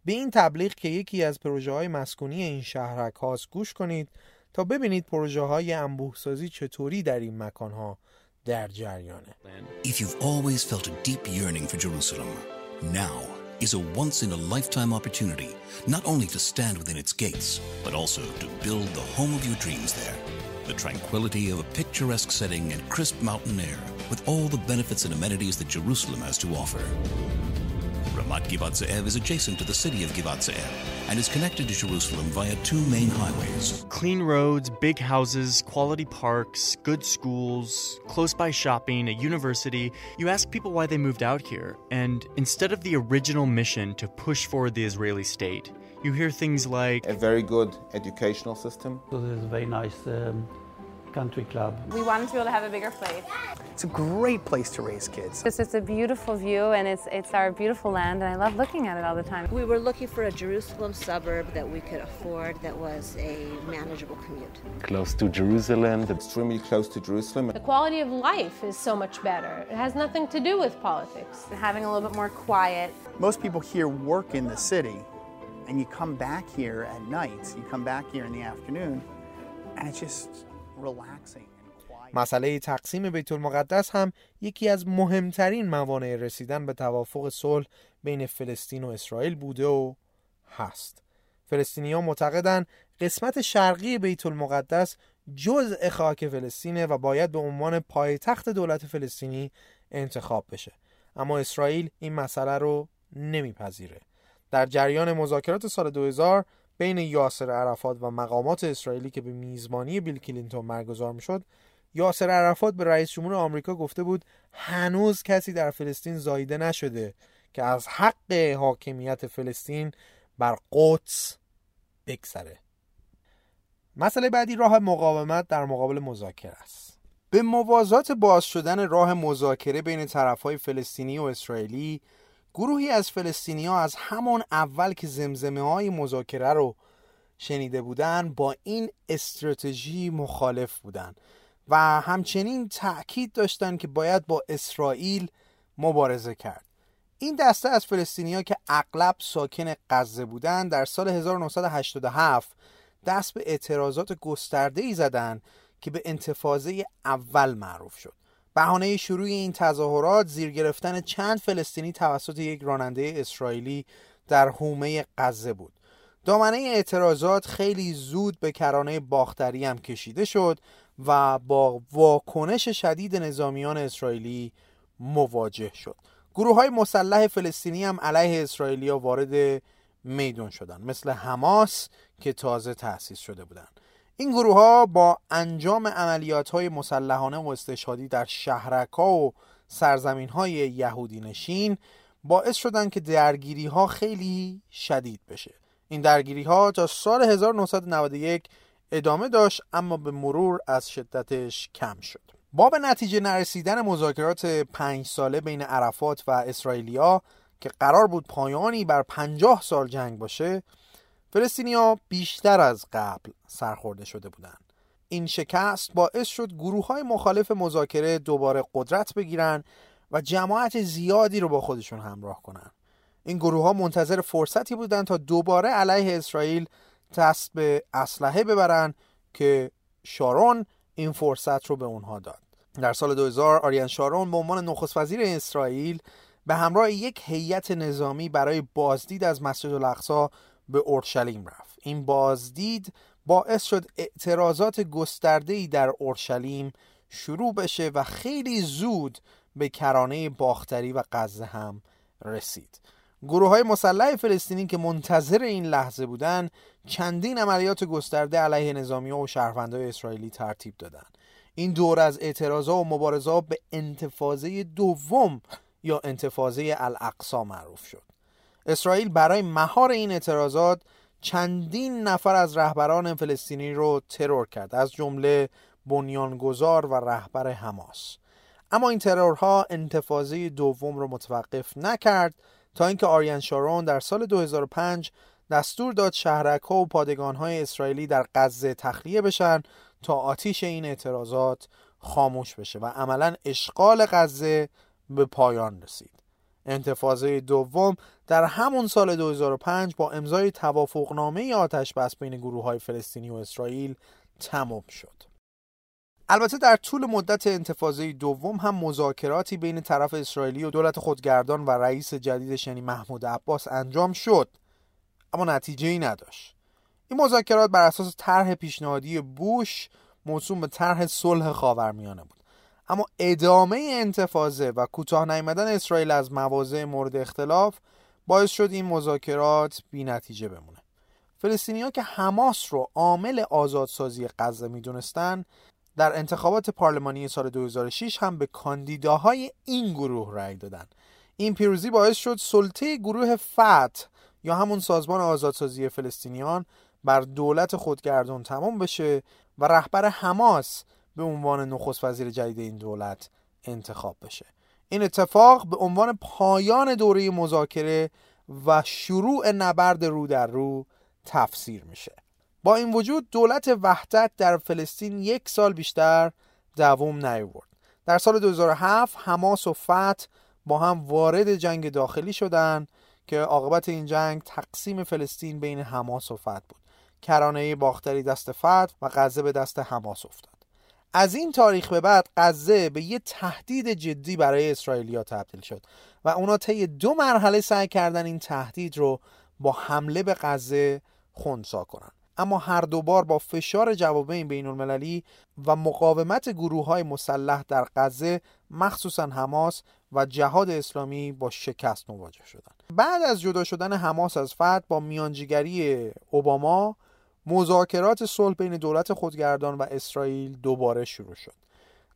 S1: به این تبلیغ که یکی از پروژه های مسکونی این شهرک هاست گوش کنید. تا ببینید پروژه های انبوه سازی چطوری در این مکان ها در جریانه
S11: If you've always felt a deep yearning for Jerusalem, now is a once in a lifetime opportunity not only to stand within its gates, but also to build the home of your dreams there. The tranquility of a picturesque setting and crisp mountain air, with all the benefits and amenities that Jerusalem has to offer. Ramat Givat Ze'ev is adjacent to the city of Givat Ze'ev and is connected to Jerusalem via two main highways.
S12: Clean roads, big houses, quality parks, good schools, close by shopping, a university. You ask people why they moved out here, and instead of the original mission to push forward the Israeli state, you hear things like
S13: a very good educational system.
S14: So there's a very nice um, country club.
S15: We wanted to be able to have a bigger place.
S16: It's a great place to raise kids.
S15: It's just a beautiful view and it's it's our beautiful land and I love looking at it all the time.
S17: We were looking for a Jerusalem suburb that we could afford that was a manageable commute.
S13: Close to Jerusalem, extremely close to Jerusalem.
S18: The quality of life is so much better. It has nothing to do with politics.
S15: Having a little bit more quiet.
S16: Most people here work in the city and you come back here at night, you come back here in the afternoon and it's just relaxing.
S1: مسئله تقسیم بیت المقدس هم یکی از مهمترین موانع رسیدن به توافق صلح بین فلسطین و اسرائیل بوده و هست. فلسطینیان معتقدن قسمت شرقی بیت المقدس جزء خاک فلسطینه و باید به عنوان پایتخت دولت فلسطینی انتخاب بشه. اما اسرائیل این مسئله رو نمیپذیره. در جریان مذاکرات سال 2000 بین یاسر عرفات و مقامات اسرائیلی که به میزبانی بیل کلینتون برگزار می‌شد یاسر عرفات به رئیس جمهور آمریکا گفته بود هنوز کسی در فلسطین زایده نشده که از حق حاکمیت فلسطین بر قدس بگذره. مسئله بعدی راه مقاومت در مقابل مذاکره است. به موازات باز شدن راه مذاکره بین طرفهای فلسطینی و اسرائیلی گروهی از فلسطینی ها از همان اول که زمزمه های مذاکره رو شنیده بودن با این استراتژی مخالف بودن و همچنین تأکید داشتن که باید با اسرائیل مبارزه کرد. این دسته از فلسطینیا که اغلب ساکن غزه بودند در سال 1987 دست به اعتراضات گسترده ای زدند که به انتفاضه اول معروف شد. بهانه شروع این تظاهرات زیر گرفتن چند فلسطینی توسط یک راننده اسرائیلی در حومه غزه بود. دامنه اعتراضات خیلی زود به کرانه باختری هم کشیده شد و با واکنش شدید نظامیان اسرائیلی مواجه شد. گروه های مسلح فلسطینی هم علیه اسرائیلیا وارد میدون شدند مثل حماس که تازه تأسیس شده بودند. این گروه ها با انجام عملیات های مسلحانه و استشهادی در شهرکا و سرزمین های یهودی نشین باعث شدن که درگیری ها خیلی شدید بشه. این درگیری ها تا سال 1991 ادامه داشت اما به مرور از شدتش کم شد. با به نتیجه نرسیدن مذاکرات پنج ساله بین عرفات و اسرائیلیا که قرار بود پایانی بر پنجاه سال جنگ باشه فلسطینیا بیشتر از قبل سرخورده شده بودند. این شکست باعث شد گروه های مخالف مذاکره دوباره قدرت بگیرن و جماعت زیادی رو با خودشون همراه کنن. این گروه ها منتظر فرصتی بودند تا دوباره علیه اسرائیل دست به اسلحه ببرن که شارون این فرصت رو به اونها داد. در سال 2000 آریان شارون به عنوان نخست وزیر اسرائیل به همراه یک هیئت نظامی برای بازدید از مسجد الاقصا به اورشلیم رفت. این بازدید باعث شد اعتراضات گسترده‌ای در اورشلیم شروع بشه و خیلی زود به کرانه باختری و غزه هم رسید. گروه های مسلح فلسطینی که منتظر این لحظه بودند چندین عملیات گسترده علیه نظامی و شهروندهای اسرائیلی ترتیب دادند این دور از اعتراضا و مبارزا به انتفاضه دوم یا انتفاضه الاقصا معروف شد. اسرائیل برای مهار این اعتراضات چندین نفر از رهبران فلسطینی رو ترور کرد از جمله بنیانگذار و رهبر حماس. اما این ترورها انتفاضه دوم رو متوقف نکرد تا اینکه آریان شارون در سال 2005 دستور داد شهرک و پادگان های اسرائیلی در غزه تخلیه بشن تا آتیش این اعتراضات خاموش بشه و عملا اشغال غزه به پایان رسید. انتفاضه دوم در همون سال 2005 با امضای توافقنامه آتش بس بین گروه های فلسطینی و اسرائیل تمام شد. البته در طول مدت انتفاضه دوم هم مذاکراتی بین طرف اسرائیلی و دولت خودگردان و رئیس جدیدش یعنی محمود عباس انجام شد اما نتیجه ای نداشت. این مذاکرات بر اساس طرح پیشنهادی بوش موسوم به طرح صلح خاورمیانه بود. اما ادامه انتفاضه و کوتاه نیامدن اسرائیل از مواضع مورد اختلاف باعث شد این مذاکرات بی نتیجه بمونه. فلسطینیا که حماس رو عامل آزادسازی غزه می‌دونستن در انتخابات پارلمانی سال 2006 هم به کاندیداهای این گروه رأی دادن. این پیروزی باعث شد سلطه گروه فتح یا همون سازمان آزادسازی فلسطینیان بر دولت خودگردان تمام بشه و رهبر حماس به عنوان نخست وزیر جدید این دولت انتخاب بشه. این اتفاق به عنوان پایان دوره مذاکره و شروع نبرد رو در رو تفسیر میشه. با این وجود دولت وحدت در فلسطین یک سال بیشتر دوام نیاورد. در سال 2007 حماس و فتح با هم وارد جنگ داخلی شدند که عاقبت این جنگ تقسیم فلسطین بین حماس و فتح بود. کرانه باختری دست فتح و غزه به دست حماس افتاد. از این تاریخ به بعد غزه به یه تهدید جدی برای اسرائیلیا تبدیل شد و اونا طی دو مرحله سعی کردن این تهدید رو با حمله به غزه خونسا کنن اما هر دوبار با فشار جوابین بین المللی و مقاومت گروه های مسلح در غزه مخصوصا حماس و جهاد اسلامی با شکست مواجه شدند. بعد از جدا شدن حماس از فتح با میانجیگری اوباما مذاکرات صلح بین دولت خودگردان و اسرائیل دوباره شروع شد.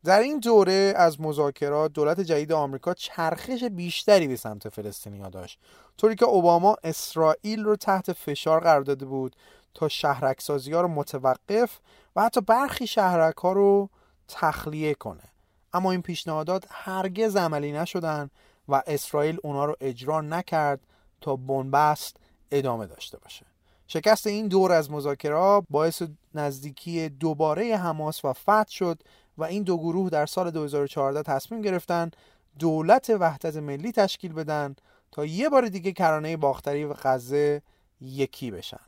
S1: در این دوره از مذاکرات دولت جدید آمریکا چرخش بیشتری به سمت فلسطینیا داشت. طوری که اوباما اسرائیل رو تحت فشار قرار داده بود تا شهرکسازی ها رو متوقف و حتی برخی شهرک ها رو تخلیه کنه. اما این پیشنهادات هرگز عملی نشدن و اسرائیل اونا رو اجرا نکرد تا بنبست ادامه داشته باشه. شکست این دور از مذاکره باعث نزدیکی دوباره حماس و فتح شد و این دو گروه در سال 2014 تصمیم گرفتن دولت وحدت ملی تشکیل بدن تا یه بار دیگه کرانه باختری و غزه یکی بشن.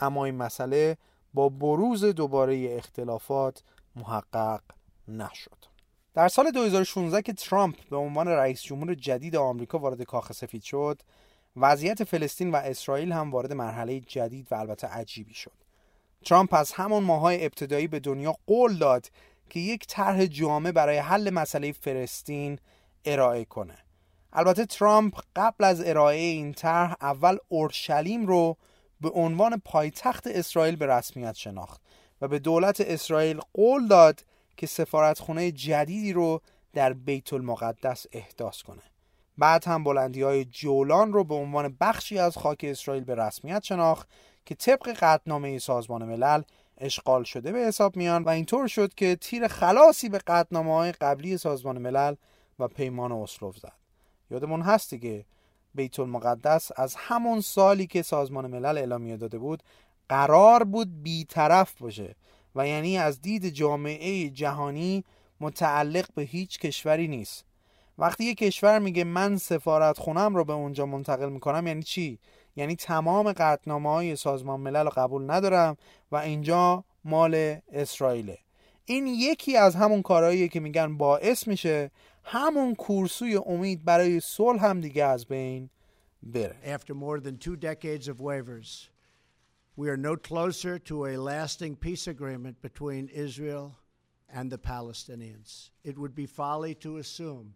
S1: اما این مسئله با بروز دوباره اختلافات محقق نشد. در سال 2016 که ترامپ به عنوان رئیس جمهور جدید آمریکا وارد کاخ سفید شد وضعیت فلسطین و اسرائیل هم وارد مرحله جدید و البته عجیبی شد. ترامپ از همان ماهای ابتدایی به دنیا قول داد که یک طرح جامع برای حل مسئله فلسطین ارائه کنه. البته ترامپ قبل از ارائه این طرح اول اورشلیم رو به عنوان پایتخت اسرائیل به رسمیت شناخت و به دولت اسرائیل قول داد که سفارتخونه جدیدی رو در بیت المقدس احداث کنه. بعد هم بلندی های جولان رو به عنوان بخشی از خاک اسرائیل به رسمیت شناخت که طبق قطنامه سازمان ملل اشغال شده به حساب میان و اینطور شد که تیر خلاصی به قطنامه های قبلی سازمان ملل و پیمان اسلو زد. یادمون هست دیگه بیت المقدس از همون سالی که سازمان ملل اعلامیه داده بود قرار بود بیطرف باشه و یعنی از دید جامعه جهانی متعلق به هیچ کشوری نیست. وقتی یه کشور میگه من سفارت خونم رو به اونجا منتقل می‌کنم یعنی چی؟ یعنی تمام قطنامه های سازمان ملل رو قبول ندارم و اینجا مال اسرائیله این یکی از همون کارهاییه که میگن باعث میشه همون کورسوی امید برای صلح هم دیگه از بین بره
S19: After more than two decades of waivers, we are no closer to a lasting peace agreement between Israel and the Palestinians. It would be folly to assume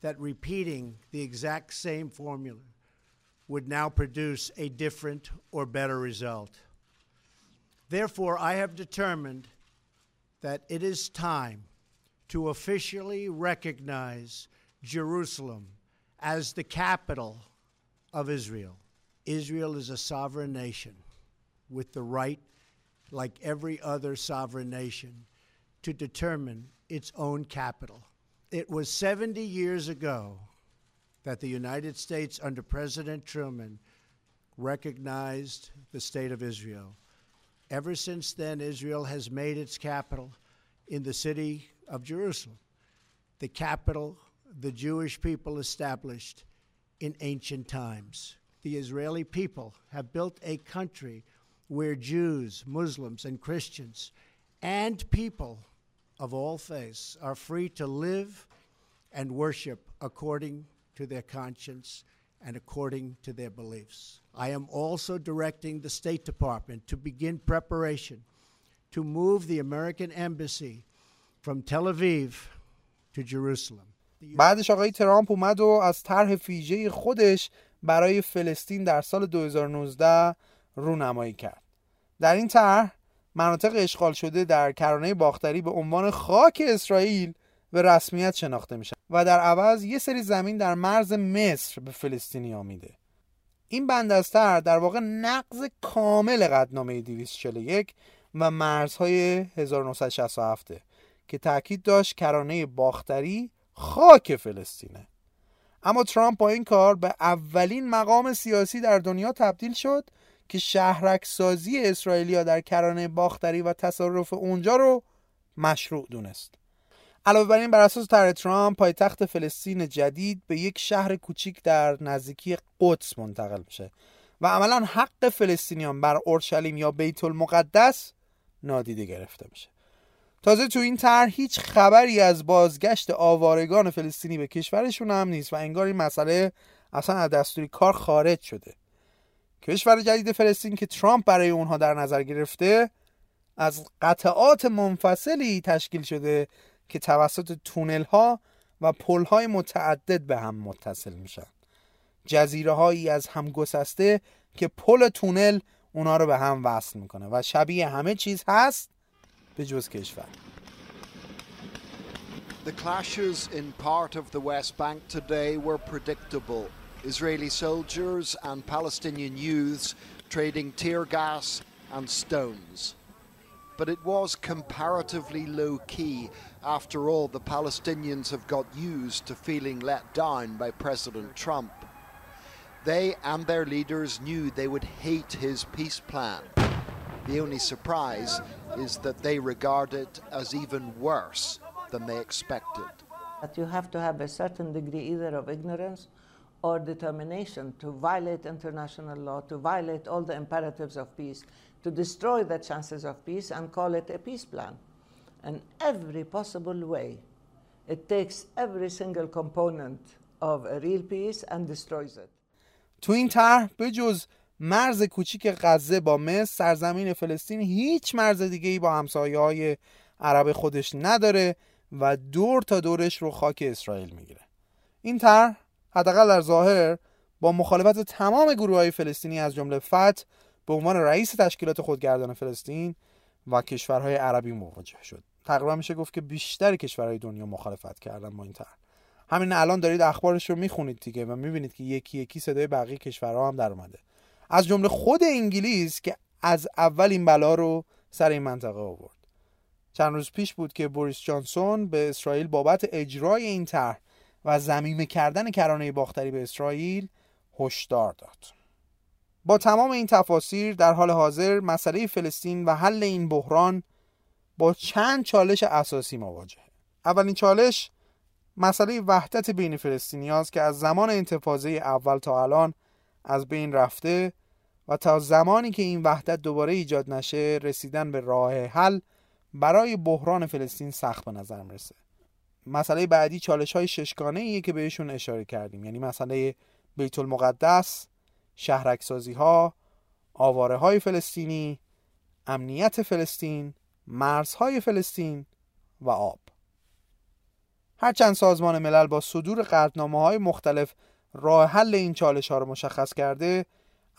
S19: that repeating the exact same formula would now produce a different or better result. Therefore, I have determined that it is time to officially recognize Jerusalem as the capital of Israel. Israel is a sovereign nation with the right, like every other sovereign nation, to determine its own capital. It was 70 years ago that the United States, under President Truman, recognized the state of Israel. Ever since then, Israel has made its capital in the city of Jerusalem, the capital the Jewish people established in ancient times. The Israeli people have built a country where Jews, Muslims, and Christians and people of all faiths are free to live and worship according to their conscience and according to their beliefs. I am also directing the State Department to begin preparation to move the American Embassy from Tel Aviv to Jerusalem.
S1: بعدش آقای ترامپ اومد و از طرح ویژه خودش برای فلسطین در سال 2019 رونمایی کرد. در این طرح مناطق اشغال شده در کرانه باختری به عنوان خاک اسرائیل به رسمیت شناخته میشن و در عوض یه سری زمین در مرز مصر به فلسطینی آمیده. این بندستر در واقع نقض کامل قدنامه 241 و مرزهای 1967 که تاکید داشت کرانه باختری خاک فلسطینه. اما ترامپ با این کار به اولین مقام سیاسی در دنیا تبدیل شد که شهرک سازی اسرائیلیا در کرانه باختری و تصرف اونجا رو مشروع دونست. علاوه بر این بر اساس طرح ترامپ پایتخت فلسطین جدید به یک شهر کوچیک در نزدیکی قدس منتقل میشه و عملا حق فلسطینیان بر اورشلیم یا بیت المقدس نادیده گرفته میشه. تازه تو این طرح هیچ خبری از بازگشت آوارگان فلسطینی به کشورشون هم نیست و انگار این مسئله اصلا از دستوری کار خارج شده. کشور جدید فلسطین که ترامپ برای اونها در نظر گرفته از قطعات منفصلی تشکیل شده که توسط تونل ها و پل های متعدد به هم متصل میشن جزیره هایی از هم گسسته که پل تونل اونا رو به هم وصل می‌کنه و شبیه همه چیز هست به جز کشور
S20: The clashes in part of the West Bank today were predictable. Israeli soldiers and Palestinian youths trading tear gas and stones. But it was comparatively low key. After all, the Palestinians have got used to feeling let down by President Trump. They and their leaders knew they would hate his peace plan. The only surprise is that they regard it as even worse than they expected.
S21: That you have to have a certain degree either of ignorance or determination to violate international law, to violate all the imperatives of peace, to destroy the chances of peace and call it a peace plan. In every possible way, it takes every single component of a real peace and destroys it.
S1: تو این طرح به جز مرز کوچیک غزه با مصر سرزمین فلسطین هیچ مرز دیگه ای با همسایه های عرب خودش نداره و دور تا دورش رو خاک اسرائیل میگیره این طرح حداقل در ظاهر با مخالفت تمام گروه های فلسطینی از جمله فتح به عنوان رئیس تشکیلات خودگردان فلسطین و کشورهای عربی مواجه شد. تقریبا میشه گفت که بیشتر کشورهای دنیا مخالفت کردن با این طرح. همین الان دارید اخبارش رو می‌خونید دیگه و می‌بینید که یکی یکی صدای بقیه کشورها هم در اومده. از جمله خود انگلیس که از اول این بلا رو سر این منطقه آورد. چند روز پیش بود که بوریس جانسون به اسرائیل بابت اجرای این طرح و زمینه کردن کرانه باختری به اسرائیل هشدار داد. با تمام این تفاسیر در حال حاضر مسئله فلسطین و حل این بحران با چند چالش اساسی مواجهه. اولین چالش مسئله وحدت بین فلسطینی که از زمان انتفاضه اول تا الان از بین رفته و تا زمانی که این وحدت دوباره ایجاد نشه رسیدن به راه حل برای بحران فلسطین سخت به نظر می‌رسه. مسئله بعدی چالش های ششگانه ایه که بهشون اشاره کردیم. یعنی مسئله بیت المقدس شهرکسازی ها آواره های فلسطینی امنیت فلسطین مرزهای فلسطین و آب. هرچند سازمان ملل با صدور قدنامه های مختلف راه حل این چالش ها رو مشخص کرده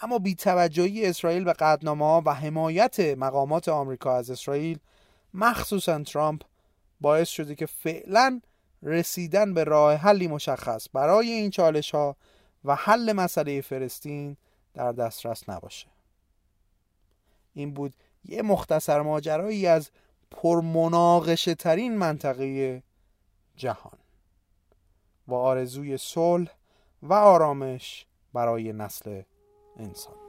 S1: اما بیتوجهی اسرائیل به قدنامه ها و حمایت مقامات آمریکا از اسرائیل مخصوصا ترامپ باعث شده که فعلا رسیدن به راه حلی مشخص برای این چالش ها و حل مسئله فلسطین در دسترس نباشه. این بود یه مختصر ماجرایی از پرمناقشه ترین منطقه جهان و آرزوی صلح و آرامش برای نسل انسان.